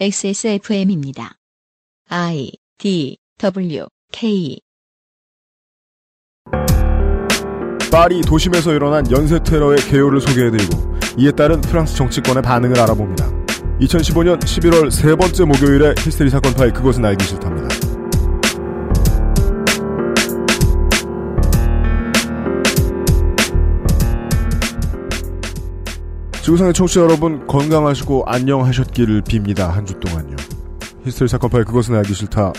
XSFM입니다. I D W K 파리 도심에서 일어난 연쇄 테러의 개요를 소개해드리고 이에 따른 프랑스 정치권의 반응을 알아봅니다. 2015년 11월 세 번째 목요일에 히스테리 사건 파일 그것은 알기 싫답니다. 지구상의 청취자 여러분 건강하시고 안녕하셨기를 빕니다. 한 주 동안요. 히스테리 사건 파일 그것은 알기 싫다.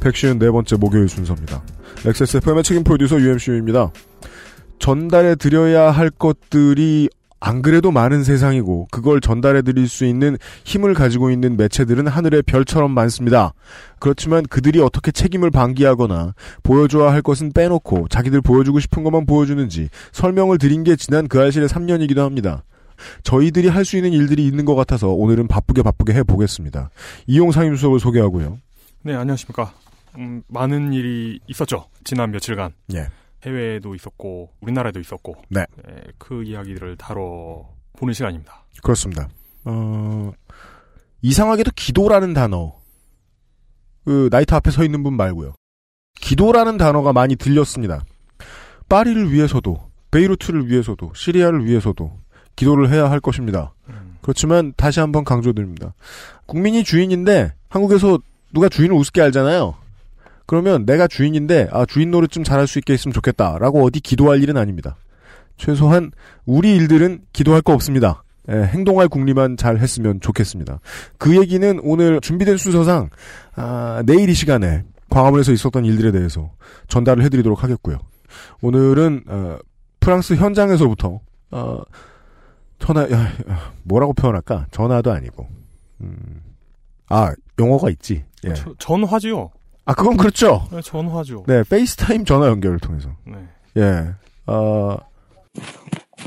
154번째 목요일 순서입니다. XSFM의 책임 프로듀서 UMCU입니다. 전달해 드려야 할 것들이 안 그래도 많은 세상이고 그걸 전달해 드릴 수 있는 힘을 가지고 있는 매체들은 하늘의 별처럼 많습니다. 그렇지만 그들이 어떻게 책임을 방기하거나 보여줘야 할 것은 빼놓고 자기들 보여주고 싶은 것만 보여주는지 설명을 드린 게 지난 그 알실의 3년이기도 합니다. 저희들이 할 수 있는 일들이 있는 것 같아서 오늘은 바쁘게 바쁘게 해보겠습니다. 이용 상임수석을 소개하고요. 네, 안녕하십니까. 음, 많은 일이 있었죠. 지난 며칠간. 예. 해외에도 있었고, 우리나라에도 있었고. 네. 그 이야기들을 다뤄 보는 시간입니다. 그렇습니다. 어, 이상하게도 기도라는 단어. 그, 나이트 앞에 서 있는 분 말고요. 기도라는 단어가 많이 들렸습니다. 파리를 위해서도, 베이루트를 위해서도, 시리아를 위해서도, 기도를 해야 할 것입니다. 그렇지만 다시 한번 강조드립니다. 국민이 주인인데 한국에서 누가 주인을 우습게 알잖아요. 그러면 내가 주인인데 아 주인 노릇 좀 잘할 수 있게 했으면 좋겠다라고 어디 기도할 일은 아닙니다. 최소한 우리 일들은 기도할 거 없습니다. 예, 행동할 궁리만 잘 했으면 좋겠습니다. 그 얘기는 오늘 준비된 순서상 아, 내일 이 시간에 광화문에서 있었던 일들에 대해서 전달을 해드리도록 하겠고요. 오늘은 어, 프랑스 현장에서부터 어, 전화, 야, 야, 뭐라고 표현할까? 전화도 아니고. 음. 아, 용어가 있지. 예. 저- 전화죠. 아, 그건 그렇죠. 네, 전화죠. 네, FaceTime 전화 연결을 통해서. 네. 예. 어,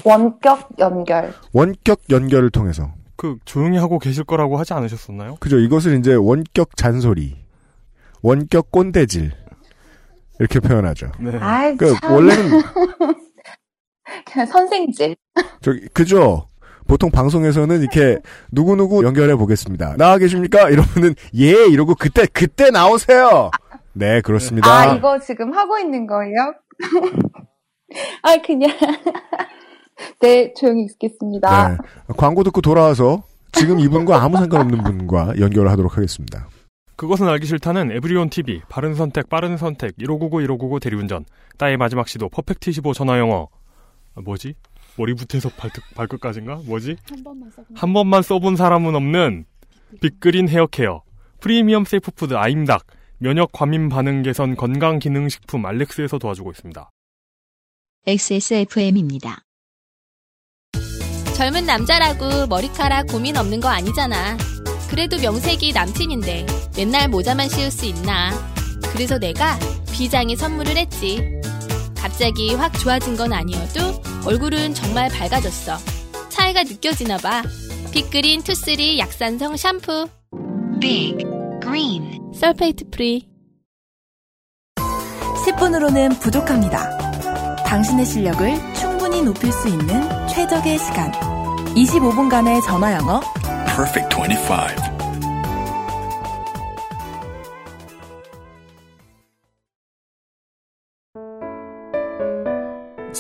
원격 연결. 원격 연결을 통해서. 그 조용히 하고 계실 거라고 하지 않으셨었나요? 그죠. 이것을 이제 원격 잔소리. 원격 꼰대질. 이렇게 표현하죠. 네. 아이, 그, 참. 원래는, 그냥 선생질. 저기, 그죠. 보통 방송에서는 이렇게, 누구누구 연결해 보겠습니다. 나와 계십니까? 이러면은, 예! 이러고, 그때, 그때 나오세요! 네, 그렇습니다. 아, 이거 지금 하고 있는 거예요? 아, 그냥. 네, 조용히 있겠습니다. 네. 광고 듣고 돌아와서 지금 이분과 아무 상관없는 분과 연결을 하도록 하겠습니다. 그것은 알기 싫다는 everyon TV, 바른 선택, 빠른 선택, 1599, 1599 대리운전, 따의 마지막 시도, Perfect 15 전화 영어. 아, 뭐지? 머리부터 발끝, 발끝 까지인가? 뭐지? 한 번만 써본 사람은 없는 Big Green hair care, 프리미엄 safe food 아임닭, 면역 과민 반응 개선 건강 기능 식품 알렉스에서 도와주고 있습니다. XSFM입니다. 젊은 남자라고 머리카락 고민 없는 거 아니잖아. 그래도 명색이 남친인데 맨날 모자만 씌울 수 있나. 그래서 내가 비장의 선물을 했지. 갑자기 확 좋아진 건 아니어도 얼굴은 정말 밝아졌어. 차이가 느껴지나 봐. Big Green two three 약산성 샴푸. Big Green sulfate free. 10분으로는 부족합니다. 당신의 실력을 충분히 높일 수 있는 최적의 시간. 25분간의 전화 영어. Perfect 25.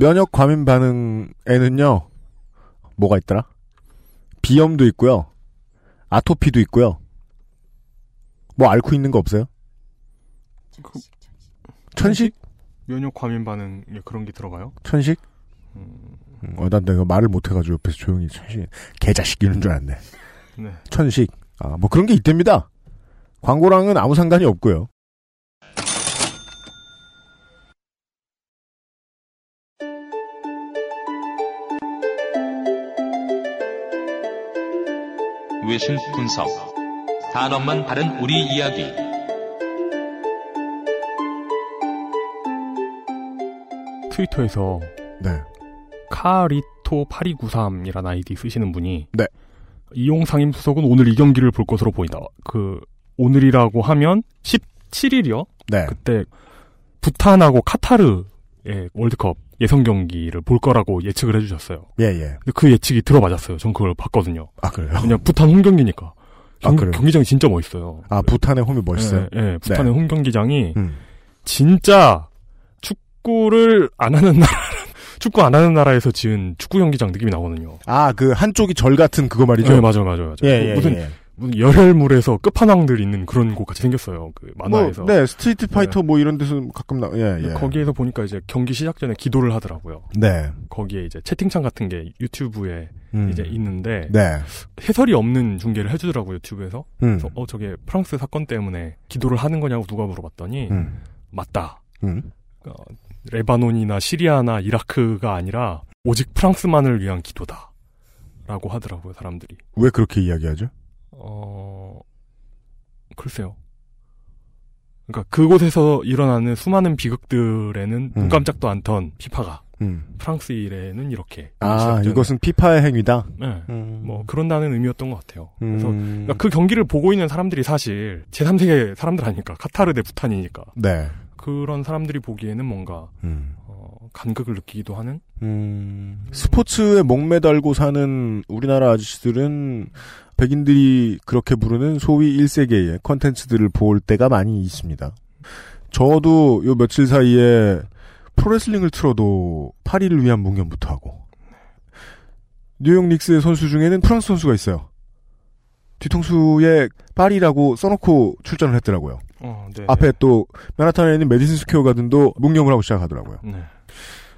면역 과민 반응에는요, 뭐가 있더라? 비염도 있고요, 아토피도 있고요, 뭐 앓고 있는 거 없어요? 천식? 면역 과민 반응 예, 그런 게 들어가요? 천식? 음, 어, 난 내가 말을 못해가지고 옆에서 조용히 천식, 개자식 이런 줄 알았네. 네. 천식. 아, 뭐 그런 게 있답니다. 광고랑은 아무 상관이 없고요. 외신 분석. 단어만 다른 우리 이야기. 트위터에서 네. 카리토8293이라는 아이디 쓰시는 분이 네. 이용 상임 수석은 오늘 이 경기를 볼 것으로 보인다. 그 오늘이라고 하면 17일이요. 네. 그때 부탄하고 카타르의 월드컵 예선 경기를 볼 거라고 예측을 해주셨어요. 예, 예. 근데 그 예측이 들어맞았어요. 전 그걸 봤거든요. 아, 그래요? 그냥 부탄 홈 경기니까. 경, 아, 그래요? 경기장이 진짜 멋있어요. 아, 부탄의 홈이 멋있어요? 예, 예, 부탄의 홈 경기장이 음. 진짜 축구를 안 하는 나라, 축구 안 하는 나라에서 지은 축구 경기장 느낌이 나거든요. 아, 그 한쪽이 절 같은 그거 말이죠? 네, 맞아요, 맞아요, 맞아요. 예, 예, 무슨, 예. 무슨 열혈물에서 끝판왕들 있는 그런 곳 같이 생겼어요. 그 만화에서. 뭐, 네, Street Fighter 뭐 이런 데서 가끔 나, 예, 예. 거기에서 보니까 이제 경기 시작 전에 기도를 하더라고요. 네. 거기에 이제 채팅창 같은 게 YouTube에 음. 이제 있는데 네. 해설이 없는 중계를 해주더라고요 유튜브에서. 음. 그래서 어 저게 프랑스 사건 때문에 기도를 하는 거냐고 누가 물어봤더니 음. 맞다. 음. 어, 레바논이나 시리아나 이라크가 아니라 오직 프랑스만을 위한 기도다 라고 하더라고요 사람들이. 왜 그렇게 이야기하죠? 어 글쎄요. 그러니까 그곳에서 일어나는 수많은 비극들에는 눈 음. 깜짝도 않던 피파가 음. 프랑스 일에는 이렇게 아, 시작되는 이것은 피파의 행위다? 네. 음. 뭐 그런다는 의미였던 것 같아요. 그래서 음. 그러니까 그 경기를 보고 있는 사람들이 사실 제3세계 사람들 아니까 카타르 대 부탄이니까 네. 그런 사람들이 보기에는 뭔가 음. 어, 간극을 느끼기도 하는 음. 스포츠에 목매달고 사는 우리나라 아저씨들은 백인들이 그렇게 부르는 소위 1세계의 컨텐츠들을 볼 때가 많이 있습니다. 저도 요 며칠 사이에 프로레슬링을 틀어도 파리를 위한 묵념부터 하고 뉴욕 닉스의 선수 중에는 프랑스 선수가 있어요. 뒤통수에 파리라고 써놓고 출전을 했더라고요. 어, 네. 앞에 또 맨하탄에 있는 메디슨 스퀘어 가든도 묵념을 하고 시작하더라고요. 네.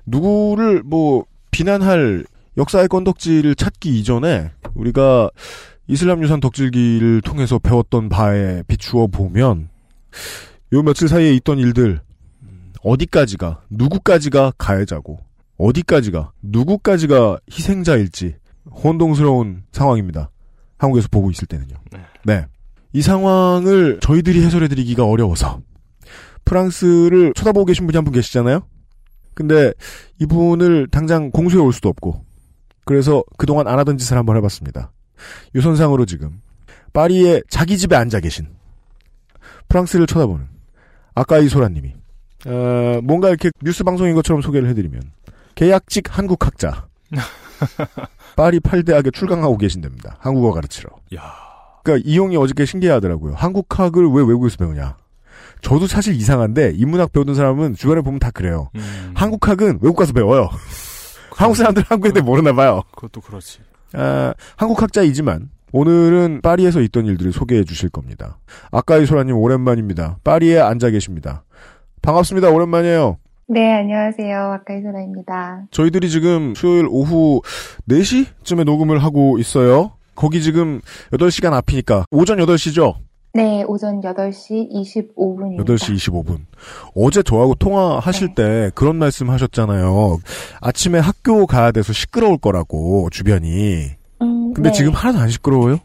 누구를 뭐 비난할 역사의 건덕지를 찾기 이전에 우리가 이슬람 유산 덕질기를 통해서 배웠던 바에 비추어 보면 요 며칠 사이에 있던 일들 어디까지가 누구까지가 가해자고 어디까지가 누구까지가 희생자일지 혼동스러운 상황입니다. 한국에서 보고 있을 때는요. 네. 이 상황을 저희들이 해설해드리기가 어려워서 프랑스를 쳐다보고 계신 분이 한 분 계시잖아요. 근데 이분을 당장 공수해 올 수도 없고 그래서 그동안 안 하던 짓을 한번 해봤습니다. 유선상으로 지금 파리의 자기 집에 앉아 계신 프랑스를 쳐다보는 아까이 소라님이 어, 뭔가 이렇게 뉴스 방송인 것처럼 소개를 해드리면 계약직 한국학자 파리 8대학에 출강하고 계신답니다. 한국어 가르치러. 그러니까 이용이 어저께 신기하더라고요. 한국학을 왜 외국에서 배우냐. 저도 사실 이상한데 인문학 배우는 사람은 주변에 보면 다 그래요. 음. 한국학은 외국 가서 배워요. 한국 사람들 한국에 대해 모르나 봐요. 그것도 그렇지. 아, 한국 학자이지만 오늘은 파리에서 있던 일들을 소개해 주실 겁니다. 아까이 소라님 오랜만입니다. 파리에 앉아 계십니다. 반갑습니다. 오랜만이에요. 네, 안녕하세요. 아까이 소라입니다. 저희들이 지금 수요일 오후 4시쯤에 녹음을 하고 있어요. 거기 지금 8시간 앞이니까 오전 8시죠? 네, 오전 8시 25분입니다. 8시 25분. 어제 저하고 통화하실 때 그런 말씀 하셨잖아요. 아침에 학교 가야 돼서 시끄러울 거라고, 주변이. 음, 근데 네. 지금 하나도 안 시끄러워요?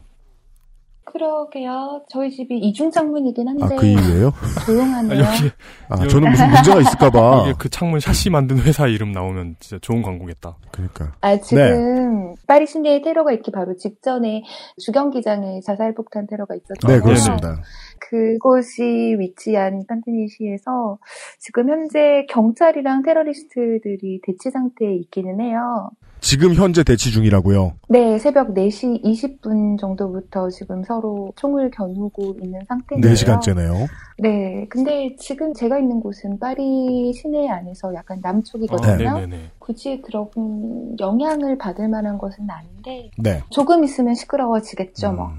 그러게요. 저희 집이 이중 창문이긴 한데. 아, 그 이유예요? 조용하네요. 여기 아, 저는 무슨 문제가 있을까봐. 이게 그 창문 샤시 만든 회사 이름 나오면 진짜 좋은 광고겠다. 그러니까. 아, 지금 파리 시내의 테러가 있기 바로 직전에 주경기장에 자살 폭탄 테러가 있었잖아요. 네, 그렇습니다. 그곳이 위치한 판테니시에서 지금 현재 경찰이랑 테러리스트들이 대치 상태에 있기는 해요. 지금 현재 대치 중이라고요. 네, 새벽 4시 20분 정도부터 지금 서로 총을 겨누고 있는 상태인데요. 4시간째네요. 네, 근데 지금 제가 있는 곳은 파리 시내 안에서 약간 아, 남쪽이거든요. 네네네. 굳이 그런 영향을 받을 만한 것은 아닌데 네. 조금 있으면 시끄러워지겠죠, 뭐.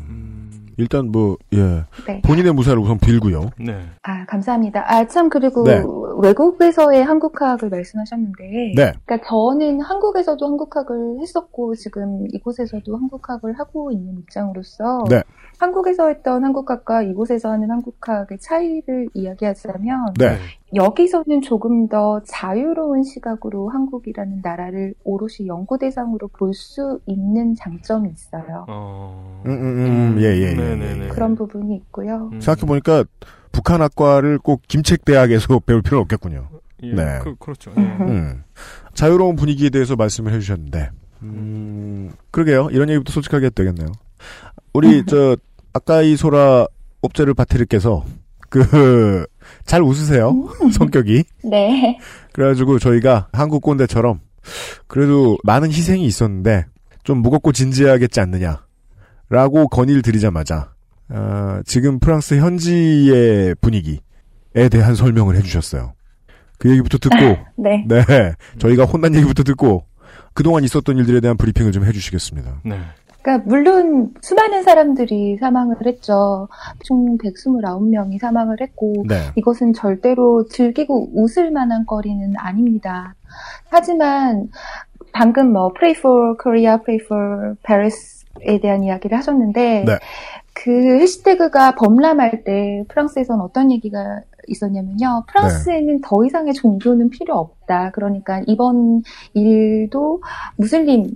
일단 뭐, 예. 네. 본인의 무사를 우선 빌고요. 네. 아, 감사합니다. 아, 참, 그리고 네. 외국에서의 한국학을 말씀하셨는데, 네. 그러니까 저는 한국에서도 한국학을 했었고 지금 이곳에서도 한국학을 하고 있는 입장으로서 네. 한국에서 했던 한국학과 이곳에서 하는 한국학의 차이를 이야기하자면 네. 여기서는 조금 더 자유로운 시각으로 한국이라는 나라를 오롯이 연구 대상으로 볼 수 있는 장점이 있어요. 어... 음, 음, 음, 예, 예, 예. 네네네. 그런 부분이 있고요. 음. 생각해보니까 북한 학과를 꼭 김책대학에서 배울 필요는 없겠군요. 예, 네. 그, 그렇죠. 예. 음. 자유로운 분위기에 대해서 말씀을 해주셨는데, 음, 그러게요. 이런 얘기부터 솔직하게 해도 되겠네요. 우리, 저, 아까이 소라 옵제를 바티르께서, 그, 잘 웃으세요. 성격이. 네. 그래가지고 저희가 한국 꼰대처럼, 그래도 많은 희생이 있었는데, 좀 무겁고 진지하겠지 않느냐. 라고 건의를 드리자마자, 아, 지금 프랑스 현지의 분위기에 대한 설명을 해주셨어요. 그 얘기부터 듣고, 네. 네. 저희가 혼난 얘기부터 듣고 그동안 있었던 일들에 대한 브리핑을 좀 해주시겠습니다. 네. 그러니까 물론 수많은 사람들이 사망을 했죠. 총 129명이 사망을 했고 네. 이것은 절대로 즐기고 웃을 만한 거리는 아닙니다. 하지만 방금 뭐 Pray for Korea, Pray for Paris에 대한 이야기를 하셨는데 네. 그 해시태그가 범람할 때 프랑스에서는 어떤 얘기가 있었냐면요. 프랑스에는 더 이상의 종교는 필요 없다. 그러니까 이번 일도 무슬림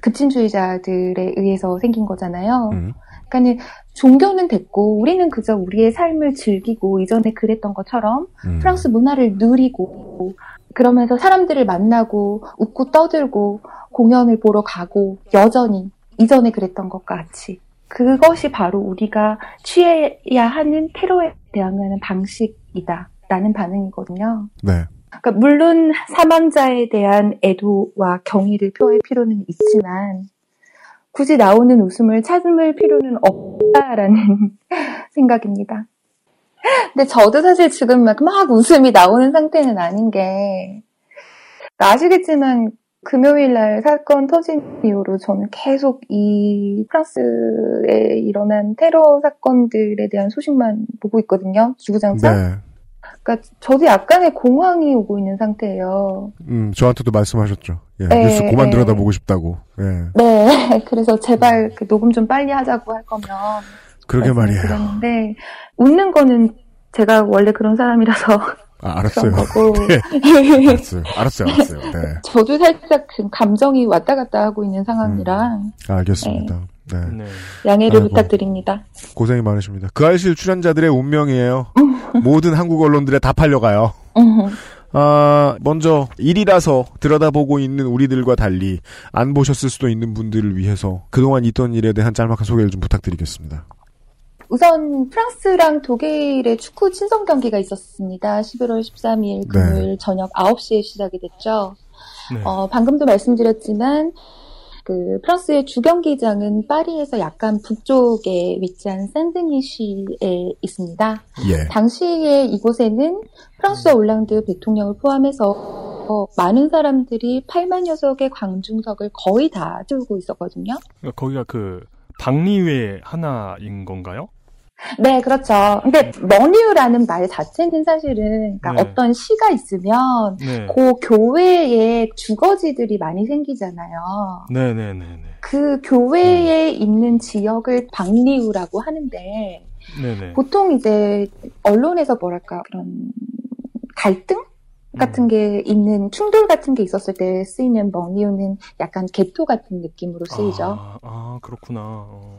급진주의자들에 의해서 생긴 거잖아요. 음. 그러니까는 종교는 됐고 우리는 그저 우리의 삶을 즐기고 이전에 그랬던 것처럼 음. 프랑스 문화를 누리고 그러면서 사람들을 만나고 웃고 떠들고 공연을 보러 가고 여전히 이전에 그랬던 것과 같이 그것이 바로 우리가 취해야 하는 테러에 대응하는 방식이다라는 반응이거든요. 네. 그러니까 물론 사망자에 대한 애도와 경의를 표할 필요는 있지만 굳이 나오는 웃음을 참을 필요는 없다라는 생각입니다. 근데 저도 사실 지금 막, 막 웃음이 나오는 상태는 아닌 게 아시겠지만 금요일 날 사건 터진 이후로 저는 계속 이 프랑스에 일어난 테러 사건들에 대한 소식만 보고 있거든요. 주구장창. 네. 그러니까 저도 약간의 공황이 오고 있는 상태예요. 음, 저한테도 말씀하셨죠. 예, 네, 뉴스 그만 네. 들여다보고 싶다고. 예. 네, 그래서 제발 그 녹음 좀 빨리 하자고 할 거면 그러게 말이에요. 드렸는데 웃는 거는 제가 원래 그런 사람이라서 아, 알았어요. 네. 알았어요. 알았어요. 알았어요. 네. 저도 살짝 지금 감정이 왔다 갔다 하고 있는 상황이라 음. 알겠습니다. 네. 네. 양해를 아이고. 부탁드립니다. 고생이 많으십니다. 그 알실 출연자들의 운명이에요. 모든 한국 언론들에 다 팔려가요. 아, 먼저 일이라서 들여다보고 있는 우리들과 달리 안 보셨을 수도 있는 분들을 위해서 그동안 있던 일에 대한 짤막한 소개를 좀 부탁드리겠습니다. 우선 프랑스랑 독일의 축구 친선 경기가 있었습니다. 11월 13일 금요일 저녁 9시에 시작이 됐죠. 네. 어, 방금도 말씀드렸지만 그 프랑스의 주경기장은 파리에서 약간 북쪽에 위치한 샌드니시에 있습니다. 예. 당시에 이곳에는 프랑스와 올랑드 대통령을 포함해서 많은 사람들이 8만 녀석의 광중석을 거의 다 채우고 있었거든요. 거기가 그 방리회 하나인 건가요? 네, 그렇죠. 근데 머니유라는 말 자체는 사실은 그러니까 네. 어떤 시가 있으면 네. 그 교회에 주거지들이 많이 생기잖아요. 네 네 네 네. 그 교회에 있는 지역을 방리우라고 하는데 네네. 보통 이제 언론에서 뭐랄까 그런 갈등 같은 게 있는 충돌 같은 게 있었을 때 쓰이는 머니우는 약간 개토 같은 느낌으로 쓰이죠. 아, 아, 그렇구나. 어.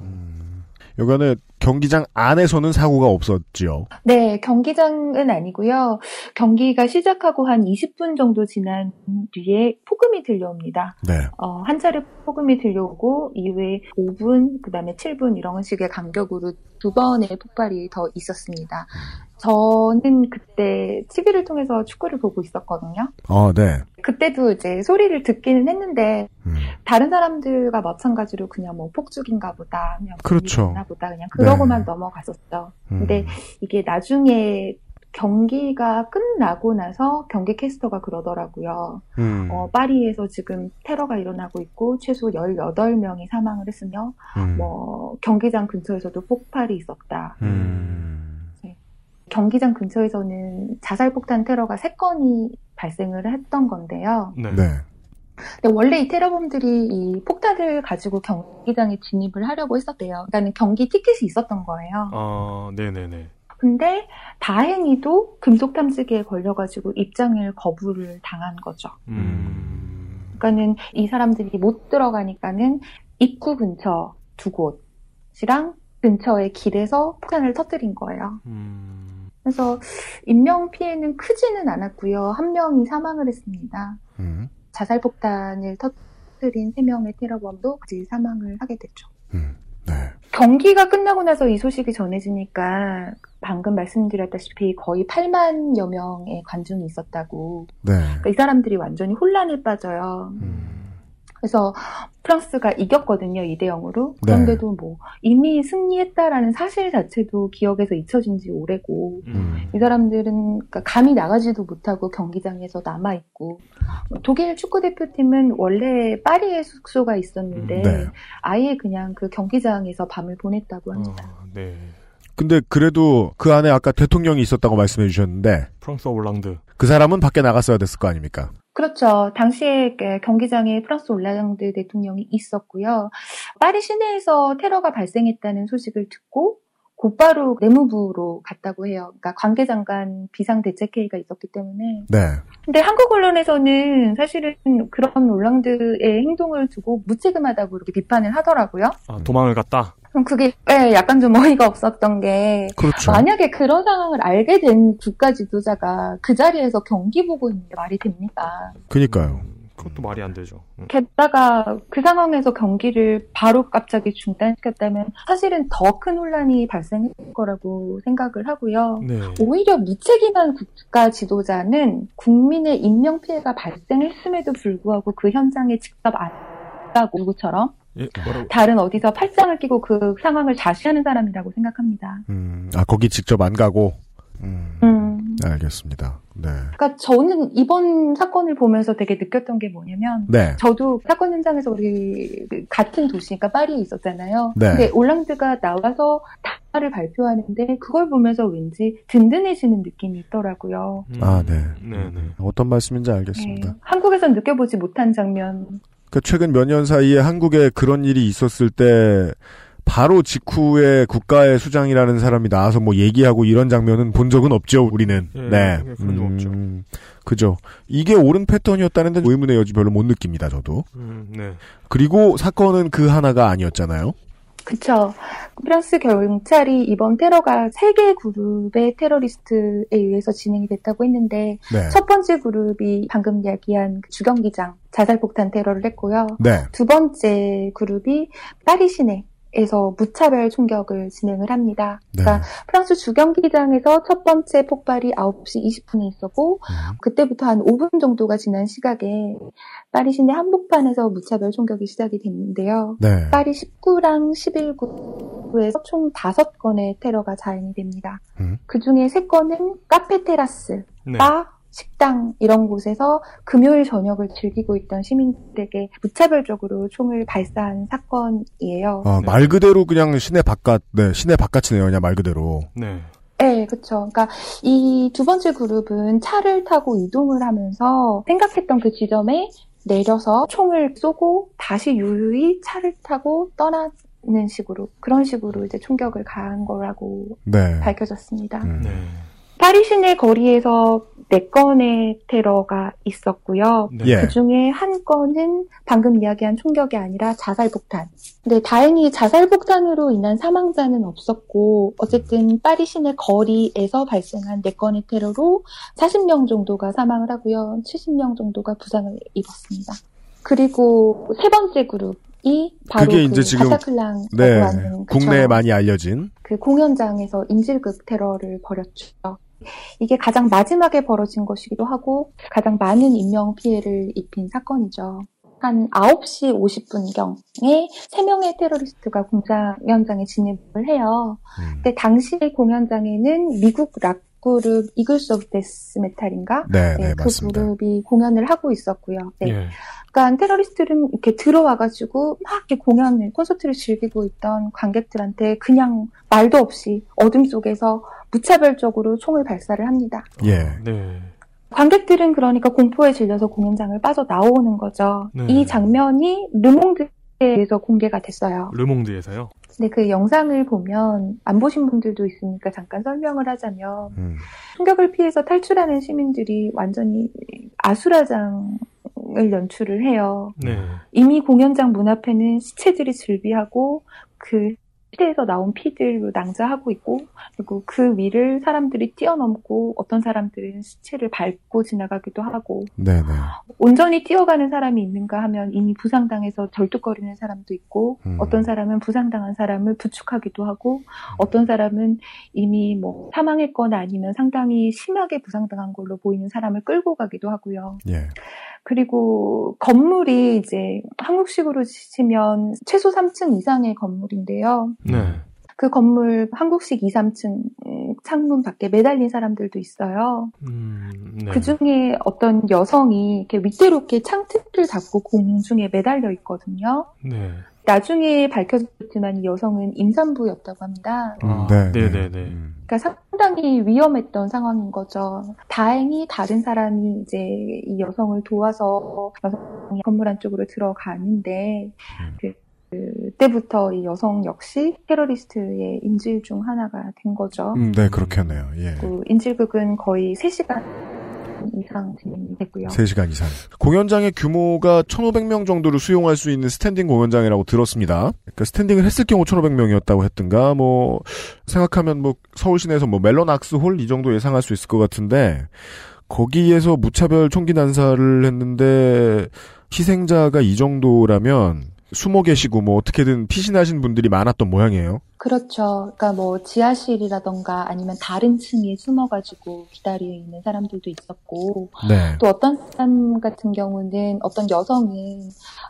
요거는 경기장 안에서는 사고가 없었지요. 네, 경기장은 아니고요. 경기가 시작하고 한 20분 정도 지난 뒤에 폭음이 들려옵니다. 네. 어, 한 차례 폭음이 들려오고 이후에 5분, 그 다음에 7분 이런 식의 간격으로 두 번의 폭발이 더 있었습니다. 저는 그때 TV를 통해서 축구를 보고 있었거든요. 어, 네. 그때도 이제 소리를 듣기는 했는데 음. 다른 사람들과 마찬가지로 그냥 뭐 폭죽인가 보다, 그냥 그렇죠. 보다 그냥 그러고만 네. 넘어갔었죠. 음. 근데 이게 나중에 경기가 끝나고 나서 경기 캐스터가 그러더라고요. 음. 어, 파리에서 지금 테러가 일어나고 있고 최소 18명이 사망을 했으며 음. 뭐 경기장 근처에서도 폭발이 있었다. 음. 경기장 근처에서는 자살폭탄 테러가 3건이 발생을 했던 건데요. 네. 네. 근데 원래 이 테러범들이 이 폭탄을 가지고 경기장에 진입을 하려고 했었대요. 그러니까 경기 티켓이 있었던 거예요. 아, 네네네. 근데 다행히도 금속 탐지기에 걸려가지고 입장을 거부를 당한 거죠. 음. 그러니까는 이 사람들이 못 들어가니까는 입구 근처 두 곳이랑 근처의 길에서 폭탄을 터뜨린 거예요. 음. 그래서 인명 피해는 크지는 않았고요. 한 명이 사망을 했습니다. 음. 자살 폭탄을 터뜨린 세 명의 테러범도 같이 사망을 하게 됐죠. 음. 네. 경기가 끝나고 나서 이 소식이 전해지니까 방금 말씀드렸다시피 거의 8만여 명의 관중이 있었다고. 네. 그러니까 이 사람들이 완전히 혼란에 빠져요. 음. 그래서 프랑스가 이겼거든요, 2대 0으로. 네. 그런데도 뭐 이미 승리했다라는 사실 자체도 기억에서 잊혀진 지 오래고 음. 이 사람들은 그러니까 감히 나가지도 못하고 경기장에서 남아 있고 독일 축구 대표팀은 원래 파리에 숙소가 있었는데 네. 아예 그냥 그 경기장에서 밤을 보냈다고 합니다. 아, 네. 근데 그래도 그 안에 아까 대통령이 있었다고 말씀해 주셨는데 프랑스 올랑드. 그 사람은 밖에 나갔어야 됐을 거 아닙니까? 그렇죠. 당시에 그 경기장에 프랑스 올라장드 대통령이 있었고요. 파리 시내에서 테러가 발생했다는 소식을 듣고 곧바로 내무부로 갔다고 해요. 그러니까 관계장관 비상대책회의가 있었기 때문에. 네. 근데 한국 언론에서는 사실은 그런 올랑드의 행동을 두고 무책임하다고 이렇게 비판을 하더라고요. 아, 도망을 갔다. 그럼 그게 예, 약간 좀 어이가 없었던 게 그렇죠. 만약에 그런 상황을 알게 된 국가 지도자가 그 자리에서 경기 보고 있는 게 말이 됩니까? 그니까요. 음, 그것도 말이 안 되죠. 음. 게다가 그 상황에서 경기를 바로 갑자기 중단시켰다면 사실은 더 큰 혼란이 발생할 거라고 생각을 하고요. 네. 오히려 무책임한 국가 지도자는 국민의 인명 피해가 발생했음에도 불구하고 그 현장에 직접 안 가고 누구처럼 예, 뭐라고? 다른 어디서 팔짱을 끼고 그 상황을 자시하는 사람이라고 생각합니다. 음, 아, 거기 직접 안 가고? 음, 음. 알겠습니다. 네. 그러니까 저는 이번 사건을 보면서 되게 느꼈던 게 뭐냐면 네. 저도 사건 현장에서 우리 그 같은 도시니까 파리에 있었잖아요. 네. 근데 올랑드가 나와서 답화를 발표하는데 그걸 보면서 왠지 든든해지는 느낌이 있더라고요. 음. 아, 네. 네, 네. 어떤 말씀인지 네. 알겠습니다. 한국에선 느껴보지 못한 장면. 그 최근 몇 년 사이에 한국에 그런 일이 있었을 때 바로 직후에 국가의 수장이라는 사람이 나와서 뭐 얘기하고 이런 장면은 본 적은 없죠, 우리는. 예, 네. 예, 그런 적 없죠. 그죠. 이게 옳은 패턴이었다는 데 의문의 여지 별로 못 느낍니다, 저도. 음, 네. 그리고 사건은 그 하나가 아니었잖아요. 그쵸. 프랑스 경찰이 이번 테러가 세 개 그룹의 테러리스트에 의해서 진행이 됐다고 했는데 네. 첫 번째 그룹이 방금 이야기한 그 주경기장 자살폭탄 테러를 했고요. 네. 두 번째 그룹이 파리 시내 에서 무차별 총격을 진행을 합니다. 네. 그러니까 프랑스 주경기장에서 첫 번째 폭발이 9시 20분에 있었고 음. 그때부터 한 5분 정도가 지난 시각에 파리 시내 한복판에서 무차별 총격이 시작이 됐는데요. 네. 파리 19랑 11구에서 총 5건의 테러가 자행이 됩니다. 음. 그 중에 3건은 카페 테라스, 네. 바, 식당 이런 곳에서 금요일 저녁을 즐기고 있던 시민들에게 무차별적으로 총을 발사한 사건이에요. 아, 네. 말 그대로 그냥 시내 바깥, 네, 시내 바깥이네요, 그냥 말 그대로. 네. 네, 그렇죠. 그러니까 이 두 번째 그룹은 차를 타고 이동을 하면서 생각했던 그 지점에 내려서 총을 쏘고 다시 유유히 차를 타고 떠나는 식으로 그런 식으로 이제 총격을 가한 거라고 네. 밝혀졌습니다. 음. 네. 파리 시내 거리에서 네 건의 테러가 있었고요. 네. 예. 그 중에 한 건은 방금 이야기한 총격이 아니라 자살폭탄. 근데 다행히 자살폭탄으로 인한 사망자는 없었고, 어쨌든 파리 시내 거리에서 발생한 네 건의 테러로 40명 정도가 사망을 하고요. 70명 정도가 부상을 입었습니다. 그리고 세 번째 그룹 이 바로 그게 그 이제 지금- 바타클랑이라고 네. 국내에 많이 알려진. 그 공연장에서 인질극 테러를 벌였죠. 이게 가장 마지막에 벌어진 것이기도 하고 가장 많은 인명 피해를 입힌 사건이죠. 한 9시 50분경에 3명의 테러리스트가 공연 현장에 진입을 해요. 음. 근데 당시 공연장에는 미국 락 그룹 Eagles of Death Metal인가? 네, 네, 네, 그 맞습니다. 그룹이 공연을 하고 있었고요. 네. 예. 그러니까 테러리스트들은 이렇게 들어와가지고 막 이렇게 공연을 콘서트를 즐기고 있던 관객들한테 그냥 말도 없이 어둠 속에서 무차별적으로 총을 발사를 합니다. 예. 네. 관객들은 그러니까 공포에 질려서 공연장을 빠져 나오는 거죠. 네. 이 장면이 르몽드에서 공개가 됐어요. 르몽드에서요. 근데 그 영상을 보면 안 보신 분들도 있으니까 잠깐 설명을 하자면 음. 충격을 피해서 탈출하는 시민들이 완전히 아수라장 을 연출을 해요. 네. 이미 공연장 문 앞에는 시체들이 즐비하고 그 시체에서 나온 피들로 낭자하고 있고 그리고 그 위를 사람들이 뛰어넘고 어떤 사람들은 시체를 밟고 지나가기도 하고 네네. 온전히 뛰어가는 사람이 있는가 하면 이미 부상당해서 절뚝거리는 사람도 있고 음. 어떤 사람은 부상당한 사람을 부축하기도 하고 어떤 사람은 이미 뭐 사망했거나 아니면 상당히 심하게 부상당한 걸로 보이는 사람을 끌고 가기도 하고요. 예. 그리고 건물이 이제 한국식으로 치면 최소 3층 이상의 건물인데요. 네. 그 건물 한국식 2, 3층 창문 밖에 매달린 사람들도 있어요. 음, 네. 그 중에 어떤 여성이 이렇게 위태롭게 창틀을 잡고 공중에 매달려 있거든요. 네. 나중에 밝혀졌지만 이 여성은 임산부였다고 합니다. 아, 네, 네, 네. 음. 그러니까 상당히 위험했던 상황인 거죠. 다행히 다른 사람이 이제 이 여성을 도와서 여성이 건물 안쪽으로 들어가는데 음. 그, 그때부터 이 여성 역시 테러리스트의 인질 중 하나가 된 거죠. 음, 네, 그렇겠네요. 예. 그 인질극은 거의 3시간 이상 진행됐고요. 3시간 이상. 공연장의 규모가 1,500명 정도를 수용할 수 있는 스탠딩 공연장이라고 들었습니다. 그러니까 스탠딩을 했을 경우 1,500명이었다고 했든가, 뭐, 생각하면 뭐, 서울 시내에서 뭐, 멜론 악스홀 이 정도 예상할 수 있을 것 같은데, 거기에서 무차별 총기 난사를 했는데, 희생자가 이 정도라면, 숨어 계시고 뭐 어떻게든 피신하신 분들이 많았던 모양이에요. 그렇죠. 그러니까 뭐 지하실이라던가 아니면 다른 층에 숨어가지고 기다려 있는 사람들도 있었고 네. 또 어떤 사람 같은 경우는 어떤 여성은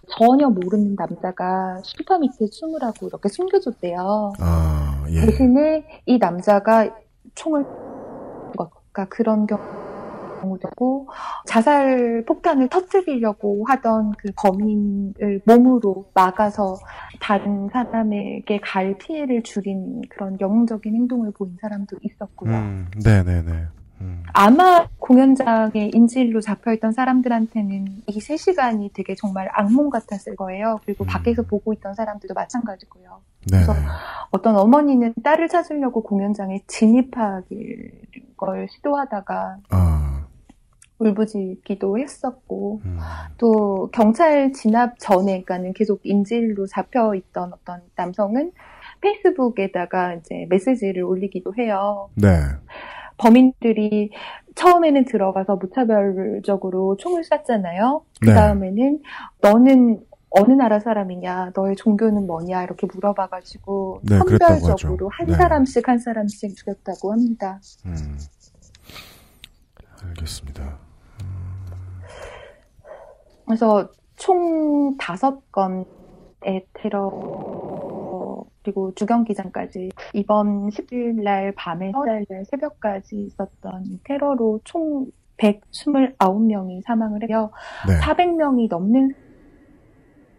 전혀 모르는 남자가 슈퍼 밑에 숨을 하고 이렇게 숨겨줬대요. 아, 예. 대신에 이 남자가 총을 그러니까 그런 경우 도 있고 자살 폭탄을 터뜨리려고 하던 그 범인을 몸으로 막아서 다른 사람에게 갈 피해를 줄인 그런 영웅적인 행동을 보인 사람도 있었고요. 음, 네네네. 음. 아마 공연장에 인질로 잡혀있던 사람들한테는 이 3시간이 되게 정말 악몽 같았을 거예요. 그리고 음. 밖에서 보고 있던 사람들도 마찬가지고요. 네네. 그래서 어떤 어머니는 딸을 찾으려고 공연장에 진입하길 걸 시도하다가 아, 울부짖기도 했었고 음. 또 경찰 진압 전에 그러니까는 계속 인질로 잡혀 있던 어떤 남성은 페이스북에다가 이제 메시지를 올리기도 해요. 네. 범인들이 처음에는 들어가서 무차별적으로 총을 쐈잖아요. 그 네. 다음에는 너는 어느 나라 사람이냐, 너의 종교는 뭐냐 이렇게 물어봐가지고 네, 선별적으로. 한 네. 사람씩 한 사람씩 죽였다고 합니다. 음. 알겠습니다. 그래서 총 다섯 건의 테러 그리고 주경 기장까지 이번 10일 날 밤에 날 새벽까지 있었던 이 테러로 총 129명이 사망을 해요. 네. 400명이 넘는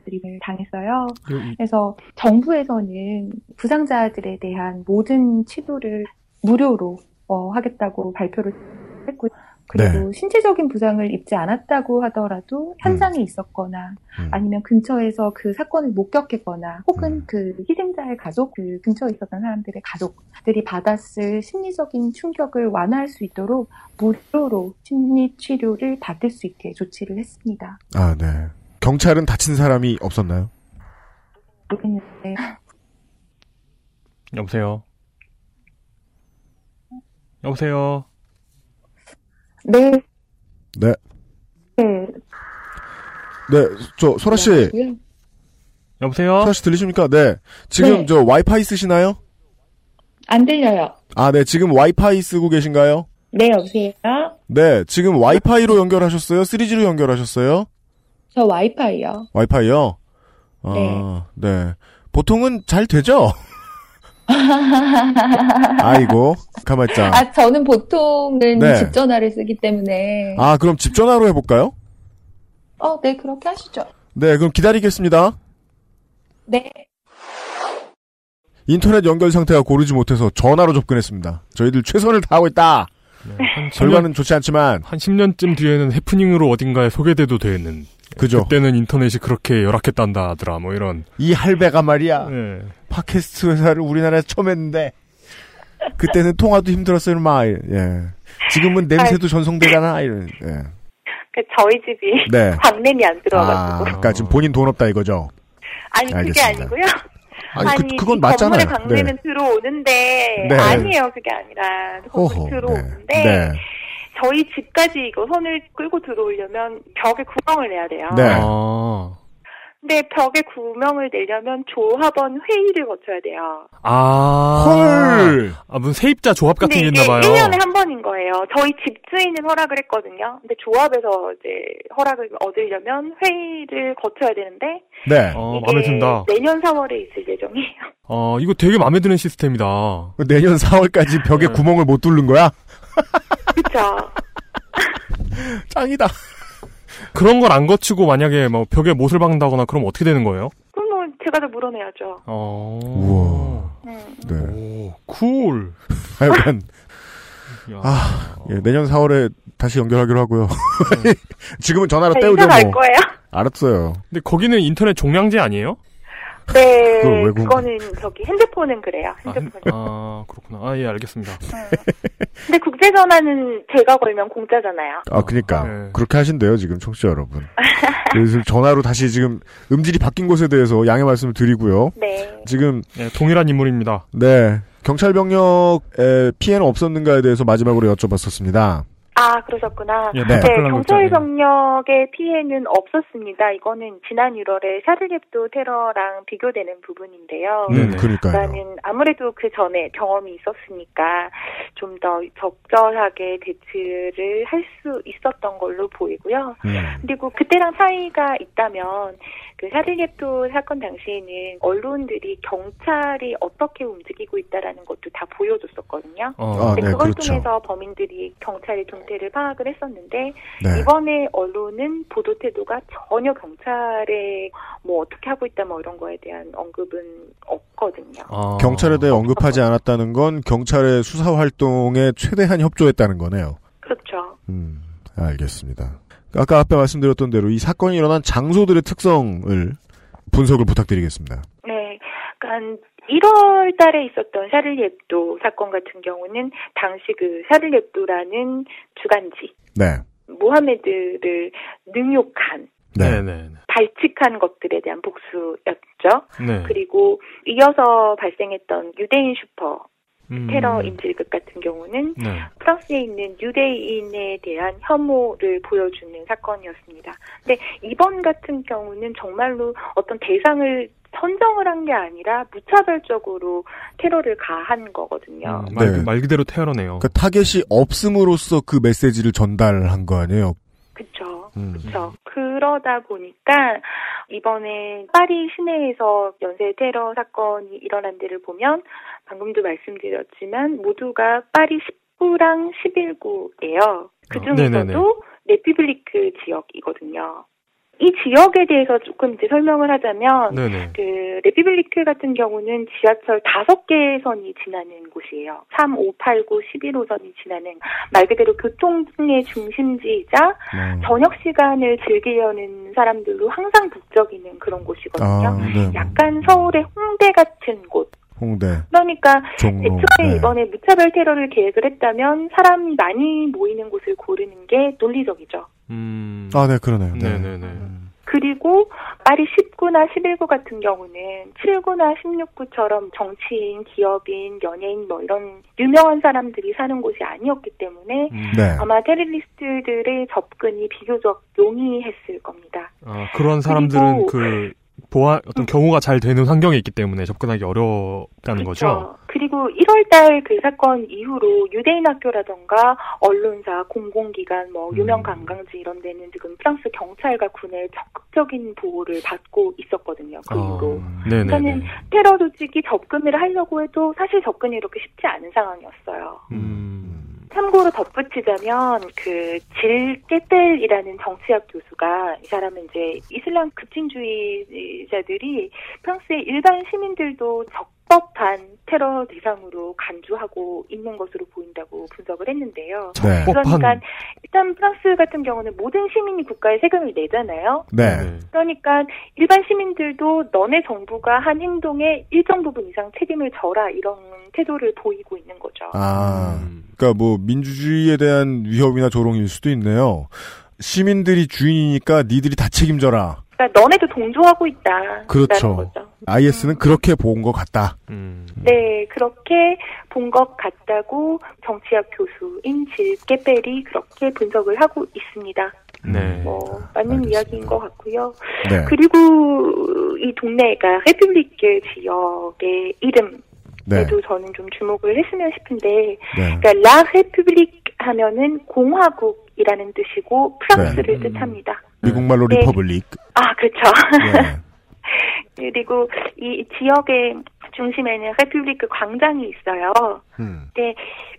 들을 당했어요. 그래서 정부에서는 부상자들에 대한 모든 치료를 무료로 어, 하겠다고 발표를 했고요. 그리고 네. 신체적인 부상을 입지 않았다고 하더라도 현장에 있었거나 음. 아니면 근처에서 그 사건을 목격했거나 혹은 음. 그 희생자의 가족, 그 근처에 있었던 사람들의 가족들이 받았을 심리적인 충격을 완화할 수 있도록 무료로 심리 치료를 받을 수 있게 조치를 했습니다. 아, 네. 경찰은 다친 사람이 없었나요? 모르겠는데 여보세요. 여보세요. 네, 네. 네, 네, 저, 소라 씨. 네. 여보세요. 소라 씨 들리십니까? 네. 지금 네. 저 와이파이 쓰시나요? 안 들려요. 아, 네. 지금 와이파이 쓰고 계신가요? 네, 여보세요? 네. 지금 와이파이로 연결하셨어요? 3G로 연결하셨어요? 저 와이파이요. 와이파이요? 아, 네. 보통은 잘 되죠? 아이고, 가만있자. 아, 저는 보통은 네. 집 전화를 쓰기 때문에. 아, 그럼 집 전화로 해볼까요? 어, 네, 그렇게 하시죠. 네, 그럼 기다리겠습니다. 네. 인터넷 연결 상태가 고르지 못해서 전화로 접근했습니다. 저희들 최선을 다하고 있다. 한 10년, 결과는 좋지 않지만 한 10년쯤 뒤에는 해프닝으로 어딘가에 소개돼도 되는. 그죠. 그때는 인터넷이 그렇게 열악했단다 하더라, 뭐 이런. 이 할배가 말이야. 예. 팟캐스트 회사를 우리나라에서 처음 했는데 그때는 통화도 힘들었어요, 마. 예. 지금은 냄새도 전송되잖아. 이런. 예. 그 저희 집이 네. 광냄이 안 아, 들어가지고 그러니까 지금 본인 돈 없다 이거죠. 아니 그게 알겠습니다. 아니고요. 아니, 그, 그건 이 맞잖아요. 건물에 광내는 들어오는데 네. 아니에요 그게 아니라 건물 호호, 들어오는데 네. 저희 집까지 이거 선을 끌고 들어오려면 벽에 구멍을 내야 돼요. 네. 아. 근데 벽에 구멍을 내려면 조합원 회의를 거쳐야 돼요. 아. 헐. 아, 무슨 세입자 조합 같은 게 있나 봐요. 1년에 한 번인 거예요. 저희 집주인은 허락을 했거든요. 근데 조합에서 이제 허락을 얻으려면 회의를 거쳐야 되는데 네. 어, 마음에 든다. 내년 4월에 있을 예정이에요. 어, 이거 되게 마음에 드는 시스템이다. 내년 4월까지 벽에 네. 구멍을 못 뚫는 거야? 그쵸? 짱이다. 그런 걸 안 거치고 만약에 뭐 벽에 못을 박는다거나 그럼 어떻게 되는 거예요? 그럼 뭐 제가 다 물어내야죠. 어. 우와. 음. 네. 오, 쿨. 하여간 야. 아, 예, 내년 4월에 다시 연결하기로 하고요. 지금은 전화로 저 때우죠 이사 갈 뭐. 거예요. 알았어요. 근데 거기는 인터넷 종량제 아니에요? 네, 그걸 그거는 저기 핸드폰은 그래요. 아, 핸드폰. 아, 그렇구나. 아, 예, 알겠습니다. 근데 국제 전화는 제가 걸면 공짜잖아요. 아, 그니까. 네. 그렇게 하신대요, 지금 청취자 여러분. 그래서 전화로 다시 지금 음질이 바뀐 것에 대해서 양해 말씀을 드리고요. 네. 지금, 예, 동일한 인물입니다. 네. 경찰 병력에 피해는 없었는가에 대해서 마지막으로 여쭤봤었습니다. 아, 그러셨구나. 예, 네. 네. 경찰 예. 병력의 피해는 없었습니다. 이거는 지난 1월에 샤를heb도 테러랑 비교되는 부분인데요. 음, 네네. 그니까요. 나는 아무래도 그 전에 경험이 있었으니까 좀 더 적절하게 대처를 할 수 있었던 걸로 보이고요. 음. 그리고 그때랑 차이가 있다면 그 샤를리앱도 사건 당시에는 언론들이 경찰이 어떻게 움직이고 있다라는 것도 다 보여줬었거든요. 어, 아, 근데 네, 그걸 그렇죠. 통해서 범인들이 경찰의 동태를 파악을 했었는데 네. 이번에 언론은 보도 태도가 전혀 경찰에 뭐 어떻게 하고 있다 뭐 이런 거에 대한 언급은 없거든요. 아. 경찰에 대해 언급하지 않았다는 건 경찰의 수사 활동에 최대한 협조했다는 거네요. 그렇죠. 음, 알겠습니다. 아까 앞에 말씀드렸던 대로 이 사건이 일어난 장소들의 특성을 분석을 부탁드리겠습니다. 네. 그러니까 1월 달에 있었던 샤를리 앱도 사건 같은 경우는 당시 그 샤를리 앱도라는 주간지 네. 모하메드를 능욕한 네. 네, 네, 발칙한 것들에 대한 복수였죠. 네. 그리고 이어서 발생했던 유대인 슈퍼 음. 테러 인질극 같은 경우는 네. 프랑스에 있는 유대인에 대한 혐오를 보여주는 사건이었습니다. 근데 이번 같은 경우는 정말로 어떤 대상을 선정을 한 게 아니라 무차별적으로 테러를 가한 거거든요. 음, 말, 네. 말 그대로 테러네요. 그 타겟이 없음으로써 그 메시지를 전달한 거 아니에요? 그쵸. 음. 그렇죠. 그러다 보니까 이번에 파리 시내에서 연쇄 테러 사건이 일어난 데를 보면 방금도 말씀드렸지만 모두가 파리 10구랑 11구예요. 그 어, 네네네. 중에서도 République 지역이거든요. 이 지역에 대해서 조금 이제 설명을 하자면 네네. 그 République 같은 경우는 지하철 다섯 개의 선이 지나는 곳이에요. 3, 5, 8, 9, 11호선이 지나는 말 그대로 교통의 중심지이자 음. 저녁 시간을 즐기려는 사람들로 항상 북적이는 그런 곳이거든요. 아, 네. 약간 서울의 홍대 같은 곳. 홍대, 그러니까 종로. 애초에 네. 이번에 무차별 테러를 계획을 했다면 사람이 많이 모이는 곳을 고르는 게 논리적이죠. 음. 아, 네, 그러네요. 네. 네네 네. 그리고 파리 19나 11구 같은 경우는 7구나 16구처럼 정치인, 기업인, 연예인 뭐 이런 유명한 사람들이 사는 곳이 아니었기 때문에 음. 네. 아마 테러리스트들의 접근이 비교적 용이했을 겁니다. 아, 그런 사람들은 그 보안 어떤 경호가 잘 되는 환경에 있기 때문에 접근하기 어렵다는 거죠. 그렇죠. 그리고 1월달 그 사건 이후로 유대인 학교라던가 언론사, 공공기관, 뭐 유명 음. 관광지 이런 데는 지금 프랑스 경찰과 군의 적극적인 보호를 받고 있었거든요. 그 이후로. 아, 네네네. 그러니까는 테러 조직이 접근을 하려고 해도 사실 접근이 이렇게 쉽지 않은 상황이었어요. 음. 참고로 덧붙이자면 그 질 깨텔이라는 정치학 교수가 이 사람은 이제 이슬람 급진주의자들이 프랑스의 일반 시민들도 합법한 테러 대상으로 간주하고 있는 것으로 보인다고 분석을 했는데요. 네. 그러니까 일단 프랑스 같은 경우는 모든 시민이 국가에 세금을 내잖아요. 네. 그러니까 일반 시민들도 너네 정부가 한 행동에 일정 부분 이상 책임을 져라 이런 태도를 보이고 있는 거죠. 아, 그러니까 뭐 민주주의에 대한 위협이나 조롱일 수도 있네요. 시민들이 주인이니까 니들이 다 책임져라. 그러니까 너네도 동조하고 있다. 그렇죠. 거죠. IS는 그렇게 본 것 같다. 네, 그렇게 본 것 같다고 정치학 교수인 질 깨벨이 그렇게 분석을 하고 있습니다. 네. 뭐 맞는 이야기인 것 같고요. 네. 그리고 이 동네가 레publique 지역의 이름 에도 네. 저는 좀 주목을 했으면 싶은데, 네. 그러니까 라 레publique 하면은 공화국이라는 뜻이고 프랑스를 네. 뜻합니다. 미국말로 네. Republic. 아, 그렇죠. 네. 그리고 이 지역의 중심에는 République 광장이 있어요. 음. 근데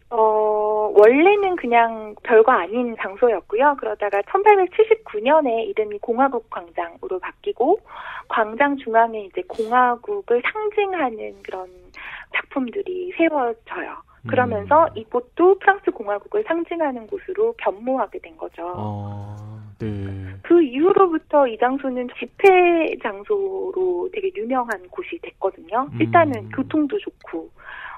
어 원래는 그냥 별거 아닌 장소였고요. 그러다가 1879년에 이름이 공화국 광장으로 바뀌고 광장 중앙에 이제 공화국을 상징하는 그런 작품들이 세워져요. 그러면서 이곳도 프랑스 공화국을 상징하는 곳으로 변모하게 된 거죠. 네. 그 이후로부터 이 장소는 집회 장소로 되게 유명한 곳이 됐거든요. 음. 일단은 교통도 좋고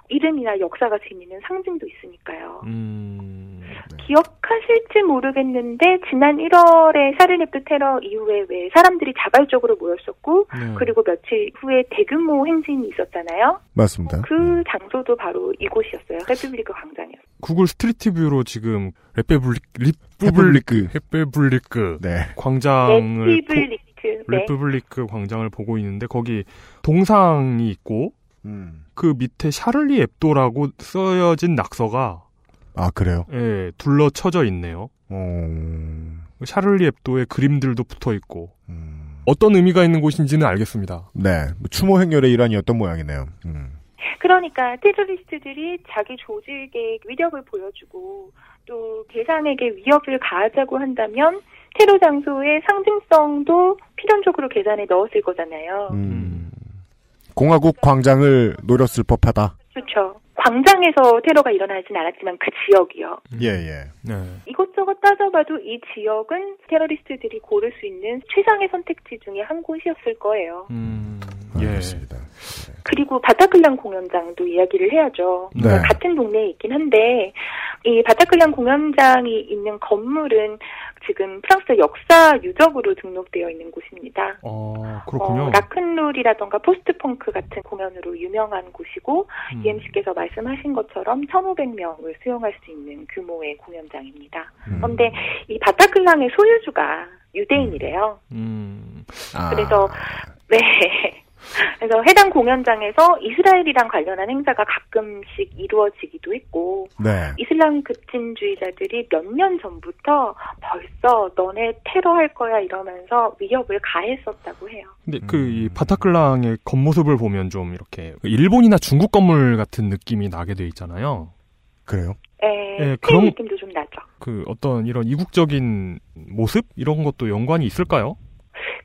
이름이나 역사가 지니는 상징도 있으니까요. 음. 기억하실지 모르겠는데 지난 1월에 Charlie Hebdo 테러 이후에 왜 사람들이 자발적으로 모였었고 네. 그리고 며칠 후에 대규모 행진이 있었잖아요. 맞습니다. 그 장소도 바로 이곳이었어요. République 광장이었어요. Google Street View로 지금 République République. République 네. 광장을 République. 보, 네. République 광장을 보고 있는데 거기 동상이 있고 음. 그 밑에 Charlie Hebdo라고 쓰여진 낙서가 아, 그래요? 예, 둘러쳐져 있네요. 어... Charlie Hebdo의 그림들도 붙어 있고 음. 어떤 의미가 있는 곳인지는 알겠습니다. 네. 뭐 추모 행렬의 일환이었던 모양이네요. 음. 그러니까 테러리스트들이 자기 조직의 위력을 보여주고 또 대상에게 위협을 가하자고 한다면 테러 장소의 상징성도 필연적으로 계산에 넣었을 거잖아요. 음. 공화국 광장을 노렸을 법하다. 그렇죠. 광장에서 테러가 일어나진 않았지만 그 지역이요. 예, 예. 네. 이것저것 따져봐도 이 지역은 테러리스트들이 고를 수 있는 최상의 선택지 중에 한 곳이었을 거예요. 음, 예. 예. 알겠습니다. 그리고 바타클란 공연장도 이야기를 해야죠. 네. 그러니까 같은 동네에 있긴 한데 이 바타클란 공연장이 있는 건물은 지금 프랑스 역사 유적으로 등록되어 있는 곳입니다. 어, 그렇군요. 어, 라큰룰이라던가 포스트펑크 같은 공연으로 유명한 곳이고 음. EMC께서 말씀하신 것처럼 1,500명을 수용할 수 있는 규모의 공연장입니다. 음. 그런데 이 바타클랑의 소유주가 유대인이래요. 음. 아. 그래서 네. 그래서 해당 공연장에서 이스라엘이랑 관련한 행사가 가끔씩 이루어지기도 했고 네. 이슬람 급진주의자들이 몇 년 전부터 벌써 너네 테러할 거야 이러면서 위협을 가했었다고 해요. 근데 그이 바타클랑의 겉모습을 보면 좀 이렇게 일본이나 중국 건물 같은 느낌이 나게 돼 있잖아요. 그래요? 예, 예, 그런 그런- 느낌도 좀 나죠. 그 어떤 이런 이국적인 모습 이런 것도 연관이 있을까요?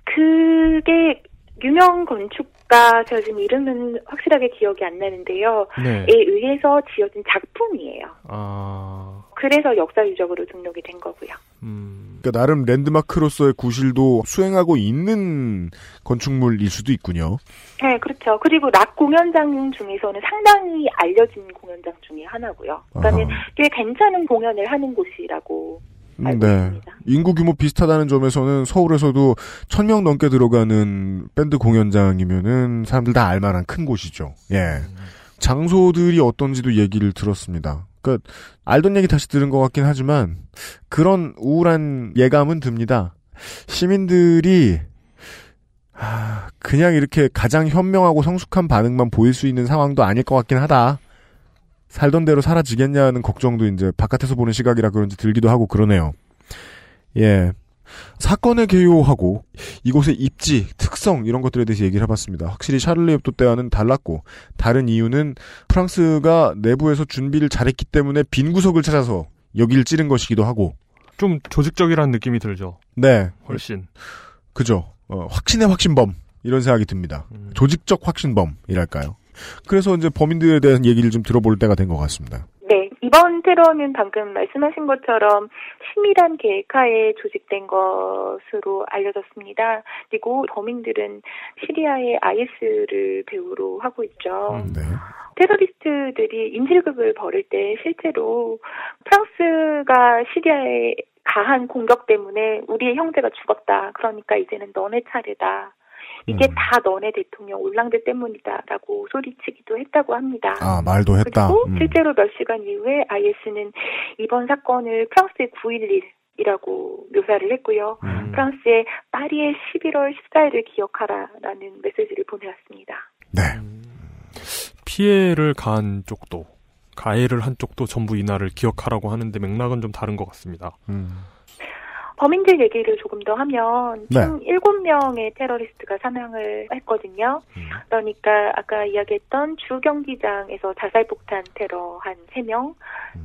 그게 유명 건축가 제가 지금 이름은 확실하게 기억이 안 나는데요. 네. 에 의해서 지어진 작품이에요. 아, 그래서 역사 유적으로 등록이 된 거고요. 음, 그러니까 나름 랜드마크로서의 구실도 수행하고 있는 건축물일 수도 있군요. 네, 그렇죠. 그리고 락 공연장 중에서는 상당히 알려진 공연장 중에 하나고요. 그러니까. 꽤 괜찮은 공연을 하는 곳이라고 알고 네. 있습니다. 인구 규모 비슷하다는 점에서는 서울에서도 천 명 넘게 들어가는 밴드 공연장이면은 사람들 다 알만한 큰 곳이죠. 예. 장소들이 어떤지도 얘기를 들었습니다. 그러니까 알던 얘기 다시 들은 것 같긴 하지만 그런 우울한 예감은 듭니다. 시민들이 하, 그냥 이렇게 가장 현명하고 성숙한 반응만 보일 수 있는 상황도 아닐 것 같긴 하다. 살던 대로 사라지겠냐는 걱정도 이제 바깥에서 보는 시각이라 그런지 들기도 하고 그러네요. 예. 사건의 개요하고 이곳의 입지, 특성 이런 것들에 대해서 얘기를 해봤습니다. 확실히 샤를리 앱도 때와는 달랐고 다른 이유는 프랑스가 내부에서 준비를 잘했기 때문에 빈 구석을 찾아서 여기를 찌른 것이기도 하고 좀 조직적이라는 느낌이 들죠. 네, 훨씬. 그죠. 어, 확신의 확신범 이런 생각이 듭니다. 조직적 확신범이랄까요. 그래서 이제 범인들에 대한 얘기를 좀 들어볼 때가 된 것 같습니다. 네, 이번 테러는 방금 말씀하신 것처럼 치밀한 계획하에 조직된 것으로 알려졌습니다. 그리고 범인들은 시리아의 IS를 배후로 하고 있죠. 네. 테러리스트들이 인질극을 벌일 때 실제로 프랑스가 시리아에 가한 공격 때문에 우리의 형제가 죽었다. 그러니까 이제는 너네 차례다. 이게 음. 다 너네 대통령 올랑드 때문이다라고 소리치기도 했다고 합니다. 아, 말도 했다. 그리고 음. 실제로 몇 시간 이후에 IS는 이번 사건을 프랑스의 9.11 이라고 묘사를 했고요. 음. 프랑스의 파리의 11월 14일을 기억하라라는 메시지를 보내왔습니다. 네. 피해를 가한 쪽도 가해를 한 쪽도 전부 이날을 기억하라고 하는데 맥락은 좀 다른 것 같습니다. 음. 범인들 얘기를 조금 더 하면 네. 총 7명의 테러리스트가 사망을 했거든요. 그러니까 아까 이야기했던 주 경기장에서 자살폭탄 테러 한 3명,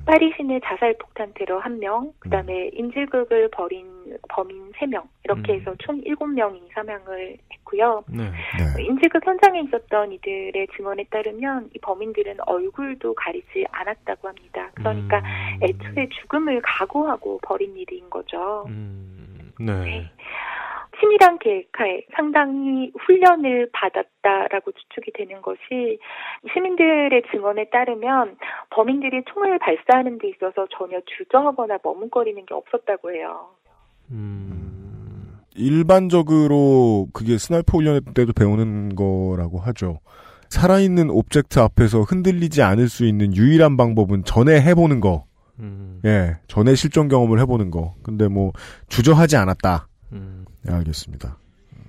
파리 시내 자살폭탄 테러 1명, 그 다음에 인질극을 벌인 범인 3명 이렇게 해서 총 7명이 사망을 했고요. 네. 인질극 현장에 있었던 이들의 증언에 따르면 이 범인들은 얼굴도 가리지 않았다고 합니다. 그러니까 애초에 죽음을 각오하고 벌인 일인 거죠. 네. 치밀한 계획하에 상당히 훈련을 받았다라고 추측이 되는 것이 시민들의 증언에 따르면 범인들이 총을 발사하는 데 있어서 전혀 주저하거나 머뭇거리는 게 없었다고 해요. 일반적으로 그게 sniper 훈련 때도 배우는 거라고 하죠. 살아있는 object 앞에서 흔들리지 않을 수 있는 유일한 방법은 전에 해보는 거. 예, 전에 실전 경험을 해보는 거. 근데 뭐 주저하지 않았다. 네, 알겠습니다.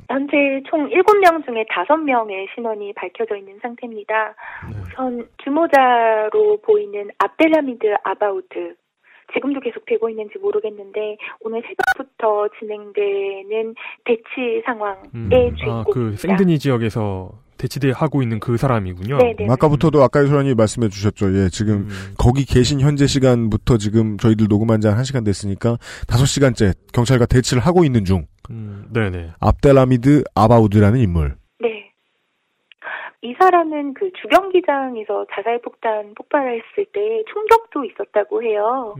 현재 총 7명 중에 5명의 신원이 밝혀져 있는 상태입니다. 우선 주모자로 보이는 압델라미드 아바우드. 지금도 계속 되고 있는지 모르겠는데 오늘 새벽부터 진행되는 대치 상황의 아, 주인공입니다. 그 생드니 지역에서 대치대 하고 있는 그 사람이군요. 네네. 아까부터도 아까 소연이 말씀해 주셨죠. 예, 지금 거기 계신 현재 시간부터 지금 저희들 녹음한 지 한 1시간 됐으니까 5시간째 경찰과 대치를 하고 있는 중. 음, 네네. 압델라미드 아바우드라는 인물. 네. 이 사람은 그 주경기장에서 자살 폭탄 폭발했을 때 총격도 있었다고 해요.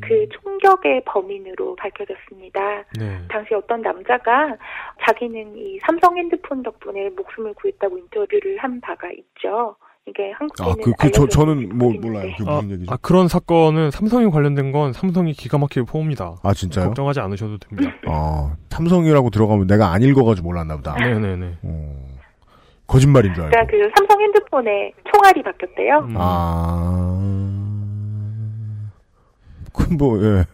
그 총격의 범인으로 밝혀졌습니다. 네. 당시 어떤 남자가 자기는 이 삼성 핸드폰 덕분에 목숨을 구했다고 인터뷰를 한 바가 있죠. 이게 한국에는 아, 그, 그, 저, 저는 뭐, 몰라요. 그게 무슨 얘기죠? 아, 그런 사건은 삼성이 관련된 건 삼성이 기가 막히게 포옵니다. 아, 진짜요? 걱정하지 않으셔도 됩니다. 어, 삼성이라고 들어가면 내가 안 읽어가지고 몰랐나 보다. 네네네. 거짓말인 줄 알고. 그러니까 그 삼성 핸드폰에 총알이 박혔대요. 음. 아. 큰 뭐, 예.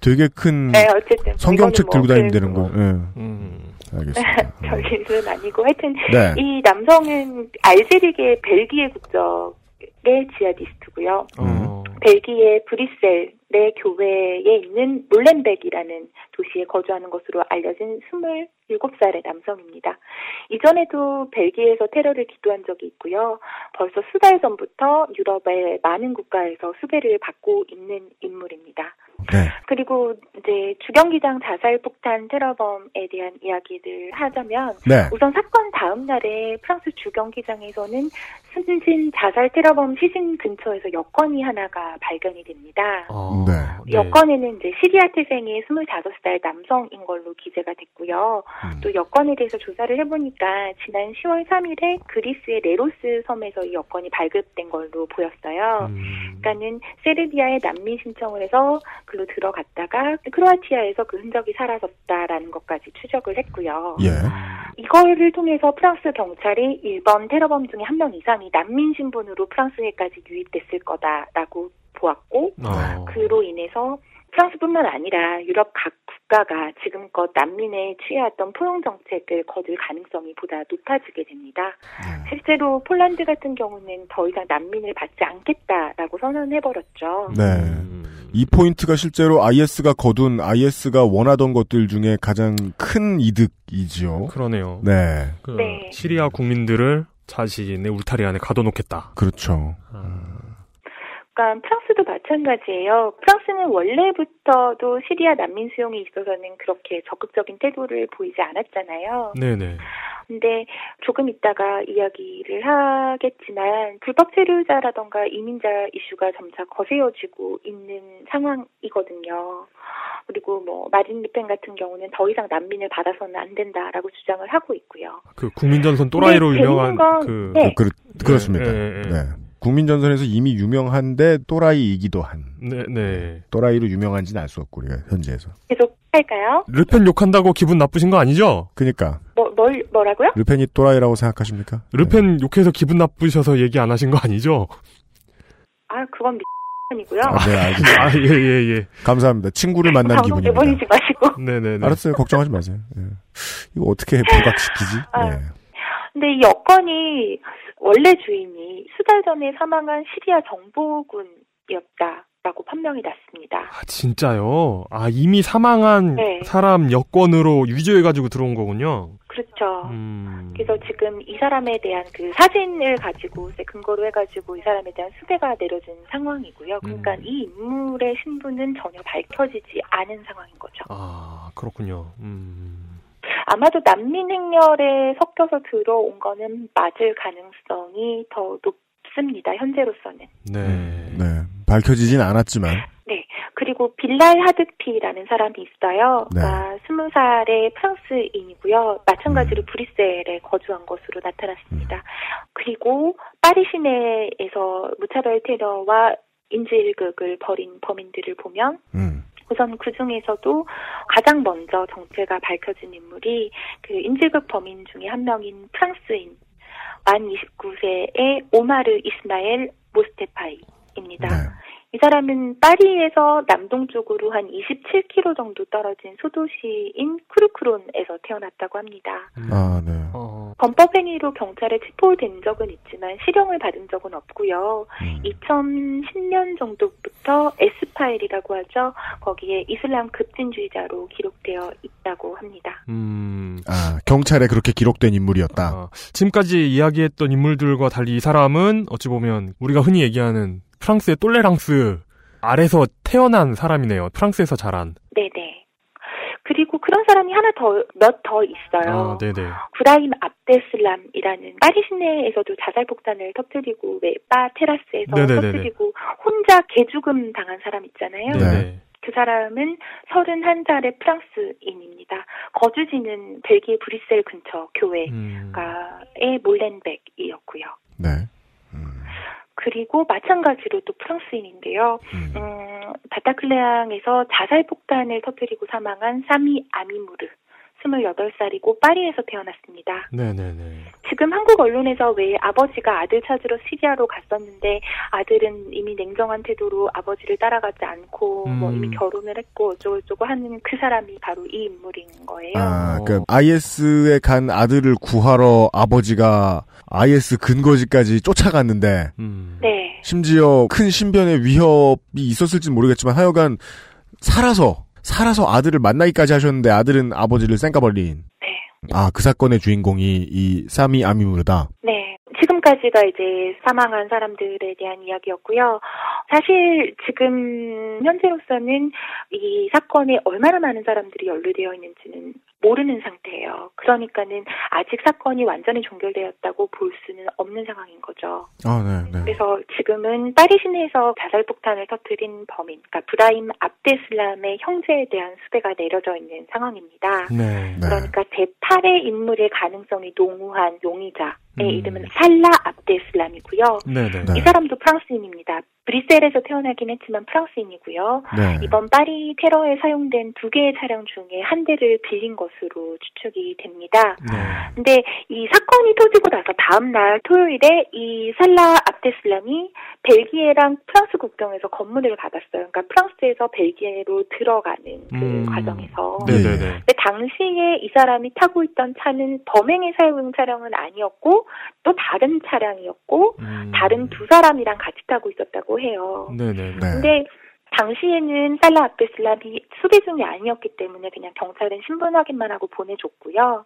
되게 큰 네, 어쨌든 성경책 이거는 들고 뭐 다니면 되는 거. 예. 음. 알겠습니다. 별일은 아니고 하여튼 네. 이 남성은 알제리계 벨기에 국적의 지하디스트고요. 어. 벨기에 브뤼셀 의 교회에 있는 롤렌백이라는 도시에 거주하는 것으로 알려진 27살의 남성입니다. 이전에도 벨기에에서 테러를 기도한 적이 있고요. 벌써 수달 전부터 유럽의 많은 국가에서 수배를 받고 있는 인물입니다. 그리고 이제 주경기장 자살 폭탄 테러범에 대한 이야기를 하자면 네. 우선 사건 다음 날에 프랑스 주경기장에서는 숨진 자살 테러범 시신 근처에서 여권이 하나가 발견이 됩니다. 네. 여권에는 이제 시리아 태생의 25살 남성인 걸로 기재가 됐고요. 또 여권에 대해서 조사를 해보니까 지난 10월 3일에 그리스의 레로스 섬에서 이 여권이 발급된 걸로 보였어요. 그러니까는 세르비아에 난민 신청을 해서 글로 들어갔다가 크로아티아에서 그 흔적이 사라졌다라는 것까지 추적을 했고요. 예. 이거를 통해서 프랑스 경찰이 일본 테러범 중에 한 명 이상이 난민 신분으로 프랑스에까지 유입됐을 거다라고 보았고 어. 그로 인해서 프랑스뿐만 아니라 유럽 각 국가가 지금껏 난민에 취해왔던 포용 정책을 거둘 가능성이 보다 높아지게 됩니다. 실제로 폴란드 같은 경우는 더 이상 난민을 받지 않겠다라고 선언해버렸죠. 네. 이 포인트가 실제로 IS가 거둔 IS가 원하던 것들 중에 가장 큰 이득이지요. 그러네요. 네. 그 네. 시리아 국민들을 자신의 울타리 안에 가둬놓겠다. 그렇죠. 그러니까 프랑스도 마찬가지예요. 프랑스는 원래부터도 시리아 난민 수용에 있어서는 그렇게 적극적인 태도를 보이지 않았잖아요. 네네. 근데 조금 있다가 이야기를 하겠지만 불법 체류자라던가 이민자 이슈가 점차 거세어지고 있는 상황이거든요. 그리고 뭐 마린 르펜 같은 경우는 더 이상 난민을 받아서는 안 된다라고 주장을 하고 있고요. 그 국민전선 또라이로 근데 유명한 건- 그 네. 그, 렇습니다 네, 네, 네. 네. 국민전선에서 이미 유명한데 또라이이기도 한. 네, 네. 또라이로 유명한지는 알 수 없고 우리가 현지에서. 계속 할까요? 르펜 욕한다고 기분 나쁘신 거 아니죠? 그니까 뭐, 뭘, 뭐라고요? 르펜이 또라이라고 생각하십니까? 르펜 욕해서 기분 나쁘셔서 얘기 안 하신 거 아니죠? 아, 그건 미이고요 아, 네, 알겠습니다. 아, 예, 예, 예. 감사합니다. 친구를 만난 방송 기분입니다. 내보내지 마시고. 네네네. 알았어요. 걱정하지 마세요. 예. 이거 어떻게 부각시키지? 아. 예. 근데 이 여건이 원래 주인이 수달 전에 사망한 시리아 정보군이었다 라고 판명이 났습니다. 아, 진짜요? 아, 이미 사망한 네. 사람 여권으로 위조해가지고 들어온 거군요. 그렇죠. 음. 그래서 지금 이 사람에 대한 그 사진을 가지고 근거로 해가지고 이 사람에 대한 수배가 내려진 상황이고요. 그러니까 음. 이 인물의 신분은 전혀 밝혀지지 않은 상황인 거죠. 아, 그렇군요. 음. 아마도 난민 행렬에 섞여서 들어온 거는 맞을 가능성이 더 높습니다. 현재로서는. 네. 네. 밝혀지진 않았지만. 네. 그리고 빌랄 하드피라는 사람이 있어요. 네. 그러니까 스무 살의 프랑스인이고요. 마찬가지로 브뤼셀에 거주한 것으로 나타났습니다. 그리고 파리 시내에서 무차별 테러와 인질극을 벌인 범인들을 보면 음. 우선 그 중에서도 가장 먼저 정체가 밝혀진 인물이 그 인질극 범인 중에 한 명인 프랑스인 만 29세의 오마르 이스마엘 모스테파이입니다. 네. 이 사람은 파리에서 남동쪽으로 한 27km 정도 떨어진 소도시인 크루크론에서 태어났다고 합니다. 아, 네. 어, 범법 행위로 경찰에 체포된 적은 있지만 실형을 받은 적은 없고요. 음. 2010년 정도부터 에스파일이라고 하죠. 거기에 이슬람 급진주의자로 기록되어 있다고 합니다. 음. 아, 경찰에 그렇게 기록된 인물이었다. 아, 지금까지 이야기했던 인물들과 달리 이 사람은 어찌 보면 우리가 흔히 얘기하는 프랑스의 똘레랑스 아래서 태어난 사람이네요. 프랑스에서 자란. 네네. 그리고 그런 사람이 하나 더, 몇 더 있어요. 아, 네네. 브라임 압데슬람이라는 파리 시내에서도 자살 폭탄을 터뜨리고 왜바 테라스에서 네네네네. 터뜨리고 혼자 개죽음 당한 사람 있잖아요. 네네. 그 사람은 31살의 프랑스인입니다. 거주지는 벨기에 브뤼셀 근처 교회가의 음. 몰렌백이었고요. 네. 그리고 마찬가지로 또 프랑스인인데요. 음. 음, 바타클레앙에서 자살 폭탄을 터뜨리고 사망한 사미 아미무르. 28살이고 파리에서 태어났습니다. 네네네. 지금 한국 언론에서 왜 아버지가 아들 찾으러 시리아로 갔었는데 아들은 이미 냉정한 태도로 아버지를 따라가지 않고 뭐 음. 이미 결혼을 했고 어쩌고저쩌고 하는 그 사람이 바로 이 인물인 거예요. 아, 그 IS에 간 아들을 구하러 아버지가 IS 근거지까지 쫓아갔는데 음. 네. 심지어 큰 신변의 위협이 있었을지 모르겠지만 하여간 살아서 살아서 아들을 만나기까지 하셨는데 아들은 아버지를 쌩까버린. 네. 아, 그 사건의 주인공이 이 사미 아미무르다. 네. 지금까지가 이제 사망한 사람들에 대한 이야기였고요. 사실 지금 현재로서는 이 사건에 얼마나 많은 사람들이 연루되어 있는지는 모르는 상태예요. 그러니까는 아직 사건이 완전히 종결되었다고 볼 수는 없는 상황인 거죠. 아, 네, 네. 그래서 지금은 파리 시내에서 자살 폭탄을 터뜨린 범인, 그러니까 브라임 압데슬람의 형제에 대한 수배가 내려져 있는 상황입니다. 네. 네. 그러니까 제8의 인물의 가능성이 농후한 용의자의 음. 이름은 살라 압데슬람이고요. 네네. 네. 이 사람도 프랑스인입니다. 브뤼셀에서 태어나긴 했지만 프랑스인이고요. 네. 이번 파리 테러에 사용된 두 개의 차량 중에 한 대를 빌린 것으로 추측이 됩니다. 네. 근데 이 사건이 터지고 나서 다음 날 토요일에 이 살라 압데슬람이 벨기에랑 프랑스 국경에서 검문을 받았어요. 그러니까 프랑스에서 벨기에로 들어가는 그 음. 과정에서. 네네네. 근데 당시에 이 사람이 타고 있던 차는 범행에 사용 차량은 아니었고 또 다른 차량이었고 음. 다른 두 사람이랑 같이 타고 있었다고 해요. 네네. 네. 근데 당시에는 살라 아베슬람이 수배 중이 아니었기 때문에 그냥 경찰은 신분 확인만 하고 보내줬고요.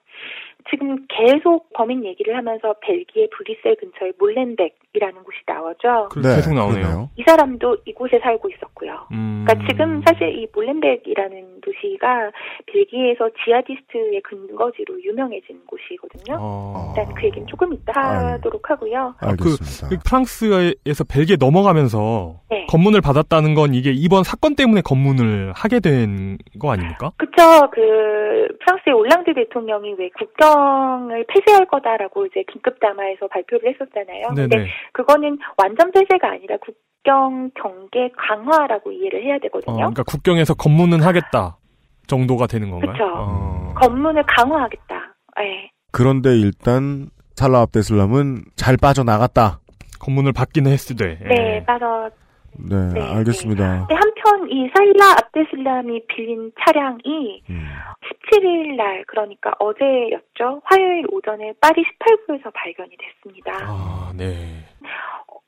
지금 계속 범인 얘기를 하면서 벨기에 브뤼셀 근처의 몰렌벡이라는 곳이 나오죠. 그 계속 나오네요. 이 사람도 이곳에 살고 있었고요. 음. 그러니까 지금 사실 이 몰렌벡이라는 도시가 벨기에에서 지하디스트의 근거지로 유명해진 곳이거든요. 어. 일단 그 얘기는 조금 이따 하도록 하고요. 아, 그, 그 프랑스에서 벨기에 넘어가면서 네. 검문을 받았다는 건 이게 이번 사건 때문에 검문을 하게 된 거 아닙니까? 그쵸. 그 프랑스의 올랑드 대통령이 왜 국경을 폐쇄할 거다라고 이제 긴급 담화에서 발표를 했었잖아요. 근데 네네. 그거는 완전 폐쇄가 아니라 국경 경계 강화라고 이해를 해야 어, 되거든요. 그러니까 국경에서 검문은 하겠다 정도가 되는 건가요? 그쵸. 어. 검문을 강화하겠다. 예. 그런데 일단 살라 압데슬람은 잘 빠져나갔다. 검문을 받기는 했으되. 네, 빠져. 네, 네, 알겠습니다. 근데 한편 이 살라 압데슬람이 빌린 차량이 음. 17일 날 그러니까 어제였죠. 화요일 오전에 파리 18구에서 발견이 됐습니다. 아, 네.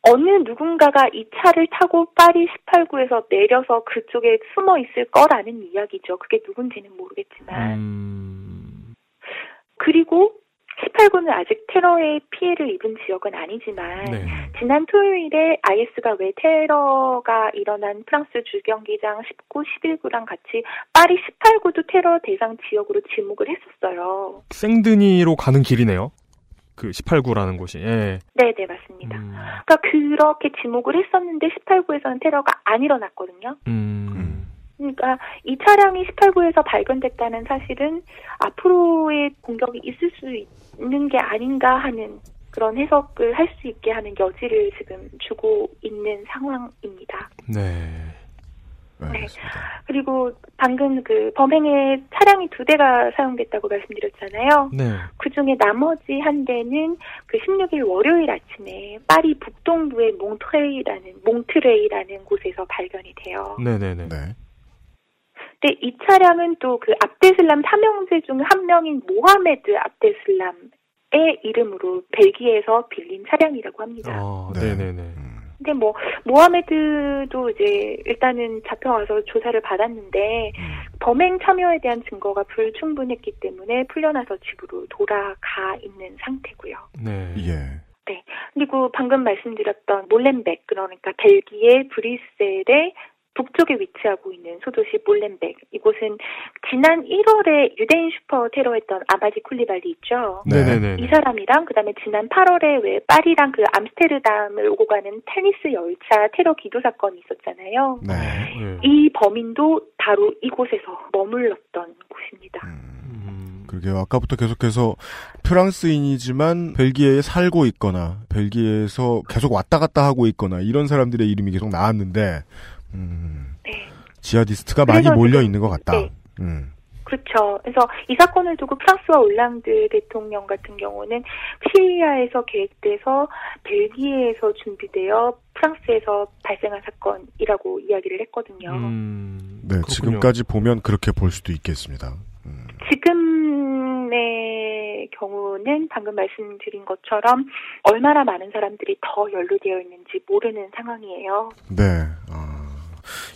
어느 누군가가 이 차를 타고 파리 18구에서 내려서 그쪽에 숨어 있을 거라는 이야기죠. 그게 누군지는 모르겠지만. 음. 그리고 18구는 아직 테러의 피해를 입은 지역은 아니지만 네. 지난 토요일에 IS가 왜 테러가 일어난 프랑스 주경기장 19, 11구랑 같이 파리 18구도 테러 대상 지역으로 지목을 했었어요. 생드니로 가는 길이네요. 그 18구라는 곳이. 예. 네, 네, 맞습니다. 그러니까 그렇게 지목을 했었는데 18구에서는 테러가 안 일어났거든요. 음. 그러니까 이 차량이 18구에서 발견됐다는 사실은 앞으로의 공격이 있을 수 있는 게 아닌가 하는 그런 해석을 할 수 있게 하는 여지를 지금 주고 있는 상황입니다. 네. 네. 그리고 방금 그 범행에 차량이 두 대가 사용됐다고 말씀드렸잖아요. 네. 그 중에 나머지 한 대는 그 16일 월요일 아침에 파리 북동부의 몽트레이라는 몽트레이라는 곳에서 발견이 돼요. 네네네. 근데 이 차량은 또 그 압데슬람 삼형제 중 한 명인 모하메드 압데슬람의 이름으로 벨기에에서 빌린 차량이라고 합니다. 아, 네네네. 근데 뭐 모하메드도 이제 일단은 잡혀와서 조사를 받았는데 범행 참여에 대한 증거가 불충분했기 때문에 풀려나서 집으로 돌아가 있는 상태고요. 네. 예. 네. 그리고 방금 말씀드렸던 몰렌벡 그러니까 벨기에 브뤼셀의 북쪽에 위치하고 있는 소도시 몰렌벡 이곳은 지난 1월에 유대인 슈퍼 테러했던 아메디 쿨리발리 있죠. 네네네. 이 사람이랑 그다음에 지난 8월에 왜 파리랑 그 암스테르담을 오고 가는 탈리스 열차 테러 기도 사건이 있었잖아요. 네. 이 범인도 바로 이곳에서 머물렀던 곳입니다. 그러게요. 아까부터 계속해서 프랑스인이지만 벨기에에 살고 있거나 벨기에에서 계속 왔다 갔다 하고 있거나 이런 사람들의 이름이 계속 나왔는데 음, 지하디스트가 많이 몰려 있는 것 같다. 네. 음. 그렇죠. 그래서 이 사건을 두고 프랑스와 올랑드 대통령 같은 경우는 시리아에서 계획돼서 벨기에에서 준비되어 프랑스에서 발생한 사건이라고 이야기를 했거든요. 음. 네, 지금까지 보면 그렇게 볼 수도 있겠습니다. 지금의 경우는 방금 말씀드린 것처럼 얼마나 많은 사람들이 더 연루되어 있는지 모르는 상황이에요. 네. 아,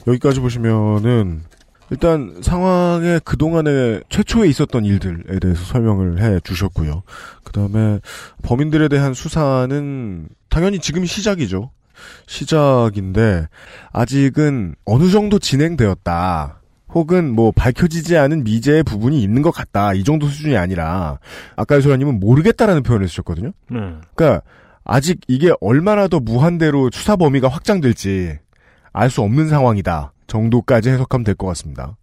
여기까지 보시면은 일단 상황의 그동안에 최초에 있었던 일들에 대해서 설명을 해 주셨고요. 그다음에 범인들에 대한 수사는 당연히 지금 시작이죠. 시작인데 아직은 어느 정도 진행되었다. 혹은 뭐 밝혀지지 않은 미제의 부분이 있는 것 같다. 이 정도 수준이 아니라 아까 유소라님은 모르겠다라는 표현을 쓰셨거든요. 네. 그러니까 아직 이게 얼마나 더 무한대로 수사 범위가 확장될지 알 수 없는 상황이다 정도까지 해석하면 될 것 같습니다.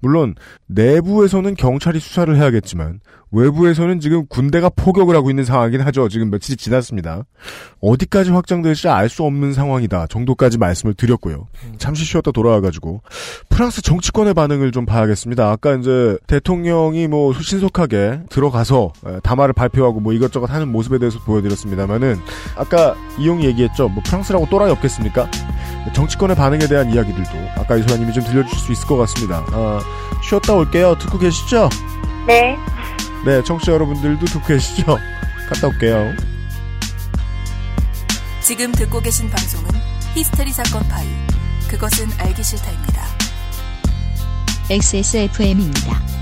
물론 내부에서는 경찰이 수사를 해야겠지만 외부에서는 지금 군대가 포격을 하고 있는 상황이긴 하죠. 지금 며칠이 지났습니다. 어디까지 확장될지 알 수 없는 상황이다 정도까지 말씀을 드렸고요. 잠시 쉬었다 돌아와가지고 프랑스 정치권의 반응을 좀 봐야겠습니다. 아까 이제 대통령이 뭐 신속하게 들어가서 에, 담화를 발표하고 뭐 이것저것 하는 모습에 대해서 보여드렸습니다만은 아까 이용이 얘기했죠. 뭐 프랑스라고 또라이 없겠습니까? 정치권의 반응에 대한 이야기들도 아까 이소라님이 좀 들려주실 수 있을 것 같습니다. 아, 쉬었다 올게요. 듣고 계시죠? 네. 네, 청취자 여러분들도 듣고 계시죠? 갔다 올게요. 지금 듣고 계신 방송은 히스테리 사건 파일. 그것은 알기 싫다입니다. XSFM입니다.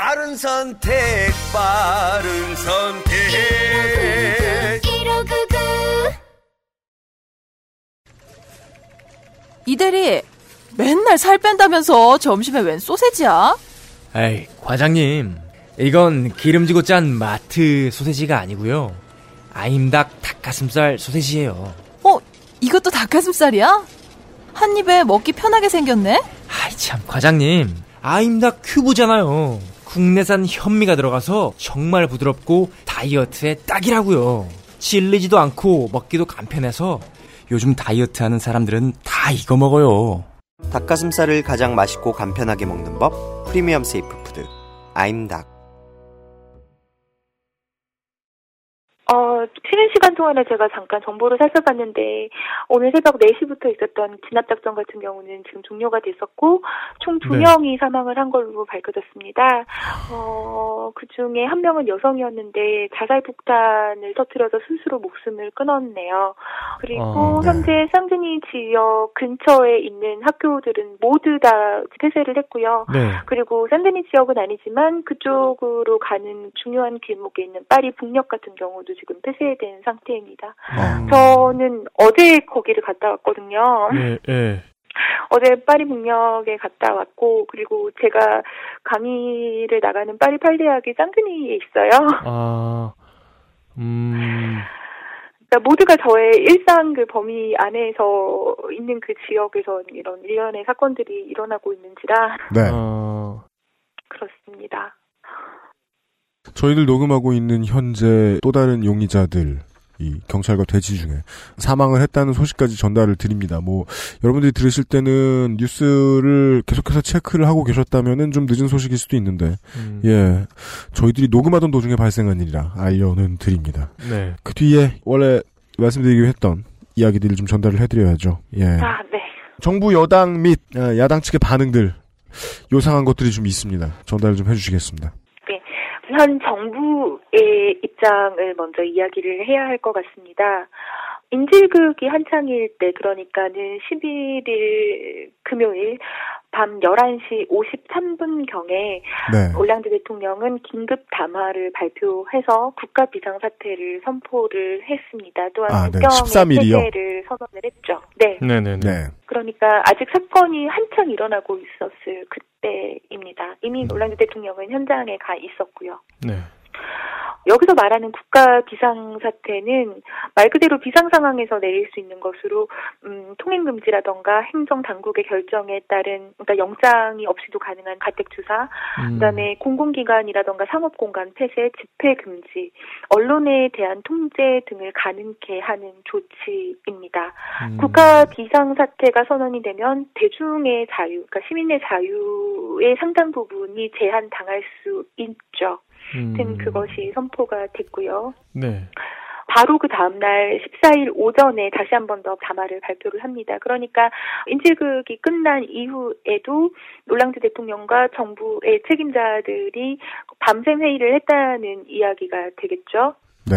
바른 선택, 빠른 선택. 이대리, 맨날 살 뺀다면서 점심에 웬 소세지야? 에이, 과장님. 이건 기름지고 짠 마트 소세지가 아니고요. 아임닭 닭가슴살 소세지예요. 어, 이것도 닭가슴살이야? 한 입에 먹기 편하게 생겼네? 아이 참, 과장님. 아임닭 큐브잖아요. 국내산 현미가 들어가서 정말 부드럽고 다이어트에 딱이라고요. 질리지도 않고 먹기도 간편해서 요즘 다이어트 하는 사람들은 다 이거 먹어요. 닭가슴살을 가장 맛있고 간편하게 먹는 법 프리미엄 safe food 아임닭 어, 쉬는 시간 동안에 제가 잠깐 정보를 살펴봤는데, 오늘 새벽 4시부터 있었던 진압작전 같은 경우는 지금 종료가 됐었고, 총두 네. 명이 사망을 한 걸로 밝혀졌습니다. 어, 그 중에 한 명은 여성이었는데, 자살 폭탄을 터뜨려서 스스로 목숨을 끊었네요. 그리고 아, 네. 현재 쌍둥이 지역 근처에 있는 학교들은 모두 다 폐쇄를 했고요. 네. 그리고 샌드니 지역은 아니지만 그쪽으로 가는 중요한 길목에 있는 파리 북역 같은 경우도 지금 폐쇄된 상태입니다. 저는 어제 거기를 갔다 왔거든요. 예, 예. 어제 파리 북역에 갔다 왔고 그리고 제가 강의를 나가는 파리 팔대학이 쌍둥이에 있어요. 아, 음, 그러니까 모두가 저의 일상 그 범위 안에서 있는 그 지역에서 이런 일련의 사건들이 일어나고 있는지라 네. 어, 그렇습니다. 저희들 녹음하고 있는 현재 또 다른 용의자들 이 경찰과 대치 중에 사망을 했다는 소식까지 전달을 드립니다. 뭐 여러분들이 들으실 때는 뉴스를 계속해서 체크를 하고 계셨다면은 좀 늦은 소식일 수도 있는데 음. 예 저희들이 녹음하던 도중에 발생한 일이라 알려는 드립니다. 네. 그 뒤에 원래 말씀드리기로 했던 이야기들을 좀 전달을 해드려야죠. 예. 아, 네. 정부 여당 및 아, 야당 측의 반응들 요상한 것들이 좀 있습니다. 전달을 좀 해주시겠습니다. 네. 현 정부의 입장을 먼저 이야기를 해야 할 것 같습니다. 인질극이 한창일 때, 그러니까는 11일 금요일 밤 11시 53분경에 네. 올랑드 대통령은 긴급 담화를 발표해서 국가 비상사태를 선포를 했습니다. 또한 아, 네. 국경의 13일이요? 폐쇄를 선언을 했죠. 네. 네네 네. 그러니까 아직 사건이 한창 일어나고 있었을 그 때입니다. 이미 음. 올랑드 대통령은 현장에 가 있었고요. 네. 여기서 말하는 국가 비상사태는 말 그대로 비상 상황에서 내릴 수 있는 것으로 음, 통행 금지라던가 행정 당국의 결정에 따른 그러니까 영장이 없이도 가능한 가택 투사, 음. 그다음에 공공기관이라던가 상업공간 폐쇄, 집회 금지, 언론에 대한 통제 등을 가능케 하는 조치입니다. 음. 국가 비상사태가 선언이 되면 대중의 자유, 그러니까 시민의 자유의 상당 부분이 제한당할 수 있죠. 음. 그것이 선포가 됐고요. 네. 바로 그 다음날 14일 오전에 다시 한 번 더 담화를 발표를 합니다. 그러니까 인질극이 끝난 이후에도 롤랑드 대통령과 정부의 책임자들이 밤샘 회의를 했다는 이야기가 되겠죠. 네.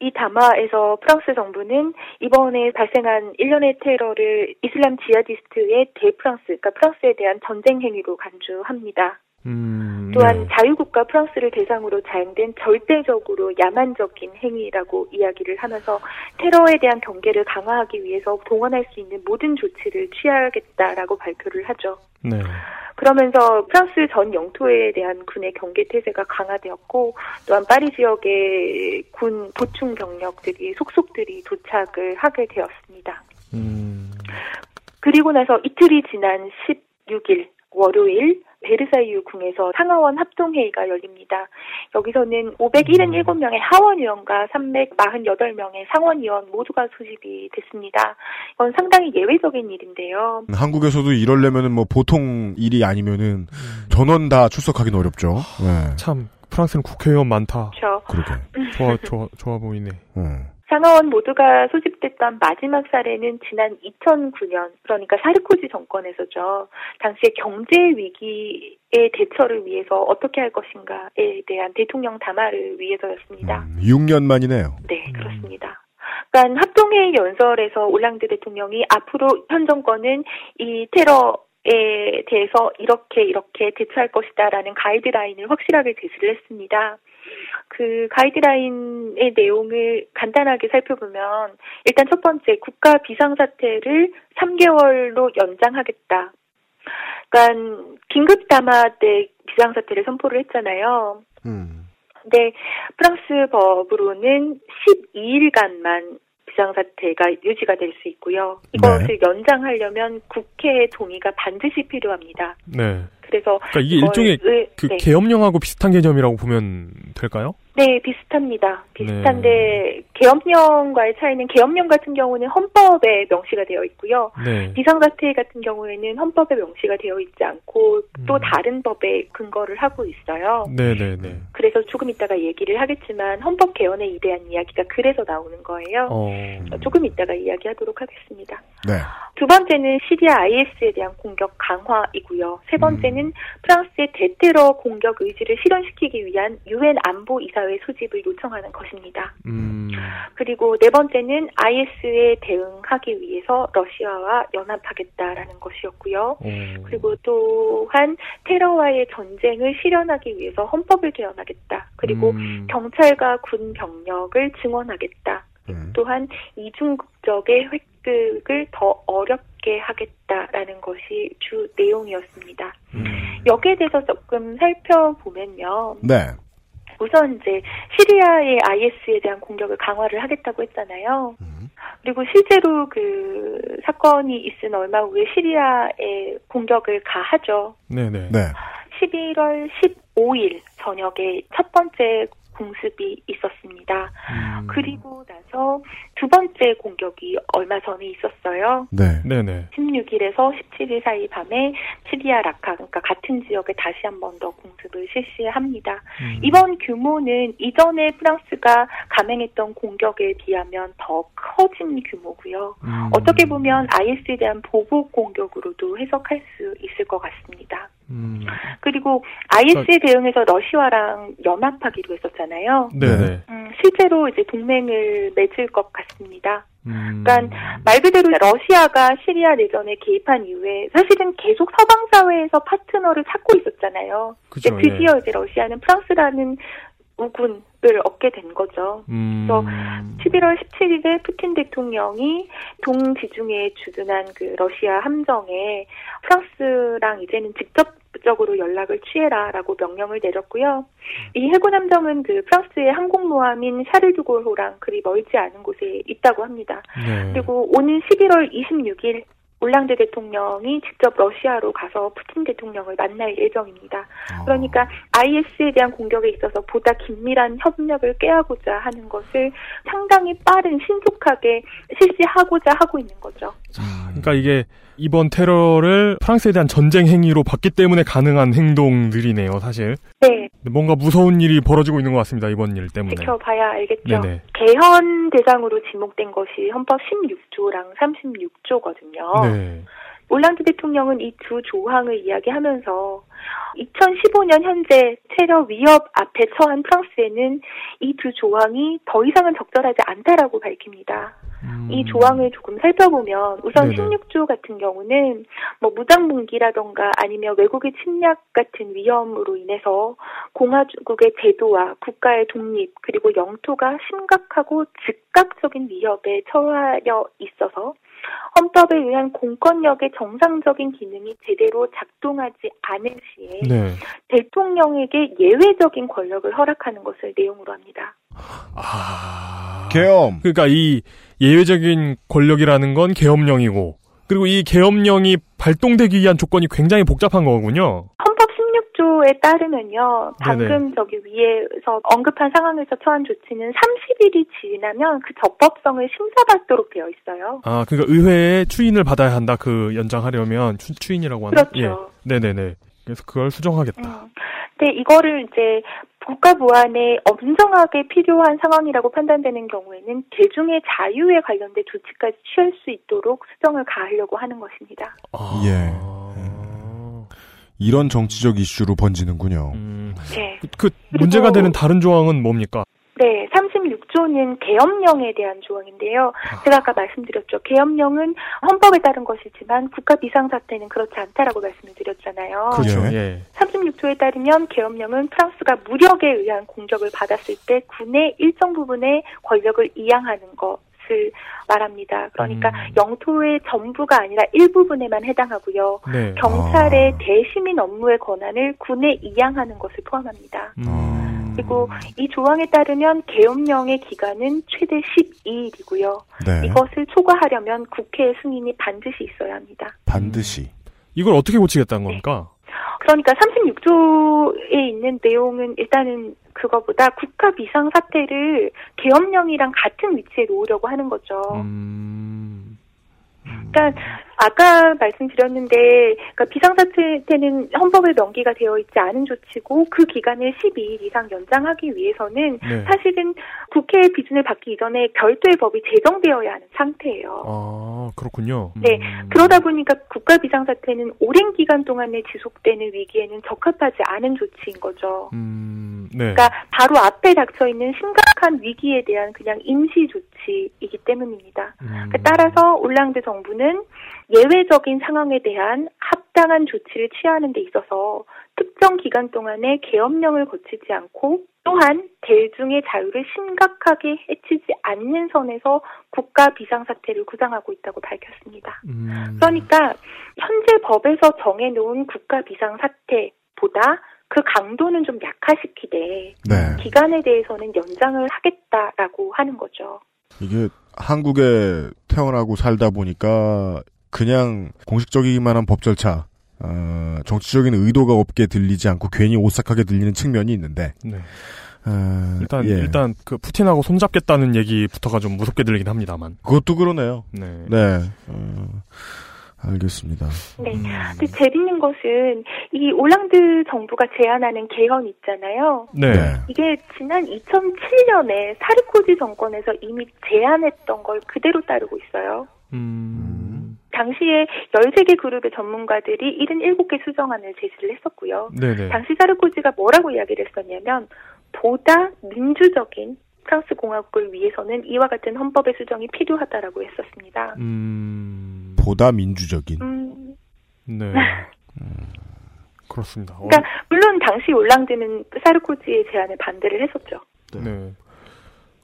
이 담화에서 프랑스 정부는 이번에 발생한 일련의 테러를 이슬람 지하디스트의 대프랑스, 그러니까 프랑스에 대한 전쟁 행위로 간주합니다. 음, 또한 자유국가 프랑스를 대상으로 자행된 절대적으로 야만적인 행위라고 이야기를 하면서 테러에 대한 경계를 강화하기 위해서 동원할 수 있는 모든 조치를 취하겠다라고 발표를 하죠. 네. 그러면서 프랑스 전 영토에 대한 군의 경계 태세가 강화되었고 또한 파리 지역의 군 보충 병력들이 속속들이 도착을 하게 되었습니다. 음, 그리고 나서 이틀이 지난 16일 월요일 베르사유 궁에서 상하원 합동회의가 열립니다. 여기서는 577명의 하원의원과 348명의 상원의원 모두가 소집이 됐습니다. 이건 상당히 예외적인 일인데요. 한국에서도 이러려면은 뭐 보통 일이 아니면은 전원 다 출석하기는 어렵죠. 네. 참 프랑스는 국회의원 많다. 그렇죠. 그러게. 좋아 좋아 좋아 보이네. 음. 상하원 모두가 소집됐던 마지막 사례는 지난 2009년, 그러니까 사르코지 정권에서죠. 당시에 경제 위기의 대처를 위해서 어떻게 할 것인가에 대한 대통령 담화를 위해서였습니다. 6년 만이네요. 네, 그렇습니다. 그러니까 합동회의 연설에서 올랑드 대통령이 앞으로 현 정권은 이 테러 에 대해서 이렇게 이렇게 대처할 것이다라는 가이드라인을 확실하게 제시를 했습니다. 그 가이드라인의 내용을 간단하게 살펴보면 일단 첫 번째 국가 비상사태를 3개월로 연장하겠다. 그러니까 긴급 담화 때 비상사태를 선포를 했잖아요. 음. 근데 프랑스 법으로는 12일간만 비상사태가 유지가 될 수 있고요. 이것을 연장하려면 국회의 동의가 반드시 필요합니다. 네. 그래서 그러니까 이게 일종의 의- 그 네. 계엄령하고 비슷한 개념이라고 보면 될까요? 네, 비슷합니다. 비슷한데 계엄령과의 차이는 계엄령 같은 경우는 헌법에 명시가 되어 있고요. 네. 비상사태 같은 경우에는 헌법에 명시가 되어 있지 않고 음. 또 다른 법에 근거를 하고 있어요. 네 네 네. 그래서 조금 이따가 얘기를 하겠지만 헌법 개헌에 대한 이야기가 그래서 나오는 거예요. 어. 조금 이따가 이야기하도록 하겠습니다. 네. 두 번째는 시리아 IS에 대한 공격 강화이고요. 세 번째는 프랑스의 대테러 공격 의지를 실현시키기 위한 유엔 안보 이사회 소집을 요청하는 것입니다. 음. 그리고 네 번째는 IS에 대응하기 위해서 러시아와 연합하겠다라는 것이었고요. 어. 그리고 또한 테러와의 전쟁을 실현하기 위해서 헌법을 개헌하겠다. 그리고 음. 경찰과 군 병력을 증원하겠다. 음. 또한 이중국적의 획득을 더 어렵게 하겠다라는 것이 주 내용이었습니다. 음. 여기에 대해서 조금 살펴보면요. 네. 우선 이제 시리아의 IS에 대한 공격을 강화를 하겠다고 했잖아요. 그리고 실제로 그 사건이 있은 얼마 후에 시리아에 공격을 가하죠. 네네. 네. 11월 15일 저녁에 첫 번째 공습이 있었습니다. 음. 그리고 나서 두 번째 공격이 얼마 전에 있었어요. 네. 네네. 16일에서 17일 사이 밤에 시리아 라카, 그러니까 같은 지역에 다시 한 번 더 공습을 실시합니다. 음. 이번 규모는 이전에 프랑스가 감행했던 공격에 비하면 더 커진 규모고요. 음. 어떻게 보면 IS에 대한 보복 공격으로도 해석할 수 있을 것 같습니다. 음. 그리고 IS에 대응해서 러시아랑 연합하기로 했었잖아요. 음, 실제로 이제 동맹을 맺을 것 같습니다. 음. 그러니까 말 그대로 러시아가 시리아 내전에 개입한 이후에 사실은 계속 서방 사회에서 파트너를 찾고 있었잖아요. 그죠, 근데 드디어 예. 이제 러시아는 프랑스라는 우군을 얻게 된 거죠. 음. 그래서 11월 17일에 푸틴 대통령이 동지중해에 주둔한 그 러시아 함정에 프랑스랑 이제는 직접 적으로 연락을 취해라라고 명령을 내렸고요. 이 해군 함정은 그 프랑스의 항공모함인 샤를드골호랑 그리 멀지 않은 곳에 있다고 합니다. 네. 그리고 오는 11월 26일 올랑드 대통령이 직접 러시아로 가서 푸틴 대통령을 만날 예정입니다. 그러니까 IS에 대한 공격에 있어서 보다 긴밀한 협력을 깨하고자 하는 것을 상당히 빠른 신속하게 실시하고자 하고 있는 거죠. 그러니까 이게 이번 테러를 프랑스에 대한 전쟁 행위로 봤기 때문에 가능한 행동들이네요, 사실. 네. 뭔가 무서운 일이 벌어지고 있는 것 같습니다. 이번 일 때문에. 지켜봐야 알겠죠. 네네. 개헌 대상으로 지목된 것이 헌법 16조랑 36조거든요. 네. 올란드 대통령은 이 두 조항을 이야기하면서 2015년 현재 테러 위협 앞에 처한 프랑스에는 이 두 조항이 더 이상은 적절하지 않다라고 밝힙니다. 이 조항을 조금 살펴보면 우선 네네. 16조 같은 경우는 뭐 무장분기라던가 아니면 외국의 침략 같은 위험으로 인해서 공화국의 제도와 국가의 독립 그리고 영토가 심각하고 즉각적인 위협에 처하여 있어서 헌법에 의한 공권력의 정상적인 기능이 제대로 작동하지 않을 시에 네. 대통령에게 예외적인 권력을 허락하는 것을 내용으로 합니다. 계엄. 그러니까 이 예외적인 권력이라는 건 계엄령이고 그리고 이 계엄령이 발동되기 위한 조건이 굉장히 복잡한 거군요. 헌법 16조에 따르면요. 방금 네네. 저기 위에서 언급한 상황에서 처한 조치는 30일이 지나면 그 적법성을 심사받도록 되어 있어요. 아, 그러니까 의회의 추인을 받아야 한다. 그 연장하려면 추, 추인이라고 하나? 그렇죠. 예. 네네네. 그래서 그걸 수정하겠다. 근데 이거를 이제 국가 보안에 엄정하게 필요한 상황이라고 판단되는 경우에는 대중의 자유에 관련된 조치까지 취할 수 있도록 수정을 가하려고 하는 것입니다. 예. 이런 정치적 이슈로 번지는군요. 네. 그 문제가 되는 다른 조항은 뭡니까? 네, 36조는 계엄령에 대한 조항인데요. 제가 아까 말씀드렸죠. 계엄령은 헌법에 따른 것이지만 국가 비상사태는 그렇지 않다라고 말씀을 드렸잖아요. 그렇죠. 예. 36조에 따르면 계엄령은 프랑스가 무력에 의한 공격을 받았을 때 군의 일정 부분의 권력을 이양하는 것 을 말합니다. 그러니까 음. 영토의 전부가 아니라 일부분에만 해당하고요. 네. 경찰의 대시민 업무의 권한을 군에 이양하는 것을 포함합니다. 그리고 이 조항에 따르면 계엄령의 기간은 최대 12일이고요. 네. 이것을 초과하려면 국회 승인이 반드시 있어야 합니다. 반드시. 이걸 어떻게 고치겠다는 겁니까? 그러니까 36조에 있는 내용은 일단은 그거보다 국가 비상 사태를 계엄령이랑 같은 위치에 놓으려고 하는 거죠. 그러니까 아까 말씀드렸는데 그러니까 비상사태는 헌법에 명기가 되어 있지 않은 조치고 그 기간을 12일 이상 연장하기 위해서는 네. 사실은 국회의 비준을 받기 이전에 별도의 법이 제정되어야 하는 상태예요. 아, 그렇군요. 네. 그러다 보니까 국가 비상사태는 오랜 기간 동안에 지속되는 위기에는 적합하지 않은 조치인 거죠. 네. 그러니까 바로 앞에 닥쳐 있는 심각한 위기에 대한 그냥 임시 조치이기 때문입니다. 그러니까 따라서 올랑드 정부는 예외적인 상황에 대한 합당한 조치를 취하는 데 있어서 특정 기간 동안에 계엄령을 거치지 않고 또한 대중의 자유를 심각하게 해치지 않는 선에서 국가 비상사태를 구상하고 있다고 밝혔습니다. 그러니까 현재 법에서 정해놓은 국가 비상사태보다 그 강도는 좀 약화시키되 네. 기간에 대해서는 연장을 하겠다라고 하는 거죠. 이게 한국에 태어나고 살다 보니까 그냥 공식적이기만 한 법 절차, 어, 정치적인 의도가 없게 들리지 않고 괜히 오싹하게 들리는 측면이 있는데, 네. 어, 일단 예. 일단 그 푸틴하고 손잡겠다는 얘기부터가 좀 무섭게 들리긴 합니다만. 그것도 그러네요. 네. 네. 어, 알겠습니다. 네. 근데 재밌는 것은 이 올랑드 정부가 제안하는 개헌 있잖아요. 네. 이게 지난 2007년에 사르코지 정권에서 이미 제안했던 걸 그대로 따르고 있어요. 당시에 13개 그룹의 전문가들이 77개 수정안을 제시를 했었고요. 네네. 당시 사르코지가 뭐라고 이야기를 했었냐면 보다 민주적인 프랑스 공화국을 위해서는 이와 같은 헌법의 수정이 필요하다라고 했었습니다. 보다 민주적인. 음, 네. 그렇습니다. 어, 그러니까 물론 당시 올랑드는 사르코지의 제안에 반대를 했었죠. 네.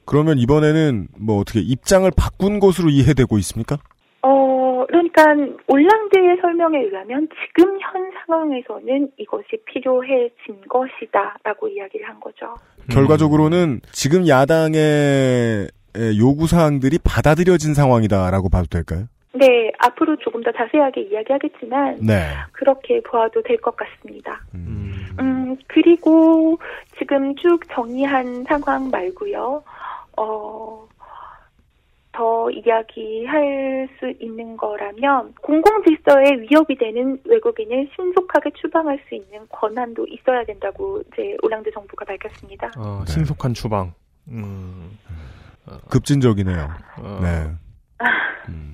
그러면 이번에는 뭐 어떻게 입장을 바꾼 것으로 이해되고 있습니까? 어, 그러니까 올랑드의 설명에 의하면 지금 현 상황에서는 이것이 필요해진 것이다라고 이야기를 한 거죠. 결과적으로는 지금 야당의 에, 요구 사항들이 받아들여진 상황이다라고 봐도 될까요? 네, 앞으로 조금 더 자세하게 이야기하겠지만 네. 그렇게 보아도 될 것 같습니다. 음, 그리고 지금 쭉 정리한 상황 말고요. 어, 더 이야기할 수 있는 거라면 공공질서에 위협이 되는 외국인을 신속하게 추방할 수 있는 권한도 있어야 된다고 이제 올랑드 정부가 밝혔습니다. 어, 신속한 추방. 음. 급진적이네요. 어. 네.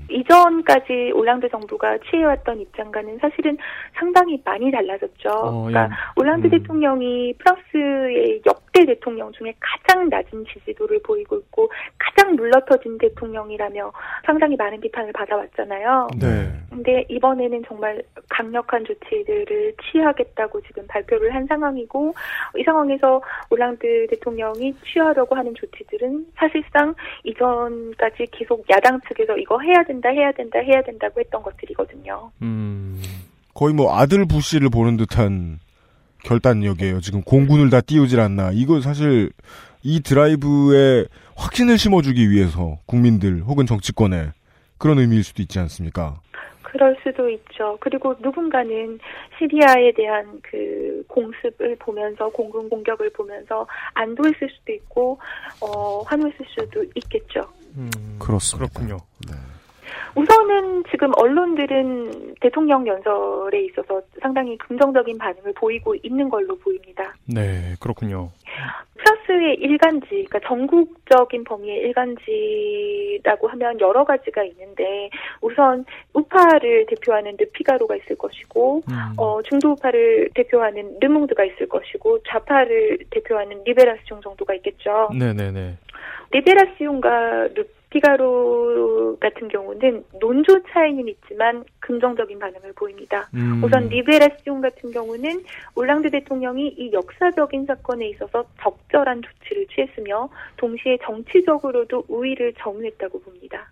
이전까지 올랑드 정부가 취해왔던 입장과는 사실은 상당히 많이 달라졌죠. 어, 그러니까 예. 올랑드 음. 대통령이 프랑스의 역 대 대통령 중에 가장 낮은 지지도를 보이고 있고 가장 물러터진 대통령이라며 상당히 많은 비판을 받아왔잖아요. 네. 근데 이번에는 정말 강력한 조치들을 취하겠다고 지금 발표를 한 상황이고 이 상황에서 올랑드 대통령이 취하려고 하는 조치들은 사실상 이전까지 계속 야당 측에서 이거 해야 된다 해야 된다 해야 된다고 했던 것들이거든요. 음. 거의 뭐 아들 부씨를 보는 듯한 결단력이에요. 지금 공군을 다 띄우질 않나. 이거 사실 이 드라이브에 확신을 심어주기 위해서 국민들 혹은 정치권에 그런 의미일 수도 있지 않습니까? 그럴 수도 있죠. 그리고 누군가는 시리아에 대한 그 공습을 보면서 공군 공격을 보면서 안도했을 수도 있고 어 환호했을 수도 있겠죠. 그렇습니다. 그렇군요. 우선은 지금 언론들은 대통령 연설에 있어서 상당히 긍정적인 반응을 보이고 있는 걸로 보입니다. 네, 그렇군요. 프랑스의 일간지, 그러니까 전국적인 범위의 일간지라고 하면 여러 가지가 있는데 우선 우파를 대표하는 르피가로가 있을 것이고 어, 중도 우파를 대표하는 르몽드가 있을 것이고 좌파를 대표하는 리베라시옹 정도가 있겠죠. 네네네. 리베라시옹과 르 피가로 같은 경우는 논조 차이는 있지만 긍정적인 반응을 보입니다. 음. 우선 리베라시옹 같은 경우는 올랑드 대통령이 이 역사적인 사건에 있어서 적절한 조치를 취했으며 동시에 정치적으로도 우위를 점유했다고 봅니다.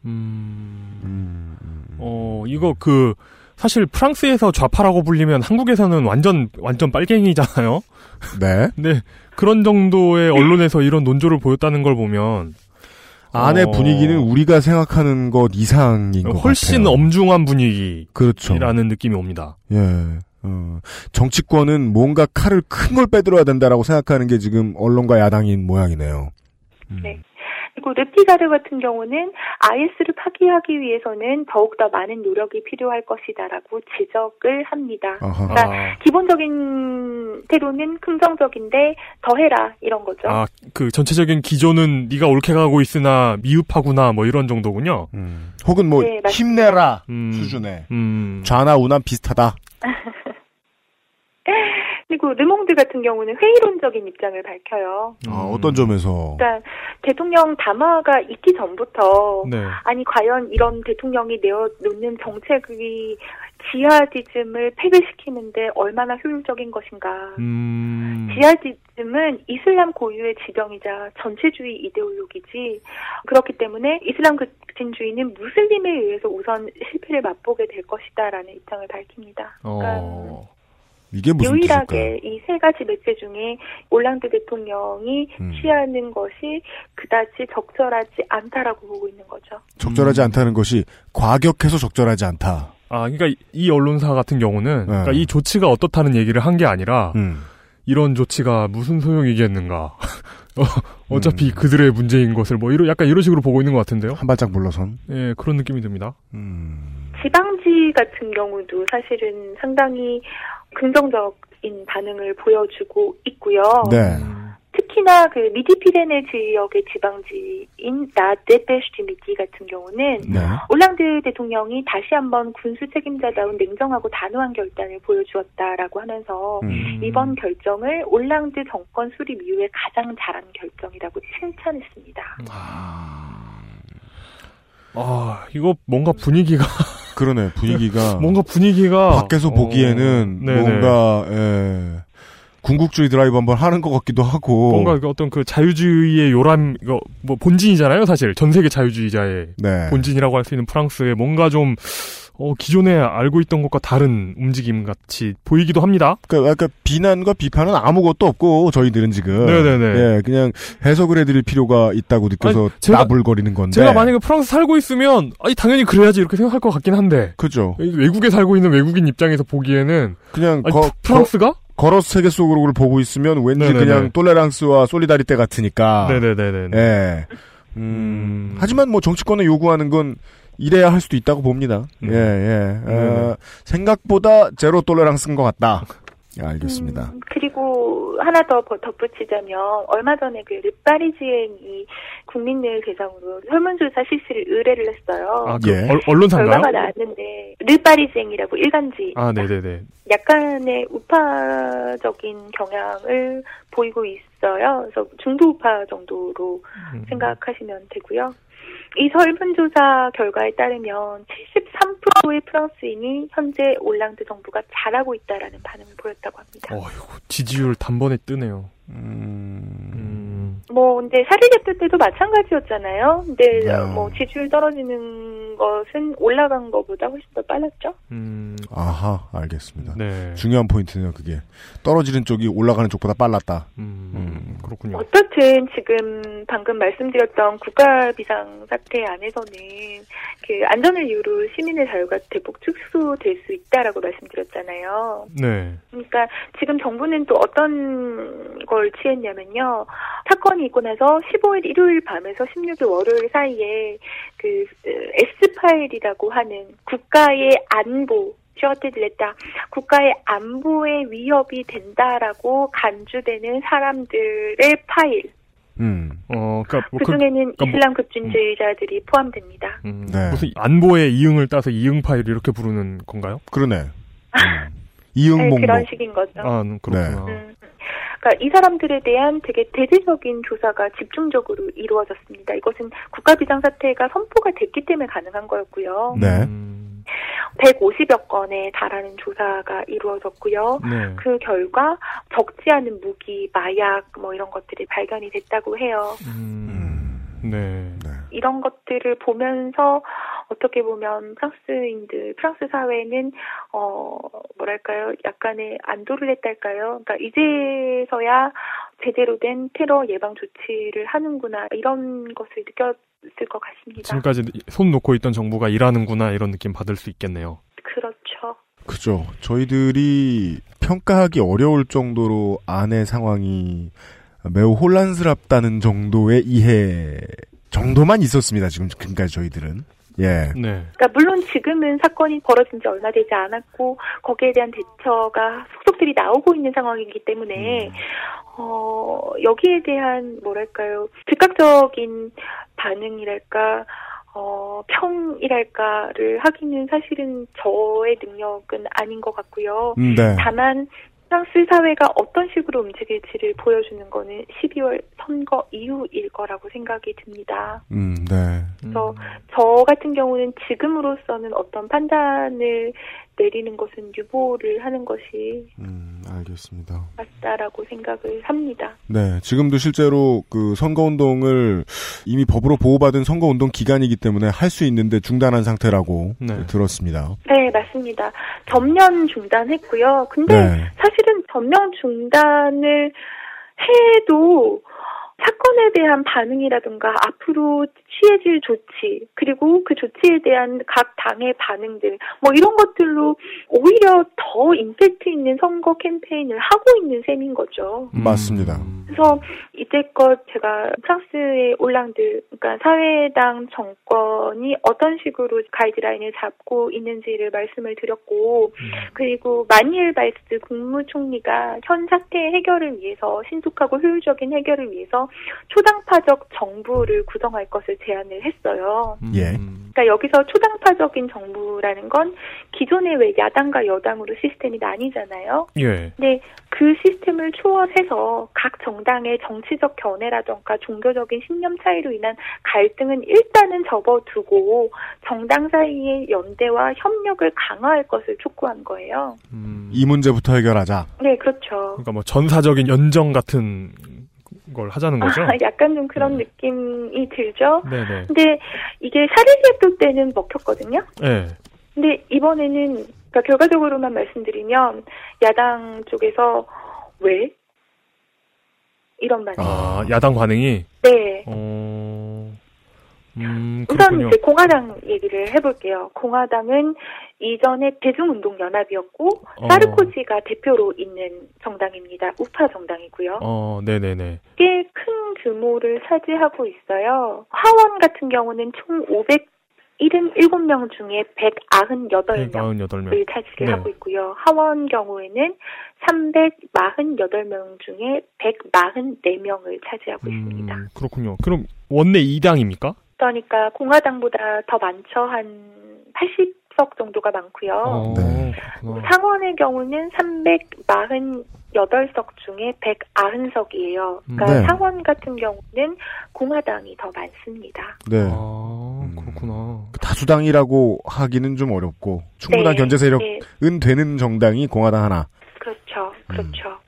어, 이거 그, 사실 프랑스에서 좌파라고 불리면 한국에서는 완전, 완전 빨갱이잖아요? 네. 네. 그런 정도의 언론에서 이런 논조를 보였다는 걸 보면. 안의 어, 분위기는 우리가 생각하는 것 이상인 것 훨씬 같아요. 엄중한 분위기. 그렇죠. 라는 느낌이 옵니다. 예. 어, 정치권은 뭔가 칼을 큰 걸 빼들어야 된다라고 생각하는 게 지금 언론과 야당인 모양이네요. 네. 그리고 르피가르 같은 경우는 IS를 파기하기 위해서는 더욱더 많은 노력이 필요할 것이다라고 지적을 합니다. 그러니까 아. 기본적인 태도는 긍정적인데 더 해라 이런 거죠. 아, 그 전체적인 기조는 네가 옳게 가고 있으나 미흡하구나 뭐 이런 정도군요. 혹은 뭐 네. 힘내라 음. 수준의 음. 좌나 우나 비슷하다. 그리고 르몽드 같은 경우는 회의론적인 입장을 밝혀요. 아, 어떤 점에서 그러니까 대통령 담화가 있기 전부터 네. 아니 과연 이런 대통령이 내어놓는 정책이 지하디즘을 폐기시키는데 얼마나 효율적인 것인가. 음. 지하디즘은 이슬람 고유의 지경이자 전체주의 이데올로기지 그렇기 때문에 이슬람 급진주의는 무슬림에 의해서 우선 실패를 맛보게 될 것이다라는 입장을 밝힙니다. 그러니까 어. 이게 무슨 유일하게 이 세 가지 매체 중에 올랑드 대통령이 음. 취하는 것이 그다지 적절하지 않다라고 보고 있는 거죠. 적절하지 않다는 것이 과격해서 적절하지 않다. 아, 그러니까 이- 이 언론사 같은 경우는 네. 그러니까 이 조치가 어떻다는 얘기를 한 게 아니라 음. 이런 조치가 무슨 소용이겠는가. 어, 어차피 음. 그들의 문제인 것을 뭐 이런 약간 이런 식으로 보고 있는 것 같은데요. 한 발짝 물러선. 예, 그런 느낌이 듭니다. 지방지 같은 경우도 사실은 상당히 긍정적인 반응을 보여주고 있고요. 네. 특히나 그 미디피레네 지역의 지방지인 라데페슈티미티 같은 경우는 네. 올랑드 대통령이 다시 한번 군수 책임자다운 냉정하고 단호한 결단을 보여주었다라고 하면서 음. 이번 결정을 올랑드 정권 수립 이후에 가장 잘한 결정이라고 칭찬했습니다. 아, 이거 뭔가 분위기가 그러네 분위기가 뭔가 분위기가 밖에서 보기에는 어. 뭔가 예, 궁극주의 드라이브 한번 하는 것 같기도 하고 뭔가 그 어떤 그 자유주의의 요람 이거 뭐 본진이잖아요, 사실 전 세계 자유주의자의 네. 본진이라고 할 수 있는 프랑스의 뭔가 좀 어, 기존에 알고 있던 것과 다른 움직임 같이 보이기도 합니다. 그러니까 비난과 비판은 아무것도 없고 저희들은 지금 네네네. 예, 그냥 해석을 해드릴 필요가 있다고 느껴서 아니, 나불거리는 건데 제가 만약에 프랑스 살고 있으면 아니 당연히 그래야지 이렇게 생각할 것 같긴 한데 그죠 외국에 살고 있는 외국인 입장에서 보기에는 그냥 아니, 거- 프랑스가 걸어서 세계 속으로 보고 있으면 왠지 네네네. 그냥 똘레랑스와 솔리다리떼 같으니까 네네네네. 예. 음, 하지만 뭐 정치권에 요구하는 건 이래야 할 수도 있다고 봅니다. 예, 예. 어, 생각보다 제로 톨레랑스인 것 같다. 예, 알겠습니다. 그리고 하나 더 버- 덧붙이자면 얼마 전에 그 르파리지엔이 국민들 대상으로 설문조사 실시를 의뢰를 했어요. 아, 그 얼- 언론사인가요? 결과가 나왔는데 르파리지엔이라고 일간지 아, 네네네. 약간의 우파적인 경향을 보이고 있어요. 그래서 중도 우파 정도로 음. 생각하시면 되고요. 이 설문조사 결과에 따르면 73%의 프랑스인이 현재 올랑드 정부가 잘하고 있다라는 반응을 보였다고 합니다. 어휴, 지지율 단번에 뜨네요. 뭐 근데 heb도 때도 마찬가지였잖아요. 근데 네. 뭐 지지율 떨어지는 것은 올라간 것보다 훨씬 더 빨랐죠. 아하, 알겠습니다. 네. 중요한 포인트네요, 그게. 떨어지는 쪽이 올라가는 쪽보다 빨랐다. 음, 그렇군요. 어떻든 지금 방금 말씀드렸던 국가 비상 사태 안에서는 그 안전을 이유로 시민의 자유가 대폭 축소될 수 있다라고 말씀드렸잖아요. 네. 그러니까 지금 정부는 또 어떤 걸 취했냐면요. 사건이 있고 나서 15일 일요일 밤에서 16일 월요일 사이에 그 S 파일이라고 하는 국가의 안보 셔틀들했다 국가의 안보에 위협이 된다라고 간주되는 사람들의 파일 음. 어, 그니까, 그 중에는 이슬람 급진주의자들이 포함됩니다. 음, 네. 무슨 안보의 이응을 따서 이응 파일 이렇게 부르는 건가요? 그러네. 음. 이응 네, 목록. 그런 식인 거죠. 아, 음, 그렇구나. 음. 그러니까 이 사람들에 대한 되게 대대적인 조사가 집중적으로 이루어졌습니다. 이것은 국가 비상 사태가 선포가 됐기 때문에 가능한 거였고요. 네. 150여 건에 달하는 조사가 이루어졌고요. 네. 그 결과 적지 않은 무기, 마약 뭐 이런 것들이 발견이 됐다고 해요. 네. 이런 것들을 보면서 어떻게 보면 프랑스인들, 프랑스 사회는 어 뭐랄까요, 약간의 안도를 했달까요. 그러니까 이제서야 제대로 된 테러 예방 조치를 하는구나 이런 것을 느꼈을 것 같습니다. 지금까지 손 놓고 있던 정부가 일하는구나 이런 느낌 받을 수 있겠네요. 그렇죠. 그죠. 저희들이 평가하기 어려울 정도로 안의 상황이 매우 혼란스럽다는 정도의 이해 정도만 있었습니다. 지금 지금까지 저희들은. 예. 네. 그러니까 물론 지금은 사건이 벌어진 지 얼마 되지 않았고 거기에 대한 대처가 속속들이 나오고 있는 상황이기 때문에 어 여기에 대한 뭐랄까요 즉각적인 반응이랄까 어 평이랄까를 하기는 사실은 저의 능력은 아닌 것 같고요. 음, 네. 다만 프랑스 사회가 어떤 식으로 움직일지를 보여주는 거는 12월 선거 이후일 거라고 생각이 듭니다. 음, 네. 그래서 저 같은 경우는 지금으로서는 어떤 판단을 내리는 것은 유보를 하는 것이 알겠습니다. 맞다라고 생각을 합니다. 네, 지금도 실제로 그 선거운동을 이미 법으로 보호받은 선거운동 기간이기 때문에 할 수 있는데 중단한 상태라고 들었습니다. 네, 맞습니다. 전면 중단했고요. 근데 네. 사실은 전면 중단을 해도 사건에 대한 반응이라든가 앞으로 취해질 조치 그리고 그 조치에 대한 각 당의 반응들 뭐 이런 것들로 오히려 더 임팩트 있는 선거 캠페인을 하고 있는 셈인 거죠. 맞습니다. 그래서 이때껏 제가 프랑스의 올랑드, 그러니까 사회당 정권이 어떤 식으로 가이드라인을 잡고 있는지를 말씀을 드렸고, 그리고 마뉘엘 발스 국무총리가 현 사태 해결을 위해서 신속하고 효율적인 해결을 위해서 초당파적 정부를 구성할 것을 제안을 했어요. 예. 그러니까 여기서 초당파적인 정부라는 건 기존의 왜 야당과 여당으로 시스템이 나뉘잖아요. 예. 근데 그 시스템을 초월해서 각 정당의 정치적 견해라던가 종교적인 신념 차이로 인한 갈등은 일단은 접어두고 정당 사이의 연대와 협력을 강화할 것을 촉구한 거예요. 이 문제부터 해결하자. 네, 그렇죠. 그러니까 뭐 전사적인 연정 같은 걸 하자는 거죠. 아, 약간 좀 그런 느낌이 들죠. 네네. 근데 이게 샤르리에도 때는 먹혔거든요. 네. 근데 이번에는 그러니까 결과적으로만 말씀드리면 야당 쪽에서 왜 이런 반응. 아, 야당 반응이 네. 어, 음, 우선. 이제 공화당 얘기를 해볼게요. 공화당은 이전에 대중운동연합이었고 어. 사르코지가 대표로 있는 정당입니다. 우파 정당이고요. 어, 네네네. 꽤 큰 규모를 차지하고 있어요. 하원 같은 경우는 총 577명 중에 198명 198명. 을 차지를 네. 하고 있고요. 하원 경우에는 348명 중에 144명을 차지하고 있습니다. 음, 그렇군요. 그럼 원내 2당입니까? 그러니까 공화당보다 더 많죠. 한 80석 정도가 많고요. 어, 그렇구나. 상원의 경우는 348석 중에 190석이에요. 그러니까 네. 상원 같은 경우는 공화당이 더 많습니다. 네. 아, 그렇구나. 다수당이라고 하기는 좀 어렵고 충분한 네, 견제 세력은 네. 되는 정당이 공화당 하나. 그렇죠. 그렇죠.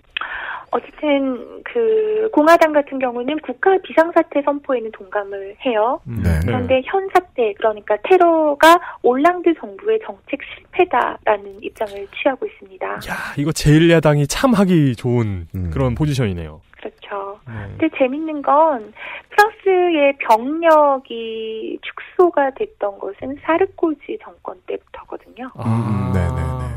어쨌든 그 공화당 같은 경우는 국가 비상사태 선포에는 동감을 해요. 네. 그런데 현 사태 그러니까 테러가 올랑드 정부의 정책 실패다라는 입장을 취하고 있습니다. 야, 이거 제1야당이 참 하기 좋은 음. 그런 포지션이네요. 그렇죠. 네. 근데 재밌는 건 프랑스의 병력이 축소가 됐던 것은 사르코지 정권 때부터거든요. 아, 네네네.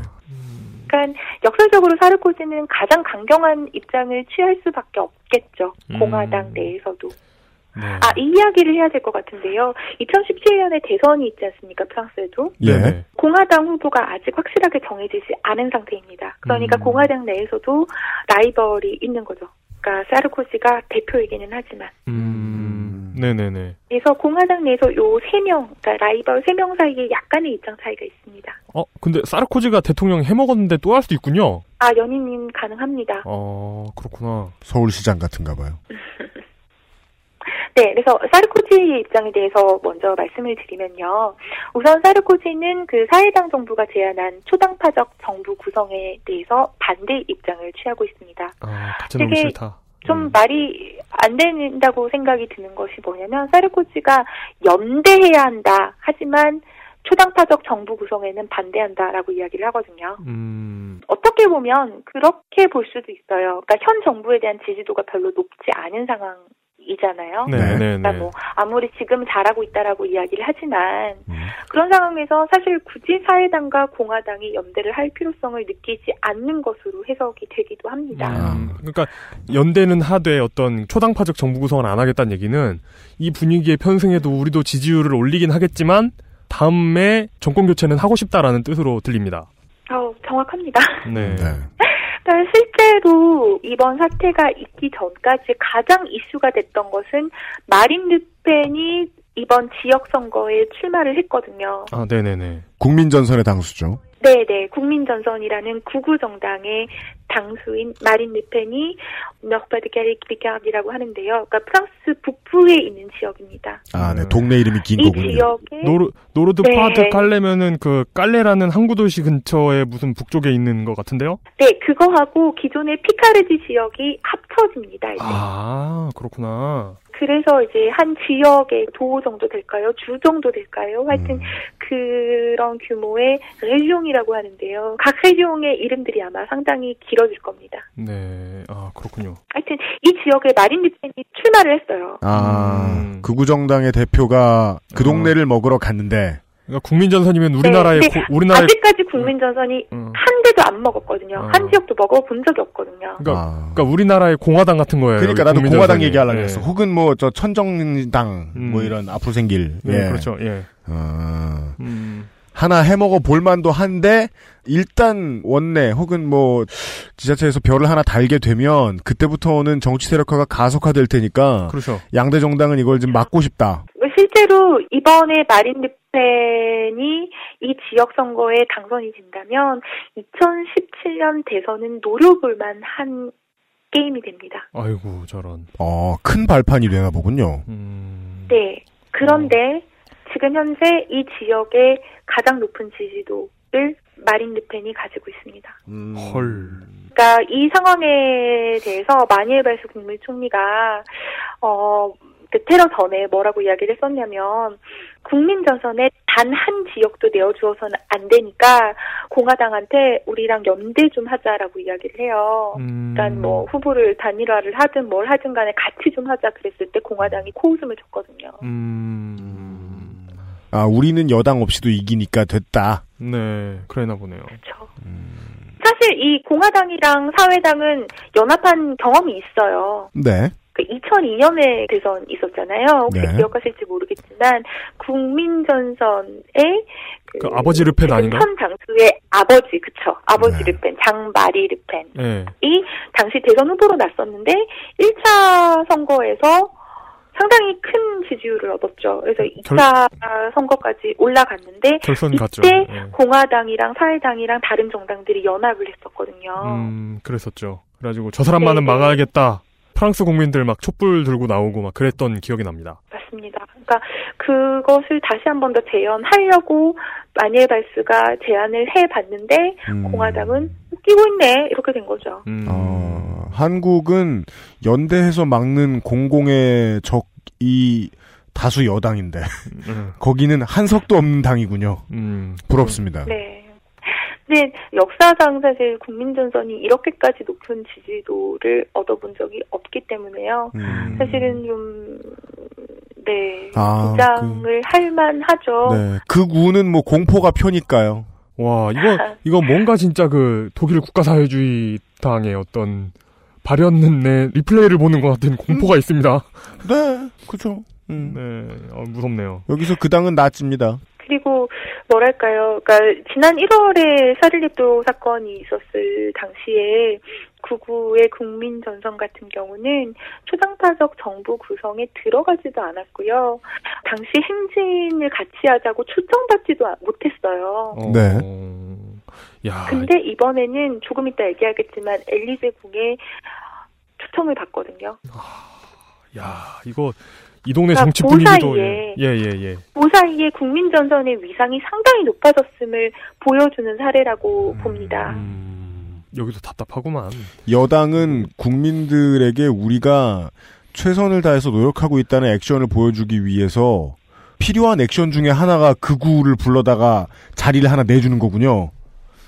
그러니까 역설적으로 사르코지는 가장 강경한 입장을 취할 수밖에 없겠죠. 음. 공화당 내에서도. 네. 아, 이 이야기를 해야 될 것 같은데요. 2017년에 대선이 있지 않습니까, 프랑스에도? 예. 공화당 후보가 아직 확실하게 정해지지 않은 상태입니다. 그러니까 음. 공화당 내에서도 라이벌이 있는 거죠. 그러니까 사르코지가 대표이기는 하지만. 음, 네네네. 그래서 공화당 내에서 요 세 명, 그러니까 라이벌 세 명 사이에 약간의 입장 차이가 있습니다. 어, 근데 사르코지가 대통령 해먹었는데 또 할 수도 있군요. 아, 연인님 가능합니다. 어, 그렇구나. 서울시장 같은가 봐요. 네, 그래서 사르코지의 입장에 대해서 먼저 말씀을 드리면요. 우선 사르코지는 그 사회당 정부가 제안한 초당파적 정부 구성에 대해서 반대 입장을 취하고 있습니다. 아, 되게 싫다. 좀 말이 안 된다고 생각이 드는 것이 뭐냐면 사르코지가 연대해야 한다. 하지만 초당파적 정부 구성에는 반대한다라고 이야기를 하거든요. 음, 어떻게 보면 그렇게 볼 수도 있어요. 그러니까 현 정부에 대한 지지도가 별로 높지 않은 상황 이잖아요. 네네네. 그러니까 뭐 아무리 지금 잘하고 있다라고 이야기를 하지만 음. 그런 상황에서 사실 굳이 사회당과 공화당이 연대를 할 필요성을 느끼지 않는 것으로 해석이 되기도 합니다. 음, 그러니까 연대는 하되 어떤 초당파적 정부 구성을 안 하겠다는 얘기는 이 분위기에 편승해도 우리도 지지율을 올리긴 하겠지만 다음에 정권 교체는 하고 싶다라는 뜻으로 들립니다. 어, 정확합니다. 네. 그러니까 실제로 이번 사태가 있기 전까지 가장 이슈가 됐던 것은 마린 르펜이 이번 지역 선거에 출마를 했거든요. 아, 네네네. 국민전선의 당수죠. 네네, 국민전선이라는 극우 정당의 당수인 마린 르펜이 노르파드칼레 피카르디라고 하는데요. 그러니까 프랑스 북부에 있는 지역입니다. 아, 네. 동네 이름이 긴 이 거군요. 지역에 노르, 노르드 네. 파드 깔레면은 그 깔레라는 항구 도시 근처에 무슨 북쪽에 있는 것 같은데요? 네 그거하고 기존의 피카르디 지역이 합쳐집니다. 이제. 아, 그렇구나. 그래서 이제 한 지역의 도 정도 될까요? 주 정도 될까요? 하여튼 그런 규모의 레지옹이라고 하는데요. 각 레지옹의 이름들이 아마 상당히 길 어질 겁니다. 네. 아, 그렇군요. 하여튼 이 지역에 마린 르펜이 출마를 했어요. 아, 극우정당의 대표가 그 동네를 먹으러 갔는데. 그러니까 국민전선이면 우리나라의 네, 고- 근데 우리나라의 아직까지 국민전선이 한 대도 안 먹었거든요. 어. 한 지역도 먹어본 적이 없거든요. 그러니까, 그러니까 우리나라의 공화당 같은 거예요. 그러니까 나도 국민전선이. 공화당 얘기하려고 예. 했어. 혹은 뭐 저 천정당 뭐 이런 앞으로 생길. 네, 예. 그렇죠. 예. 아, 음. 하나 해먹어 볼만도 한데 일단 원내 혹은 뭐 지자체에서 별을 하나 달게 되면 그때부터는 정치 세력화가 가속화될 테니까 그렇죠. 양대 정당은 이걸 좀 막고 싶다. 실제로 이번에 마린 르펜이 이 지역 선거에 당선이 된다면 2017년 대선은 노려볼 만한 게임이 됩니다. 아이고 저런. 어, 큰 발판이 되나 보군요. 네. 그런데 지금 현재 이 지역의 가장 높은 지지도를 마린 르펜이 가지고 있습니다. 헐. 그러니까 이 상황에 대해서 마니엘 발스 국무총리가 어, 그 테러 전에 뭐라고 이야기를 했었냐면 국민 전선의 단한 지역도 내어주어서는 안 되니까 공화당한테 우리랑 연대 좀 하자라고 이야기를 해요. 음. 그러니까 뭐 후보를 단일화를 하든 뭘 하든 간에 같이 좀 하자 그랬을 때 공화당이 코웃음을 쳤거든요. 음. 아, 우리는 여당 없이도 이기니까 됐다. 네, 그래나 보네요. 사실 이 공화당이랑 사회당은 연합한 경험이 있어요. 네. 그 2002년에 대선 있었잖아요. 혹시 네. 기억하실지 모르겠지만 국민전선의 그 아버지 르펜 아닌가? 현 당수의 아버지 그쵸? 아버지 네. 르펜 장마리 르펜이 네. 당시 대선 후보로 났었는데 1차 선거에서 상당히 큰 지지율을 얻었죠. 그래서 2차 선거까지 올라갔는데 결선 이때 갔죠. 네. 공화당이랑 사회당이랑 다른 정당들이 연합을 했었거든요. 음, 그랬었죠. 그래가지고 저 사람만은 네네. 막아야겠다. 프랑스 국민들 막 촛불 들고 나오고 막 그랬던 기억이 납니다. 맞습니다. 그러니까 그것을 다시 한 번 더 재연하려고 마니엘 발스가 제안을 해봤는데 음. 공화당은 웃기고 있네 이렇게 된 거죠. 음. 어, 한국은 연대해서 막는 공공의 적이 다수 여당인데 거기는 한석도 없는 당이군요. 음. 부럽습니다. 네. 근데 역사상 사실 국민전선이 이렇게까지 높은 지지도를 얻어본 적이 없기 때문에요. 사실은 좀, 네, 음. 아, 긴장을 할 만하죠. 네, 극우는 뭐 공포가 표니까요. 와, 이거, 이거 뭔가 진짜 그 독일 국가사회주의 당의 어떤 발현 내 리플레이를 보는 것 같은 공포가 음. 있습니다. 네, 그죠. 네, 어, 무섭네요. 여기서 그 당은 나집니다. 그리고 뭐랄까요, 그러니까 지난 1월에 샤를리도 사건이 있었을 당시에 구구의 국민 전선 같은 경우는 초당파적 정부 구성에 들어가지도 않았고요. 당시 행진을 같이 하자고 초청받지도 아- 못했어요. 네. 야, 근데 이번에는 조금 이따 얘기하겠지만 엘리제 궁에 초청을 받거든요. 야, 이거 이 동네 그러니까 정치 그 분위기도 사이에 예, 예, 예. 그 사이에 국민 전선의 위상이 상당히 높아졌음을 보여주는 사례라고 봅니다. 여기도 답답하구만. 여당은 국민들에게 우리가 최선을 다해서 노력하고 있다는 액션을 보여주기 위해서 필요한 액션 중에 하나가 극우를 불러다가 자리를 하나 내주는 거군요.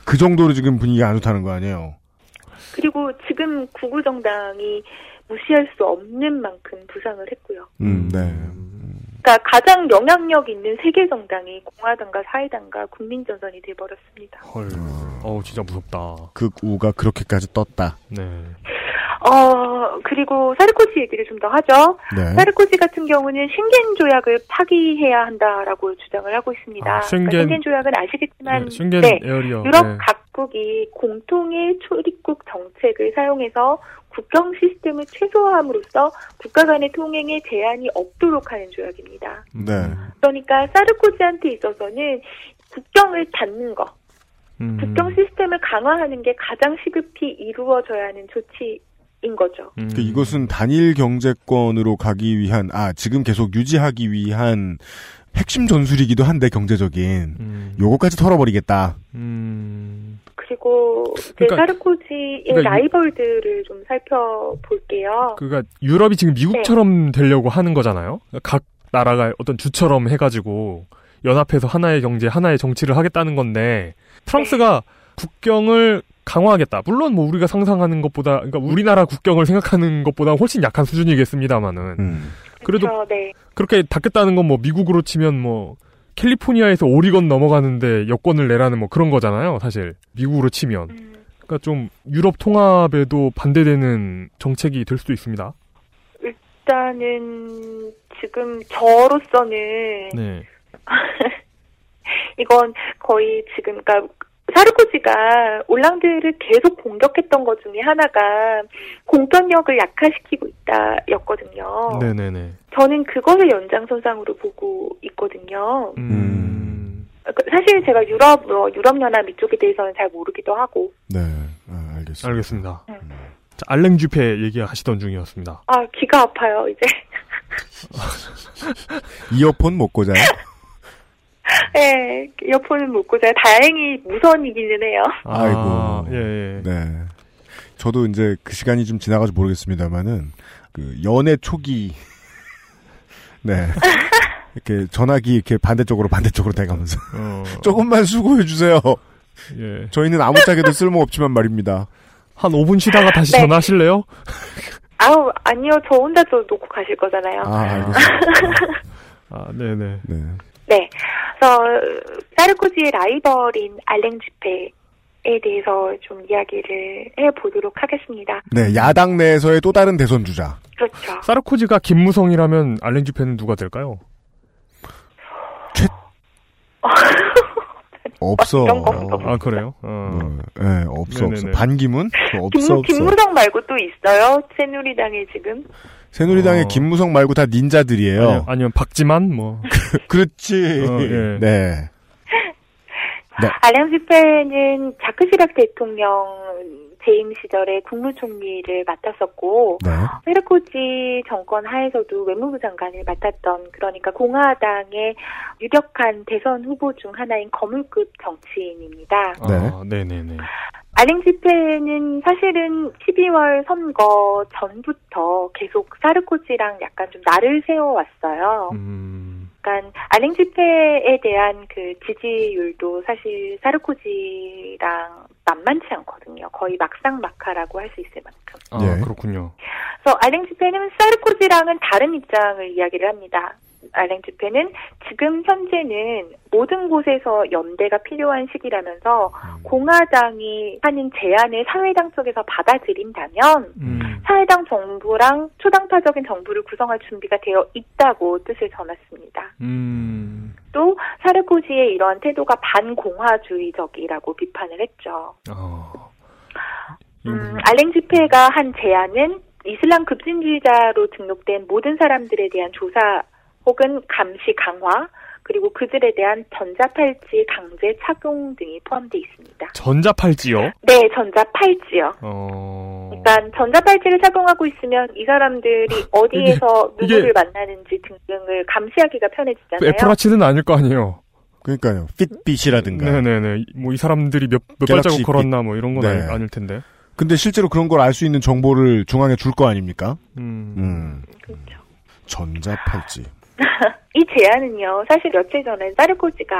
그 정도로 지금 분위기가 안 좋다는 거 아니에요. 그리고 지금 구구 정당이 무시할 수 없는 만큼 부상을 했고요. 음, 네. 그러니까 가장 영향력 있는 세계 정당이 공화당과 사회당과 국민전선이 돼버렸습니다. 헐. 어우, 진짜 무섭다. 극우가 그렇게까지 떴다. 네. 어 그리고 사르코지 얘기를 좀 더 하죠. 네. 사르코지 같은 경우는 쉥겐 조약을 파기해야 한다라고 주장을 하고 있습니다. 아, 쉥겐- 그러니까 쉥겐 조약은 아시겠지만 네, 네, 에어리어. 유럽 네. 각국이 공통의 출입국 정책을 사용해서 국경 시스템을 최소화함으로써 국가 간의 통행에 제한이 없도록 하는 조약입니다. 네. 그러니까 사르코지한테 있어서는 국경을 닫는 거, 음. 국경 시스템을 강화하는 게 가장 시급히 이루어져야 하는 조치 인 거죠. 음. 그 이것은 단일 경제권으로 가기 위한 아 지금 계속 유지하기 위한 핵심 전술이기도 한데 경제적인 음. 요거까지 털어버리겠다. 그리고 이제 그러니까- 사르코지의 그러니까 유- 라이벌들을 좀 살펴볼게요. 그러니까 유럽이 지금 미국처럼 되려고 하는 거잖아요. 각 나라가 어떤 주처럼 해가지고 연합해서 하나의 경제, 하나의 정치를 하겠다는 건데 프랑스가 국경을 강화하겠다. 물론 뭐 우리가 상상하는 것보다, 그러니까 우리나라 국경을 생각하는 것보다 훨씬 약한 수준이겠습니다만은 그래도 그렇죠, 네. 그렇게 닫겠다는 건 뭐 미국으로 치면 뭐 캘리포니아에서 오리건 넘어가는데 여권을 내라는 뭐 그런 거잖아요. 사실 미국으로 치면. 그러니까 좀 유럽 통합에도 반대되는 정책이 될 수도 있습니다. 일단은 지금 저로서는 네. 이건 거의 지금 그러니까 사르코지가 올랑드를 계속 공격했던 것 중에 하나가 공권력을 약화시키고 있다였거든요. 네네네. 저는 그것을 연장선상으로 보고 있거든요. 음. 그- 사실 제가 유럽 뭐 유럽 연합 이쪽에 대해서는 잘 모르기도 하고 네, 아, 알겠습니다. 알겠습니다. 자, 알랭 주페 얘기하시던 중이었습니다. 아 귀가 아파요 이제. 이어폰 못 꽂아요? 네, 이어폰은 못 꽂아요. 다행히 무선이기는 해요. 아이고. 예, 예. 네. 저도 이제 그 시간이 좀 지나가서 모르겠습니다만은 그 연애 초기 네. 이렇게 전화기 이렇게 반대쪽으로 반대쪽으로 대가면서 어. 조금만 수고해 주세요. 예. 저희는 아무짝에도 쓸모 없지만 말입니다. 한 5분 쉬다가 다시 네. 전화하실래요? 아우 아니요 저 혼자 또 놓고 가실 거잖아요. 아, 알겠습니다. 아, 네네. 네. 네. 그래서 사르코지의 라이벌인 알랭 주페에 대해서 좀 이야기를 해보도록 하겠습니다. 네, 야당 내에서의 또 다른 대선 주자. 그렇죠. 사르코지가 김무성이라면 알렌 주페는 누가 될까요? 없어. 아 그래요? 어. 네, 없어 없어. 네네네. 반기문 없어 김, 없어. 김무성 말고 또 있어요. 새누리당에 지금. 새누리당의 어. 김무성 말고 다 닌자들이에요. 아니요, 아니면 박지만 뭐. 그렇지. 어, 예. 네. 네. 알랭 주페는 자크 시락 대통령 재임 시절에 국무총리를 맡았었고 네. 페르코지 정권 하에서도 외무부 장관을 맡았던 그러니까 공화당의 유력한 대선 후보 중 하나인 거물급 정치인입니다. 아, 네 네 네. 알랭 지페는 사실은 12월 선거 전부터 계속 사르코지랑 약간 좀 날을 세워왔어요. 그러니까 알랭 지페에 대한 그 지지율도 사실 사르코지랑 만만치 않거든요. 거의 막상막하라고 할 수 있을 만큼. 아 예. 그렇군요. 그래서 알랭 지페는 사르코지랑은 다른 입장을 이야기를 합니다. 알랭 지페는 지금 현재는 모든 곳에서 연대가 필요한 시기라면서 공화당이 하는 제안을 사회당 쪽에서 받아들인다면 음. 사회당 정부랑 초당파적인 정부를 구성할 준비가 되어 있다고 뜻을 전했습니다. 음. 또 사르코지의 이러한 태도가 반공화주의적이라고 비판을 했죠. 어. 음, 알랭 지페가 한 제안은 이슬람 급진주의자로 등록된 모든 사람들에 대한 조사 혹은 감시 강화 그리고 그들에 대한 전자팔찌 강제 착용 등이 포함되어 있습니다. 전자팔찌요? 네, 전자팔찌요. 어. 그러니까 전자팔찌를 착용하고 있으면 이 사람들이 어디에서 이게- 누구를 만나는지 등등을 감시하기가 편해지잖아요. 애플워치는 아닐 거 아니에요. 그러니까요. 핏빛이라든가. 네네네. 뭐 이 사람들이 몇, 몇 발자국 걸었나 뭐 이런 건 네. 아니, 아닐 텐데. 근데 실제로 그런 걸 알 수 있는 정보를 중앙에 줄 거 아닙니까? 음. 음. 그렇죠. 전자팔찌. 이 제안은요, 사실 며칠 전에 사르코지가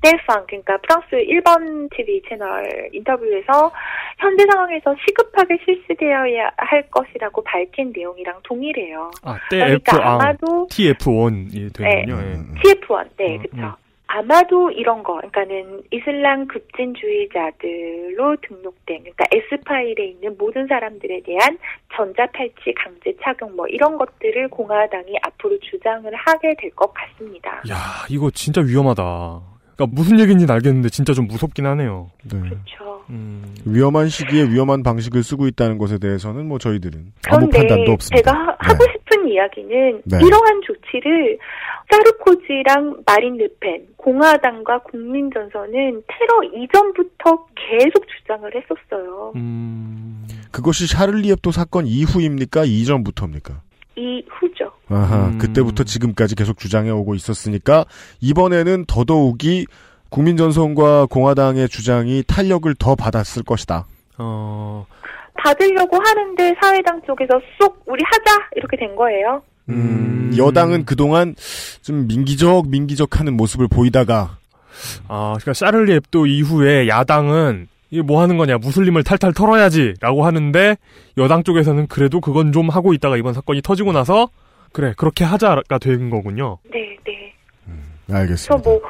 델팡, 그러니까 프랑스 1번 TV 채널 인터뷰에서 현재 상황에서 시급하게 실시되어야 할 것이라고 밝힌 내용이랑 동일해요. 아, 때 그러니까 아, 아마도 TF1이 되는군요. 예. TF1, 네, 음, 그쵸. 음. 아마도 이런 거, 그러니까는 이슬람 급진주의자들로 등록된, 그러니까 S파일에 있는 모든 사람들에 대한 전자팔찌 강제 착용 뭐 이런 것들을 공화당이 앞으로 주장을 하게 될 것 같습니다. 야, 이거 진짜 위험하다. 그러니까 무슨 얘기인지는 알겠는데 진짜 좀 무섭긴 하네요. 네. 그렇죠. 음. 위험한 시기에 위험한 방식을 쓰고 있다는 것에 대해서는 뭐 저희들은 아무 판단도 없습니다. 제가 하- 하고 싶 은 이야기는 네. 이러한 조치를 사르코지랑 마린 르펜, 공화당과 국민전선은 테러 이전부터 계속 주장을 했었어요. 음. 그것이 샤를리 앱도 사건 이후입니까? 이전부터입니까? 이후죠. 아하, 음. 그때부터 지금까지 계속 주장해 오고 있었으니까 이번에는 더더욱이 국민전선과 공화당의 주장이 탄력을 더 받았을 것이다. 어. 받으려고 하는데 사회당 쪽에서 쏙 우리 하자 이렇게 된 거예요. 음, 여당은 그동안 좀 민기적 민기적 하는 모습을 보이다가 아, 그러니까 샤를리 앱도 이후에 야당은 이게 뭐 하는 거냐 무슬림을 탈탈 털어야지라고 하는데 여당 쪽에서는 그래도 그건 좀 하고 있다가 이번 사건이 터지고 나서 그래 그렇게 하자가 된 거군요. 네, 네. 알겠습니다. 그래서 뭐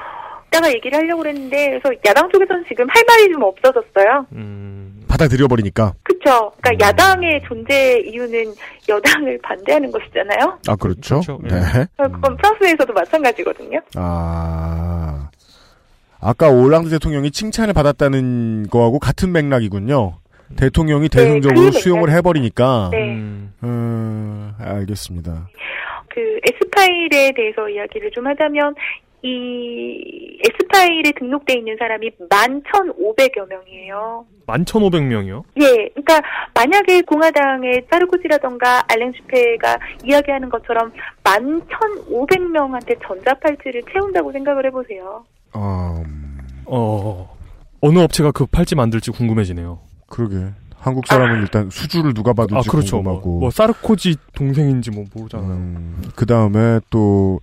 이따가 얘기를 하려고 그랬는데 그래서 야당 쪽에서는 지금 할 말이 좀 없어졌어요. 받아들여 버리니까 그렇죠. 음. 그러니까 야당의 존재 이유는 여당을 반대하는 것이잖아요. 아 그렇죠. 네. 그건 프랑스에서도 마찬가지거든요. 아 아까 올랑드 대통령이 칭찬을 받았다는 거하고 같은 맥락이군요. 대통령이 네, 대승적으로 그 수용을 해버리니까. 네. 음, 알겠습니다. 그 S파일에 대해서 이야기를 좀 하자면 이 S파일에 등록돼 있는 사람이 11,500여 명이에요. 11,500명이요? 예, 그러니까 만약에 공화당의 사르코지라던가 알랭 슈페가 이야기하는 것처럼 11,500명한테 전자팔찌를 채운다고 생각을 해보세요. 어 어느 업체가 그 팔찌 만들지 궁금해지네요. 그러게. 한국 사람은 일단 수주를 누가 받을지 아 그렇죠. 뭐, 궁금하고. 뭐 사르코지 동생인지 뭐 모르잖아요. 그 다음에 또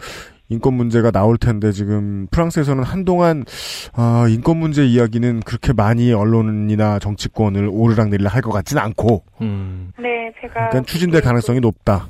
인권 문제가 나올 텐데 지금 프랑스에서는 한동안 아, 인권 문제 이야기는 그렇게 많이 언론이나 정치권을 오르락내리락 할 것 같지는 않고 음. 네, 제가 그러니까 추진될 가능성이 높다.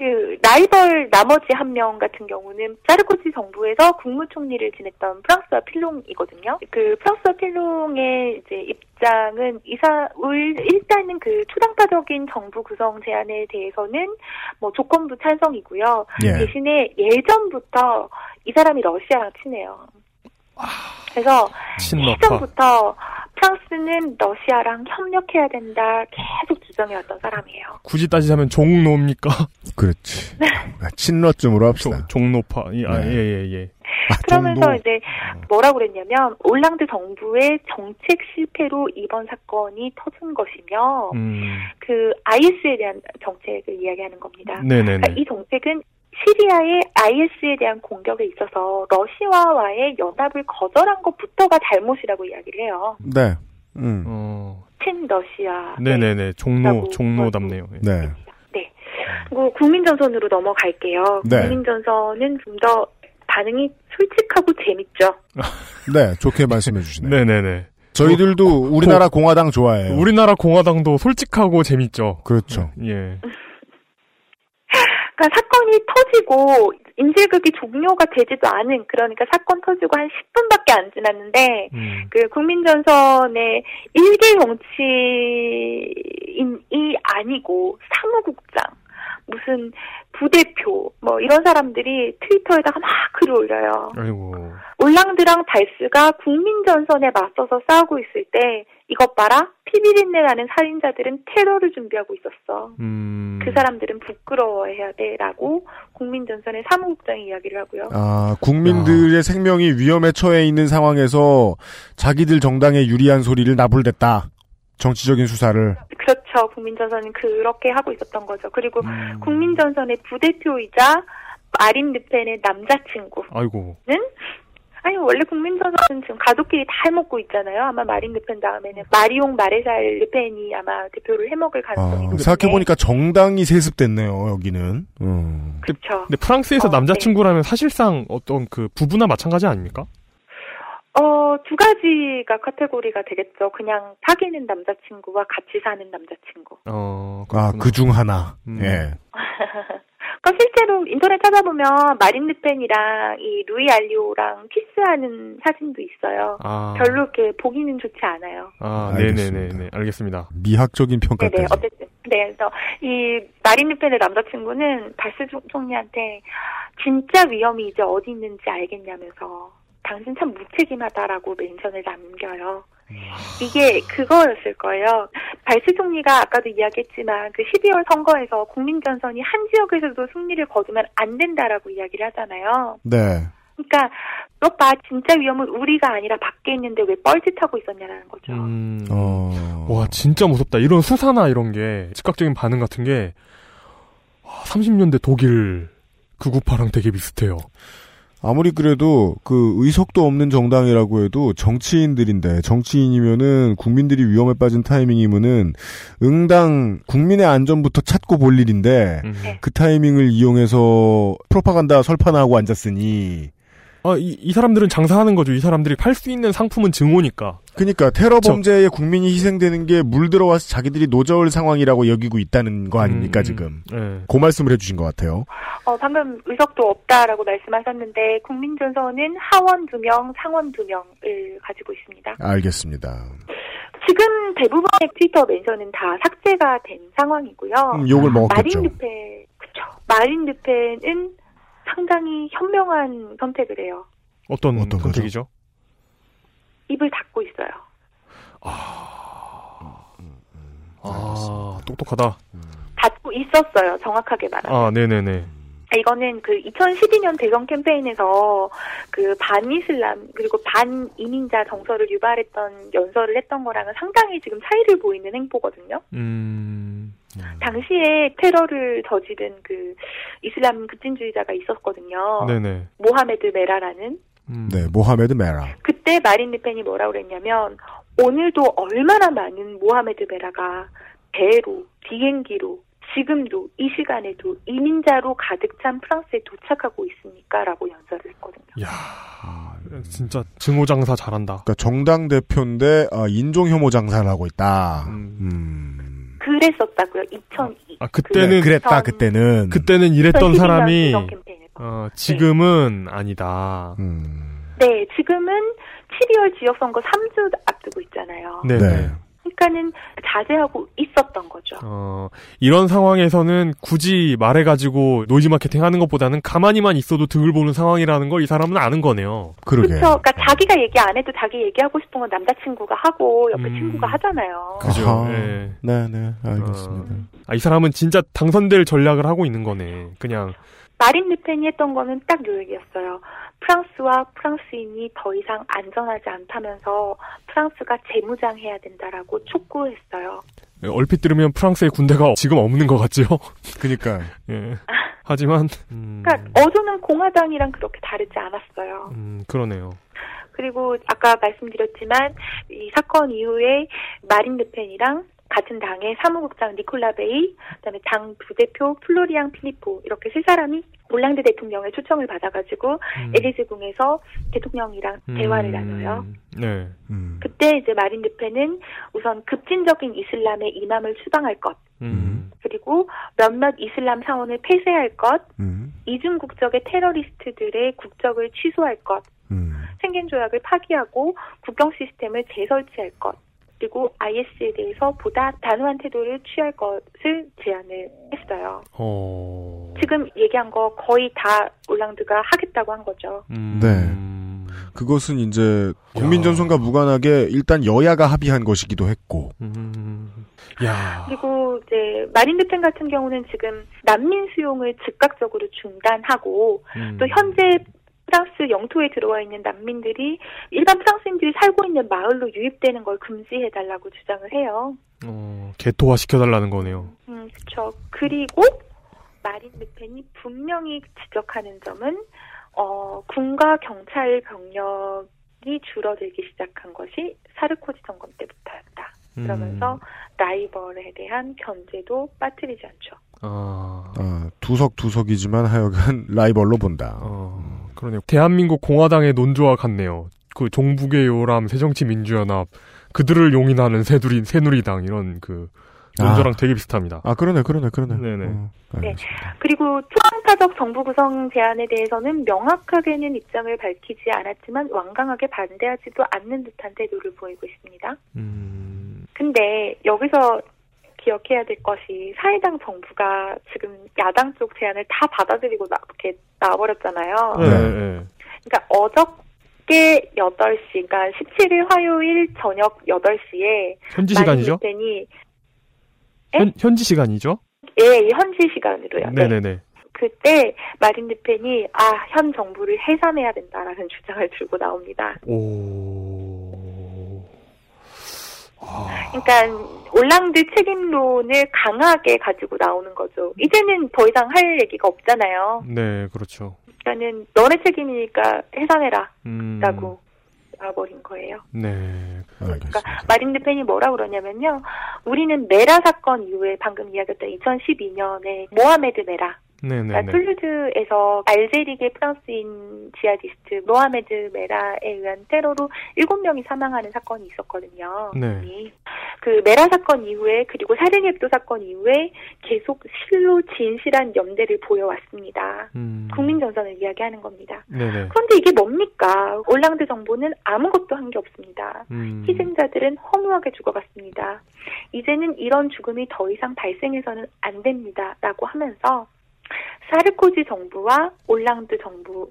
그 라이벌 나머지 한 명 같은 경우는 사르코지 정부에서 국무총리를 지냈던 프랑스와 필롱이거든요. 그 프랑스와 필롱의 이제 입장은 이사 울 일단은 그 초당파적인 정부 구성 제안에 대해서는 뭐 조건부 찬성이고요. 예. 대신에 예전부터 이 사람이 러시아랑 친해요. 그래서. 예전부터 프랑스는 러시아랑 협력해야 된다 계속 주장해왔던 사람이에요. 굳이 따지자면 종노입니까? 그렇지. 친러쯤으로 합시다. 종 노파. 이- 아, 네. 예, 예, 예. 그러면서 정도. 이제 뭐라고 그랬냐면 올랑드 정부의 정책 실패로 이번 사건이 터진 것이며 음. 그 IS에 대한 정책을 이야기하는 겁니다. 네네네. 그러니까 이 정책은 시리아의 IS에 대한 공격에 있어서 러시아와의 연합을 거절한 것부터가 잘못이라고 이야기를 해요. 네. 음. 어. 친러시아. 네네네. 종노, 종노답네요. 예. 네. 네. 그리고 국민전선으로 넘어갈게요. 네. 국민전선은 좀 더 반응이 솔직하고 재밌죠. 네, 좋게 말씀해 주시네요. 네네네. 저희들도 우리나라 공화당 좋아해요. 우리나라 공화당도 솔직하고 재밌죠. 그렇죠. 예. 그러니까 사건이 터지고 인질극이 종료가 되지도 않은 그러니까 사건 터지고 한 10분밖에 안 지났는데 음. 그 국민전선의 일개 정치인이 아니고 사무국장 무슨 부대표 뭐 이런 사람들이 트위터에다가 막 글을 올려요. 아이고. 올랑드랑 달스가 국민 전선에 맞서서 싸우고 있을 때 이것 봐라 피비린내 나는 살인자들은 테러를 준비하고 있었어. 음. 그 사람들은 부끄러워해야 돼라고 국민 전선의 사무국장이 이야기를 하고요. 아, 국민들의 생명이 위험에 처해 있는 상황에서 자기들 정당에 유리한 소리를 나불댔다. 정치적인 수사를. 그렇죠. 국민전선은 그렇게 하고 있었던 거죠. 그리고 음. 국민전선의 부대표이자 마린 르펜의 남자친구는 아이고. 아니 원래 국민전선은 지금 가족끼리 다 해먹고 있잖아요. 아마 마린 르펜 다음에는 마리옹 마레살 르펜이 아마 대표를 해먹을 가능성이 아, 높은데 생각해 보니까 정당이 세습됐네요, 여기는. 음. 그렇죠. 근데 프랑스에서 어, 남자친구라면 사실상 어떤 그 부부나 마찬가지 아닙니까? 어, 두 가지가 카테고리가 되겠죠. 그냥 사귀는 남자친구와 같이 사는 남자친구. 어, 아, 그 중 하나. 음. 예. 그러니까 실제로 인터넷 찾아보면 마린 르펜이랑 이 루이 알리오랑 키스하는 사진도 있어요. 아. 별로 이렇게 보기는 좋지 않아요. 아. 네네네. 알겠습니다. 미학적인 평가까지. 네네, 어쨌든. 네, 그래서 이 마린 르펜의 남자친구는 발스 총- 총리한테 진짜 위험이 이제 어디 있는지 알겠냐면서 당신 참 무책임하다라고 멘션을 남겨요. 이게 그거였을 거예요. 발스 총리가 아까도 이야기했지만 그 12월 선거에서 국민전선이 한 지역에서도 승리를 거두면 안 된다라고 이야기를 하잖아요. 네. 그러니까 너봐 진짜 위험은 우리가 아니라 밖에 있는데 왜 뻘짓하고 있었냐라는 거죠. 음. 어. 와, 진짜 무섭다. 이런 수사나 이런 게, 즉각적인 반응 같은 게, 와, 30년대 독일 극우파랑 되게 비슷해요. 아무리 그래도 그 의석도 없는 정당이라고 해도 정치인들인데 정치인이면은 국민들이 위험에 빠진 타이밍이면은 응당 국민의 안전부터 찾고 볼 일인데 음. 그 타이밍을 이용해서 프로파간다 설판하고 앉았으니 아, 이, 이 사람들은 장사하는 거죠. 이 사람들이 팔 수 있는 상품은 증오니까. 그러니까 테러 범죄에 국민이 희생되는 게 물들어와서 자기들이 노저울 상황이라고 여기고 있다는 거 아닙니까 음, 지금 네. 그 말씀을 해주신 것 같아요. 어, 방금 의석도 없다라고 말씀하셨는데 국민전선은 하원 2명, 상원 2명을 가지고 있습니다. 알겠습니다. 지금 대부분의 트위터 멘션은 다 삭제가 된 상황이고요. 음, 욕을 먹었겠죠. 마린 르펜, 그쵸. 마린 르펜은 상당히 현명한 선택을 해요. 어떤, 선택이죠? 입을 닫고 있어요. 아, 똑똑하다. 닫고 있었어요. 정확하게 말하면. 아, 네네네. 이거는 그 2012년 대선 캠페인에서 그 반이슬람 그리고 반이민자 정서를 유발했던 연설을 했던 거랑은 상당히 지금 차이를 보이는 행보거든요. 음, 당시에 테러를 저지른 그 이슬람 급진주의자가 있었거든요. 네네. 모하메드 메라라는 네, 모하메드 메라. 그때 마린 르펜이 뭐라고 그랬냐면 오늘도 얼마나 많은 모하메드 메라가 배로 비행기로 지금도 이 시간에도 이민자로 가득 찬 프랑스에 도착하고 있습니까?라고 연설을 했거든요. 야 진짜 증오 장사 잘한다. 그러니까 정당 대표인데 아, 인종 혐오 장사를 하고 있다. 음. 그랬었다고요. 2002. 아 그때는 그 랬다 그때는 그때는 이랬던 2012년 사람이. 어, 지금은 아니다. 네, 지금은 12월 지역선거 3주 앞두고 있잖아요. 네. 네. 그러니까는 자제하고 있었던 거죠. 어, 이런 상황에서는 굳이 말해가지고 노이즈 마케팅 하는 것보다는 가만히만 있어도 득을 보는 상황이라는 걸 이 사람은 아는 거네요. 그러게. 그렇죠. 그러니까 자기가 얘기 안 해도 자기 얘기하고 싶은 건 남자친구가 하고 옆에 친구가 하잖아요. 그죠. 아하. 예. 네, 네, 알겠습니다. 아, 이 사람은 진짜 당선될 전략을 하고 있는 거네. 그냥 마린 르펜이 했던 거는 딱 요 얘기였어요. 프랑스와 프랑스인이 더 이상 안전하지 않다면서 프랑스가 재무장해야 된다라고 촉구했어요. 얼핏 들으면 프랑스의 군대가 지금 없는 것 같죠. 그니까. 예. 하지만 음, 그러니까 어조는 공화당이랑 그렇게 다르지 않았어요. 음, 그러네요. 그리고 아까 말씀드렸지만 이 사건 이후에 마린 르펜이랑 같은 당의 사무국장 니콜라 베이, 그다음에 당 부대표 플로리앙 필리포 이렇게 세 사람이 올랑드 대통령의 초청을 받아가지고 에리즈궁에서 대통령이랑 대화를 나눠요. 네. 그때 이제 마린 르펜은 우선 급진적인 이슬람의 이맘을 추방할 것, 음. 그리고 몇몇 이슬람 사원을 폐쇄할 것, 음. 이중 국적의 테러리스트들의 국적을 취소할 것, 생겐 조약을 파기하고 국경 시스템을 재설치할 것, 그리고 IS에 대해서 보다 단호한 태도를 취할 것을 제안을 했어요. 어. 지금 얘기한 거 거의 다 올랑드가 하겠다고 한 거죠. 음. 네. 그것은 이제 국민전선과 무관하게 일단 여야가 합의한 것이기도 했고. 음. 야. 그리고 이제 마린 르펜 같은 경우는 지금 난민 수용을 즉각적으로 중단하고 음. 또 현재 프랑스 영토에 들어와 있는 난민들이 일반 프랑스인들이 살고 있는 마을로 유입되는 걸 금지해 달라고 주장을 해요. 어, 개토화 시켜달라는 거네요. 음, 그렇죠. 그리고 마린 르펜이 분명히 지적하는 점은 어, 군과 경찰 병력이 줄어들기 시작한 것이 사르코지 정권 때부터였다. 그러면서 라이벌에 대한 견제도 빠뜨리지 않죠. 아. 아, 두석두석이지만 하여간 라이벌로 본다. 어, 그러네요. 대한민국 공화당의 논조와 같네요. 그 종북의 요람, 새정치민주연합, 그들을 용인하는 새누리, 새누리당, 이런 그, 논조랑 아. 되게 비슷합니다. 아, 그러네, 그러네, 그러네. 네네. 네. 그리고 초당파적 정부 구성 제안에 대해서는 명확하게는 입장을 밝히지 않았지만 완강하게 반대하지도 않는 듯한 태도를 보이고 있습니다. 음. 근데 여기서 기억해야 될 것이 사회당 정부가 지금 야당 쪽 제안을 다 받아들이고 나, 이렇게 나와버렸잖아요. 네. 네. 그러니까 어저께 8시, 그러니까 17일 화요일 저녁 8시에 현지 시간이죠? 이 현, 현지 시간이죠? 예, 이 현지 시간으로요. 네. 네네 네. 그때 마린 르펜이 아, 현 정부를 해산해야 된다라는 주장을 들고 나옵니다. 오. 그러니까 올랑드 책임론을 강하게 가지고 나오는 거죠. 이제는 더 이상 할 얘기가 없잖아요. 네, 그렇죠. 그러니까는 너네 책임이니까 해산해라. 음. 라고 나와버린 거예요. 네. 그러니까 마린 르펜이 뭐라 그러냐면요. 우리는 메라 사건 이후에 방금 이야기했던 2012년에 모하메드 메라 네네네. 그러니까 툴루즈에서 알제리계 프랑스인 지하디스트 모하메드 메라에 의한 테러로 7명이 사망하는 사건이 있었거든요. 네. 그 메라 사건 이후에 그리고 샤를리 에브도 사건 이후에 계속 실로 진실한 연대를 보여왔습니다. 음. 국민 전선을 이야기하는 겁니다. 네네. 그런데 이게 뭡니까? 올랑드 정부는 아무것도 한 게 없습니다. 음. 희생자들은 허무하게 죽어갔습니다. 이제는 이런 죽음이 더 이상 발생해서는 안 됩니다. 라고 하면서 사르코지 정부와 올랑드 정부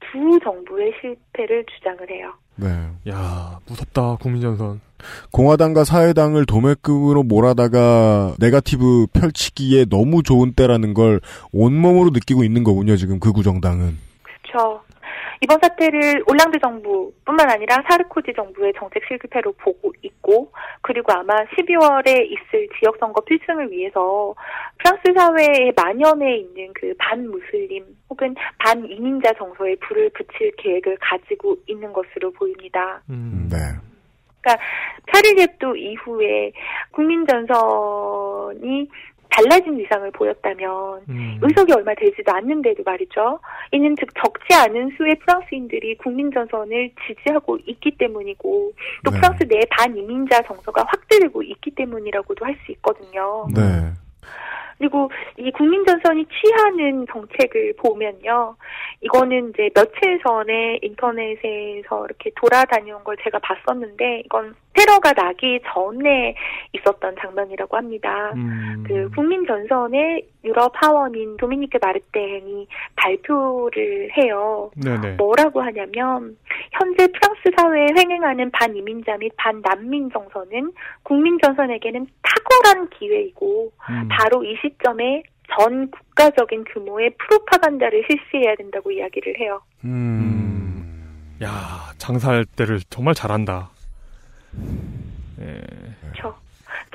두 정부의 실패를 주장을 해요. 네. 야, 무섭다, 국민전선. 공화당과 사회당을 도매금으로 몰아다가 네가티브 펼치기에 너무 좋은 때라는 걸 온몸으로 느끼고 있는 거군요, 지금 그 구정당은. 그렇죠. 이번 사태를 올랑드 정부뿐만 아니라 사르코지 정부의 정책 실패로 보고 있고 그리고 아마 12월에 있을 지역 선거 필승을 위해서 프랑스 사회에 만연해 있는 그 반무슬림 혹은 반이민자 정서에 불을 붙일 계획을 가지고 있는 것으로 보입니다. 네. 그러니까 차르리앱도 이후에 국민전선이 달라진 위상을 보였다면 음. 의석이 얼마 되지도 않는데도 말이죠. 이는 즉 적지 않은 수의 프랑스인들이 국민전선을 지지하고 있기 때문이고 또 네. 프랑스 내 반이민자 정서가 확대되고 있기 때문이라고도 할 수 있거든요. 네. 그리고 이 국민전선이 취하는 정책을 보면요. 이거는 이제 며칠 전에 인터넷에서 이렇게 돌아다녀온 걸 제가 봤었는데 이건 테러가 나기 전에 있었던 장면이라고 합니다. 음. 그 국민 전선의 유럽 하원인 도미니크 마르땡이 발표를 해요. 네네. 뭐라고 하냐면 현재 프랑스 사회에 횡행하는 반이민자 및 반난민 정서는 국민 전선에게는 탁월한 기회이고 음. 바로 이 시점에 전 국가적인 규모의 프로파간다를 실시해야 된다고 이야기를 해요. 음. 야 장사할 때를 정말 잘한다. 예. 그렇죠.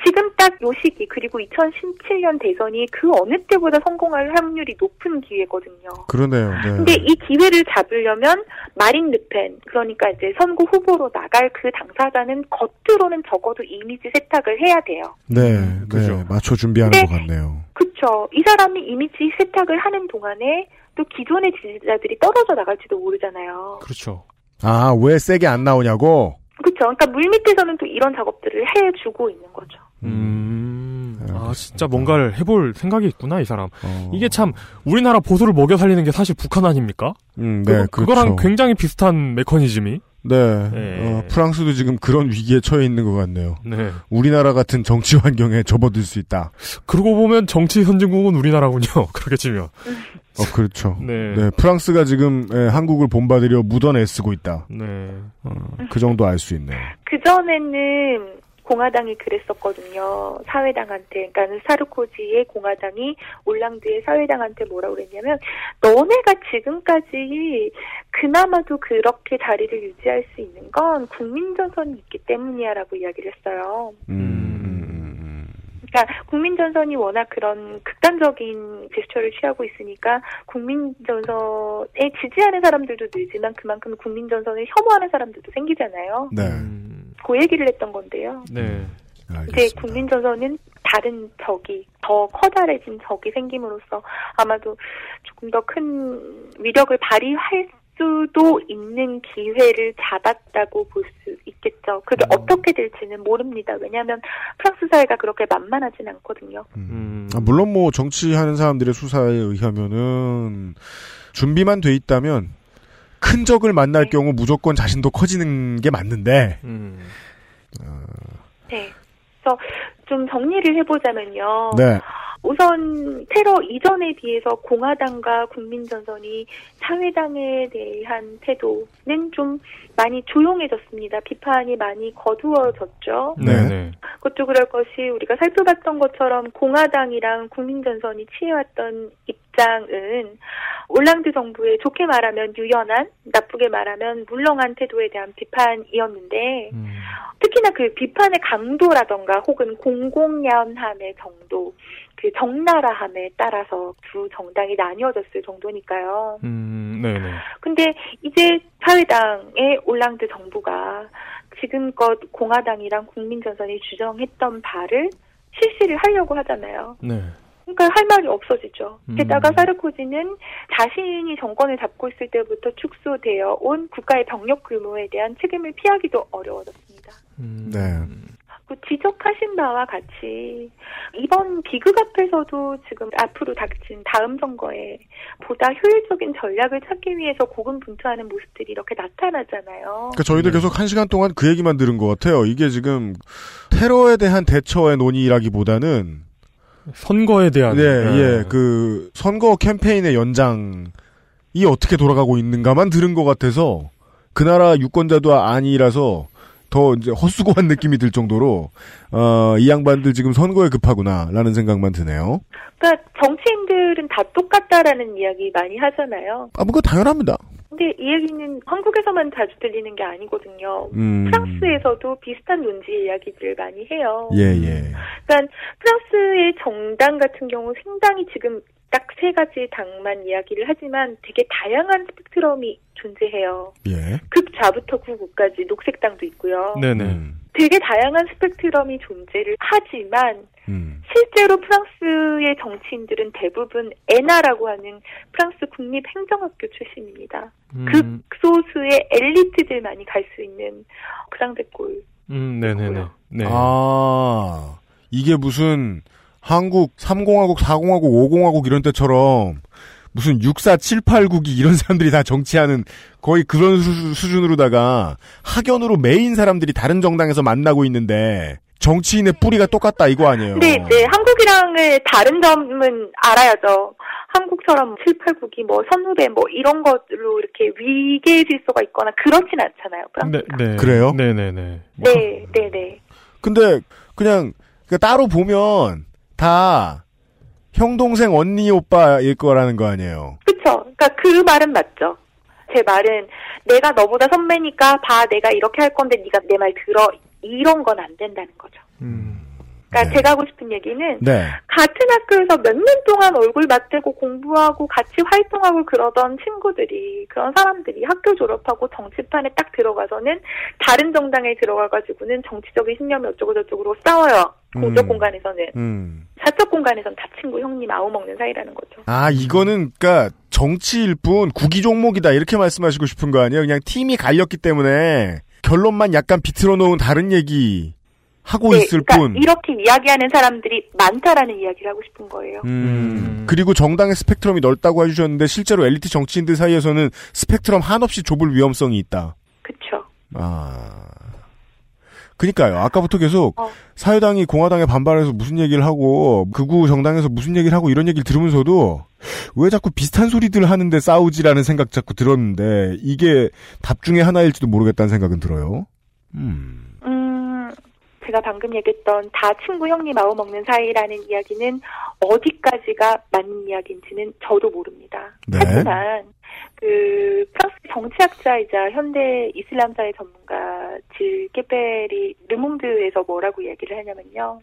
지금 딱 요 시기 그리고 2017년 대선이 그 어느 때보다 성공할 확률이 높은 기회거든요. 그러네요. 네. 근데 이 기회를 잡으려면 마린 르펜 그러니까 이제 선거 후보로 나갈 그 당사자는 겉으로는 적어도 이미지 세탁을 해야 돼요. 네, 네, 맞춰 준비하는 네. 것 같네요. 그쵸. 이 사람이 이미지 세탁을 하는 동안에 또 기존의 지지자들이 떨어져 나갈지도 모르잖아요. 그렇죠. 아, 왜 세게 안 나오냐고? 그쵸. 그러니까 물 밑에서는 또 이런 작업들을 해주고 있는 거죠. 음. 아, 진짜 뭔가를 해볼 생각이 있구나, 이 사람. 어. 이게 참, 우리나라 보수를 먹여 살리는 게 사실 북한 아닙니까? 음, 네, 그거, 그거랑 그렇죠. 굉장히 비슷한 메커니즘이. 네, 예. 어, 프랑스도 지금 그런 위기에 처해 있는 것 같네요. 네. 우리나라 같은 정치 환경에 접어들 수 있다. 그러고 보면 정치 선진국은 우리나라군요. 그렇게 치면. 어, 그렇죠. 네. 프랑스가 지금 예, 한국을 본받으려 무던 애쓰고 있다. 네. 어, 그 정도 알 수 있네요. 그전에는 공화당이 그랬었거든요. 사회당한테, 그러니까 사르코지의 공화당이 올랑드의 사회당한테 뭐라 그랬냐면, 너네가 지금까지 그나마도 그렇게 자리를 유지할 수 있는 건 국민전선이 있기 때문이야라고 이야기를 했어요. 그러니까 국민전선이 워낙 그런 극단적인 제스처를 취하고 있으니까 국민전선에 지지하는 사람들도 늘지만 그만큼 국민전선을 혐오하는 사람들도 생기잖아요. 네. 그 얘기를 했던 건데요. 네. 이제 국민전선은 다른 적이 더 커다래진 적이 생김으로써 아마도 조금 더 큰 위력을 발휘할 수도 있는 기회를 잡았다고 볼 수 있겠죠. 그게 어떻게 될지는 모릅니다. 왜냐하면 프랑스 사회가 그렇게 만만하진 않거든요. 아, 물론 뭐 정치하는 사람들의 수사에 의하면은 준비만 돼 있다면 큰 적을 만날 경우 무조건 자신도 커지는 게 맞는데 네. 그래서 좀 정리를 해보자면요. 네. 우선 테러 이전에 비해서 공화당과 국민전선이 사회당에 대한 태도는 좀 많이 조용해졌습니다. 비판이 많이 거두어졌죠. 네. 그것도 그럴 것이 우리가 살펴봤던 것처럼 공화당이랑 국민전선이 취해왔던 입 장은 올랑드 정부의 좋게 말하면 유연한, 나쁘게 말하면 물렁한 태도에 대한 비판이었는데 특히나 그 비판의 강도라던가 혹은 공공연함의 정도, 그 적나라함에 따라서 두 정당이 나뉘어졌을 정도니까요. 음, 네네. 근데 이제 사회당의 올랑드 정부가 지금껏 공화당이랑 국민전선이 주장했던 바를 실시를 하려고 하잖아요. 네. 그러니까 할 말이 없어지죠. 음. 게다가 사르코지는 자신이 정권을 잡고 있을 때부터 축소되어 온 국가의 병력 규모에 대한 책임을 피하기도 어려워졌습니다. 네. 그 지적하신 바와 같이 이번 기극 앞에서도 지금 앞으로 닥친 다음 선거에 보다 효율적인 전략을 찾기 위해서 고군분투하는 모습들이 이렇게 나타나잖아요. 그러니까 저희들 계속 한 시간 동안 그 얘기만 들은 것 같아요. 이게 지금 테러에 대한 대처의 논의라기보다는 선거에 대한. 네, 네. 예, 그 선거 캠페인의 연장이 어떻게 돌아가고 있는가만 들은 것 같아서 그 나라 유권자도 아니라서 더 이제 헛수고한 느낌이 들 정도로 어, 이 양반들 지금 선거에 급하구나라는 생각만 드네요. 그러니까 정치인들은 다 똑같다라는 이야기 많이 하잖아요. 아, 뭐그 당연합니다. 근데 이 얘기는 한국에서만 자주 들리는 게 아니거든요. 음. 프랑스에서도 비슷한 논지 이야기들을 많이 해요. 예, 예. 그러니까 프랑스의 정당 같은 경우 상당히 지금 딱 세 가지 당만 이야기를 하지만 되게 다양한 스펙트럼이 존재해요. 예. 극좌부터 극우까지 녹색당도 있고요. 네네. 음. 되게 다양한 스펙트럼이 존재를 하지만 음. 실제로 프랑스의 정치인들은 대부분 에나라고 하는 프랑스 국립행정학교 출신입니다. 음. 극소수의 엘리트들만이 갈 수 있는 그랑데골. 음, 네네네. 네. 아, 이게 무슨 한국 30하국, 40하국, 50하국 이런 때처럼 무슨 64, 7, 8, 9기 이런 사람들이 다 정치하는 거의 그런 수, 수준으로다가 학연으로 메인 사람들이 다른 정당에서 만나고 있는데 정치인의 뿌리가 똑같다 이거 아니에요? 근데 이제 한국이랑의 다른 점은 알아야죠. 한국처럼 7, 8, 9기 뭐 선후배 뭐 이런 것들로 이렇게 위계 질서가 있거나 그렇진 않잖아요. 프랑스. 네, 네. 그래요? 네 네 네. 네, 네, 네. 근데 그냥 그 따로 보면 다 형 동생 언니 오빠일 거라는 거 아니에요? 그쵸. 그러니까 그 말은 맞죠. 제 말은 내가 너보다 선배니까 봐 내가 이렇게 할 건데 네가 내 말 들어 이런 건 안 된다는 거죠. 그러니까 제가 하고 싶은 얘기는 네. 같은 학교에서 몇 년 동안 얼굴 맞대고 공부하고 같이 활동하고 그러던 친구들이 그런 사람들이 학교 졸업하고 정치판에 딱 들어가서는 다른 정당에 들어가가지고는 정치적인 신념이 어쩌고 저쩌고로 싸워요. 공적 음. 공간에서는 음. 사적 공간에선 다 친구 형님 아우 먹는 사이라는 거죠. 아, 이거는, 그니까, 정치일 뿐, 구기 종목이다, 이렇게 말씀하시고 싶은 거 아니에요? 그냥 팀이 갈렸기 때문에, 결론만 약간 비틀어 놓은 다른 얘기, 하고 네, 있을 그러니까 뿐. 이렇게 이야기하는 사람들이 많다라는 이야기를 하고 싶은 거예요. 음, 그리고 정당의 스펙트럼이 넓다고 해주셨는데, 실제로 엘리트 정치인들 사이에서는 스펙트럼 한없이 좁을 위험성이 있다. 그쵸. 아. 그니까요. 아까부터 계속 어. 사회당이 공화당에 반발해서 무슨 얘기를 하고 극우 정당에서 무슨 얘기를 하고 이런 얘기를 들으면서도 왜 자꾸 비슷한 소리들 하는데 싸우지라는 생각 자꾸 들었는데 이게 답 중에 하나일지도 모르겠다는 생각은 들어요. 음. 음, 제가 방금 얘기했던 다 친구 형님 아우 먹는 사이라는 이야기는 어디까지가 맞는 이야기인지는 저도 모릅니다. 네. 하지만 그 프랑스 정치학자이자 현대 이슬람사회 전문가 질 케페리 르몽드에서 뭐라고 이야기를 하냐면요.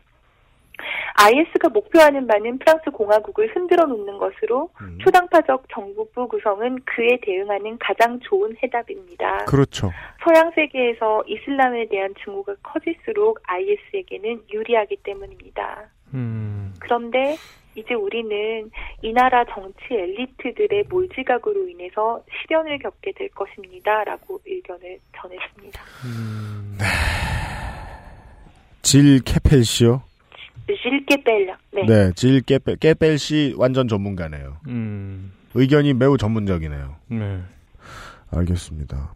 IS가 목표하는 바는 프랑스 공화국을 흔들어 놓는 것으로 초당파적 정부부 구성은 그에 대응하는 가장 좋은 해답입니다. 그렇죠. 서양 세계에서 이슬람에 대한 증오가 커질수록 IS에게는 유리하기 때문입니다. 음. 그런데 이제 우리는 이 나라 정치 엘리트들의 몰지각으로 인해서 시련을 겪게 될 것입니다. 라고 의견을 전했습니다. 질 캐펠 씨요? 질게벨라. 네. 네, 질 깨펠, 깨펠 씨 완전 전문가네요. 음. 의견이 매우 전문적이네요. 네. 알겠습니다.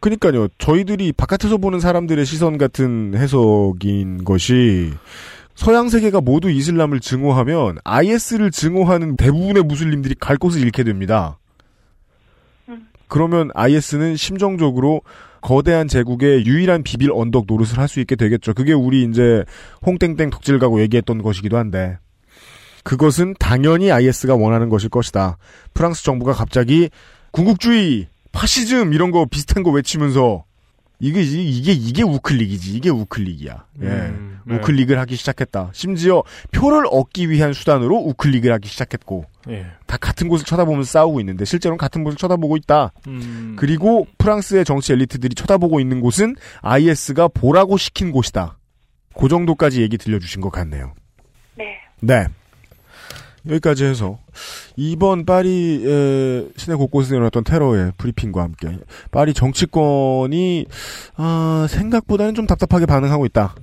그니까요, 저희들이 바깥에서 보는 사람들의 시선 같은 해석인 것이 서양 세계가 모두 이슬람을 증오하면 IS를 증오하는 대부분의 무슬림들이 갈 곳을 잃게 됩니다. 그러면 IS는 심정적으로 거대한 제국의 유일한 비빌 언덕 노릇을 할 수 있게 되겠죠. 그게 우리 이제 홍땡땡 덕질 가고 얘기했던 것이기도 한데 그것은 당연히 IS가 원하는 것일 것이다. 프랑스 정부가 갑자기 군국주의, 파시즘 이런 거 비슷한 거 외치면서 이게 이게 이게 우클릭이지. 이게 우클릭이야. 예. 음, 네. 우클릭을 하기 시작했다. 심지어 표를 얻기 위한 수단으로 우클릭을 하기 시작했고 예. 다 같은 곳을 쳐다보면서 싸우고 있는데 실제로는 같은 곳을 쳐다보고 있다. 음. 그리고 프랑스의 정치 엘리트들이 쳐다보고 있는 곳은 IS가 보라고 시킨 곳이다. 그 정도까지 얘기 들려주신 것 같네요. 네. 네. 여기까지 해서 이번 파리 에, 시내 곳곳에서 일어났던 테러의 브리핑과 함께 파리 정치권이 아, 생각보다는 좀 답답하게 반응하고 있다.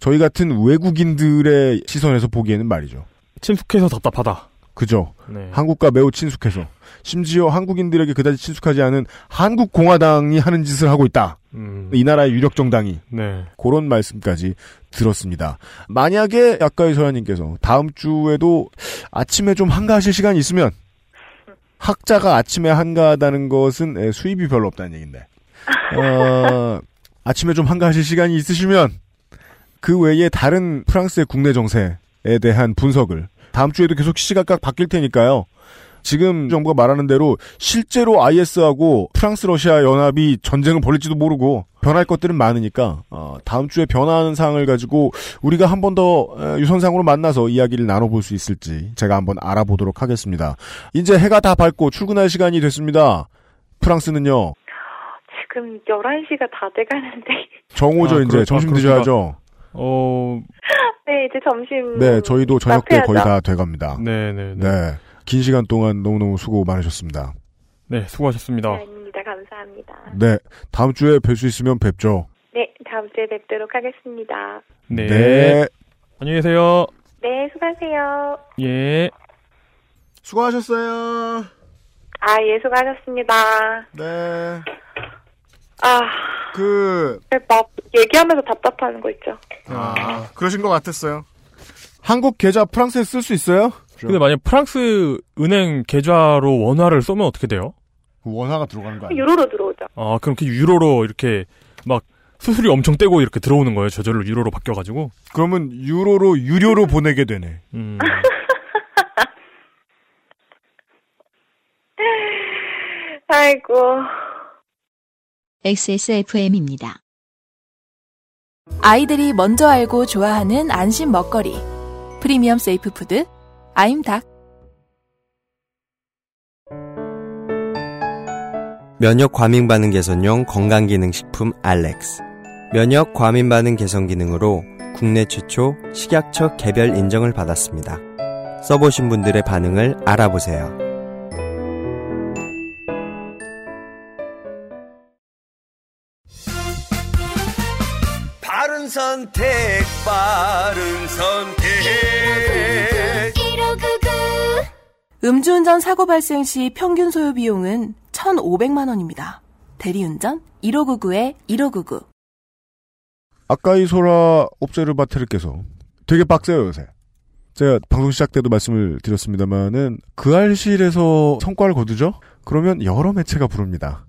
저희 같은 외국인들의 시선에서 보기에는 말이죠. 친숙해서 답답하다. 그죠. 네. 한국과 매우 친숙해서 심지어 한국인들에게 그다지 친숙하지 않은 한국 공화당이 하는 짓을 하고 있다. 음. 이 나라의 유력 정당이 네. 그런 말씀까지 들었습니다. 만약에 아까 서현님께서 다음 주에도 아침에 좀 한가하실 시간이 있으면 학자가 아침에 한가하다는 것은 에, 수입이 별로 없다는 얘기인데 어, 아침에 좀 한가하실 시간이 있으시면 그 외에 다른 프랑스의 국내 정세에 대한 분석을 다음 주에도 계속 시각각 바뀔 테니까요. 지금 정부가 말하는 대로 실제로 IS하고 프랑스 러시아 연합이 전쟁을 벌일지도 모르고 변할 것들은 많으니까 어, 다음 주에 변화하는 사항을 가지고 우리가 한 번 더 유선상으로 만나서 이야기를 나눠볼 수 있을지 제가 한번 알아보도록 하겠습니다. 이제 해가 다 밝고 출근할 시간이 됐습니다. 프랑스는요. 그럼 11시가 다 돼가는데. 정오죠, 아, 이제. 그렇다. 점심 그렇구나. 드셔야죠. 어, 네, 이제 점심. 네, 저희도 저녁 때 거의. 다 돼갑니다. 네네. 네. 긴 시간 동안 너무너무 수고 많으셨습니다. 네, 수고하셨습니다. 아닙니다. 감사합니다. 네. 다음 주에 뵐 수 있으면 뵙죠. 네, 다음 주에 뵙도록 하겠습니다. 네. 네. 안녕히 계세요. 네, 수고하세요. 예. 수고하셨어요. 아, 예, 수고하셨습니다. 네. 아, 그, 막 얘기하면서 답답하는 거 있죠. 아, 그러신 것 같았어요. 한국 계좌 프랑스에 쓸 수 있어요? 근데 만약 프랑스 은행 계좌로 원화를 쏘면 어떻게 돼요? 원화가 들어가는 거 아니에요? 유로로 들어오죠. 아, 그럼 그 유로로 이렇게 막 수수료 엄청 떼고 이렇게 들어오는 거예요. 저절로 유로로 바뀌어가지고. 그러면 유로로 유료로 보내게 되네. 음. 아이고. XSFM입니다. 아이들이 먼저 알고 좋아하는 안심 먹거리. 프리미엄 safe food 아임닭. 면역 과민 반응 개선용 건강 기능 식품 알렉스. 면역 과민 반응 개선 기능으로 국내 최초 식약처 개별 인정을 받았습니다. 써보신 분들의 반응을 알아보세요. 바른 선택, 바른 선택. 음주운전 사고 발생 시 평균 소요 비용은 1,500만 원입니다. 대리운전 1599에 1599. 아까 이소라 옵제르바테르께서 되게 빡세요 요새. 제가 방송 시작 때도 말씀을 드렸습니다만은 그 알실에서 성과를 거두죠. 그러면 여러 매체가 부릅니다.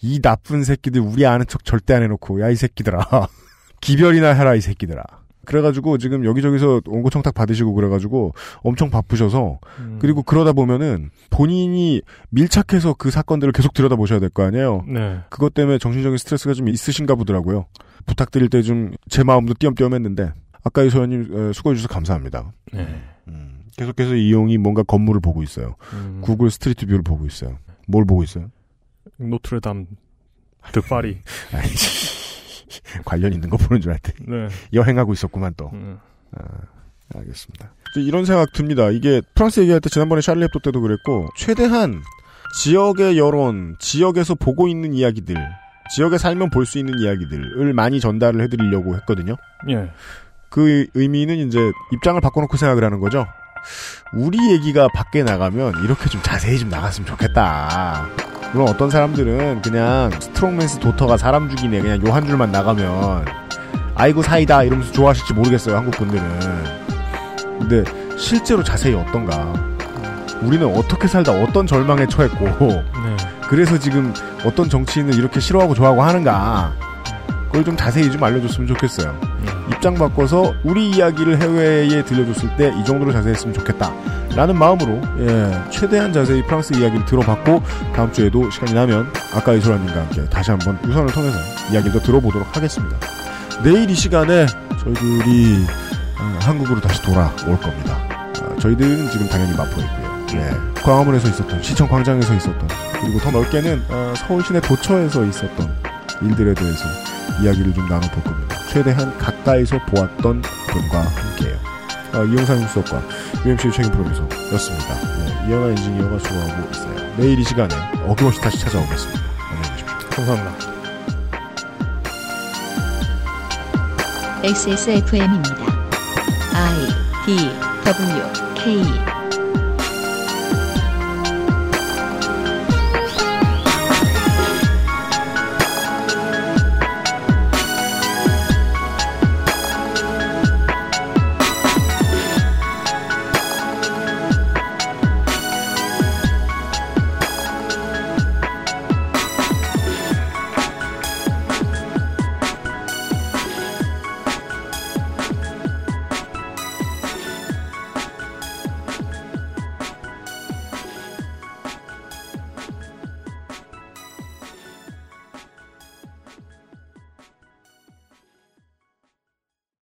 이 나쁜 새끼들 우리 아는 척 절대 안 해놓고 야 이 새끼들아 기별이나 해라 이 새끼들아. 그래가지고 지금 여기저기서 원고 청탁 받으시고 그래가지고 엄청 바쁘셔서 그리고 그러다 보면은 본인이 밀착해서 그 사건들을 계속 들여다보셔야 될 거 아니에요. 네. 그것 때문에 정신적인 스트레스가 좀 있으신가 보더라고요. 부탁드릴 때 좀 제 마음도 띄엄띄엄 했는데 아까 이 소연님 수고해 주셔서 감사합니다. 네. 음, 계속해서 이용이 뭔가 건물을 보고 있어요. 음. 구글 스트리트 뷰를 보고 있어요. 뭘 보고 있어요? 노트르담 드 파리. 관련 있는 거 보는 줄 알았더니 네. 여행하고 있었구만 또. 음. 아, 알겠습니다. 이런 생각 듭니다. 이게 프랑스 얘기할 때 지난번에 샤를리 에브도 때도 그랬고 최대한 지역의 여론, 지역에서 보고 있는 이야기들, 지역에 살면 볼 수 있는 이야기들을 많이 전달을 해드리려고 했거든요. 예. 그 의미는 이제 입장을 바꿔놓고 생각을 하는 거죠. 우리 얘기가 밖에 나가면 이렇게 좀 자세히 좀 나갔으면 좋겠다. 물론 어떤 사람들은 그냥 strongman's daughter가 사람 죽이네 그냥 요 한 줄만 나가면 아이고 사이다 이러면서 좋아하실지 모르겠어요 한국 분들은. 근데 실제로 자세히 어떤가. 우리는 어떻게 살다 어떤 절망에 처했고 네. 그래서 지금 어떤 정치인을 이렇게 싫어하고 좋아하고 하는가 그걸 좀 자세히 좀 알려줬으면 좋겠어요. 입장 바꿔서 우리 이야기를 해외에 들려줬을 때 이 정도로 자세했으면 좋겠다. 라는 마음으로 예, 최대한 자세히 프랑스 이야기를 들어봤고 다음 주에도 시간이 나면 아까 이소라님과 함께 다시 한번 유선을 통해서 이야기를 더 들어보도록 하겠습니다. 내일 이 시간에 저희들이 어, 한국으로 다시 돌아올 겁니다. 어, 저희들은 지금 당연히 마포에 있고요. 예, 광화문에서 있었던 시청 광장에서 있었던 그리고 더 넓게는 어, 서울 시내 도처에서 있었던 일들에 대해서 이야기를 좀 나눠볼 겁니다. 최대한 가까이서 보았던 분과 함께해요. 어, 이용상 수석과 UMC 책임 프로듀서였습니다. 네, 이현아 엔지니어가 수고하고 있어요. 내일 이 시간에 어김없이 다시 찾아오겠습니다. 안녕히 계십시오. 감사합니다. XSFM입니다. I D W K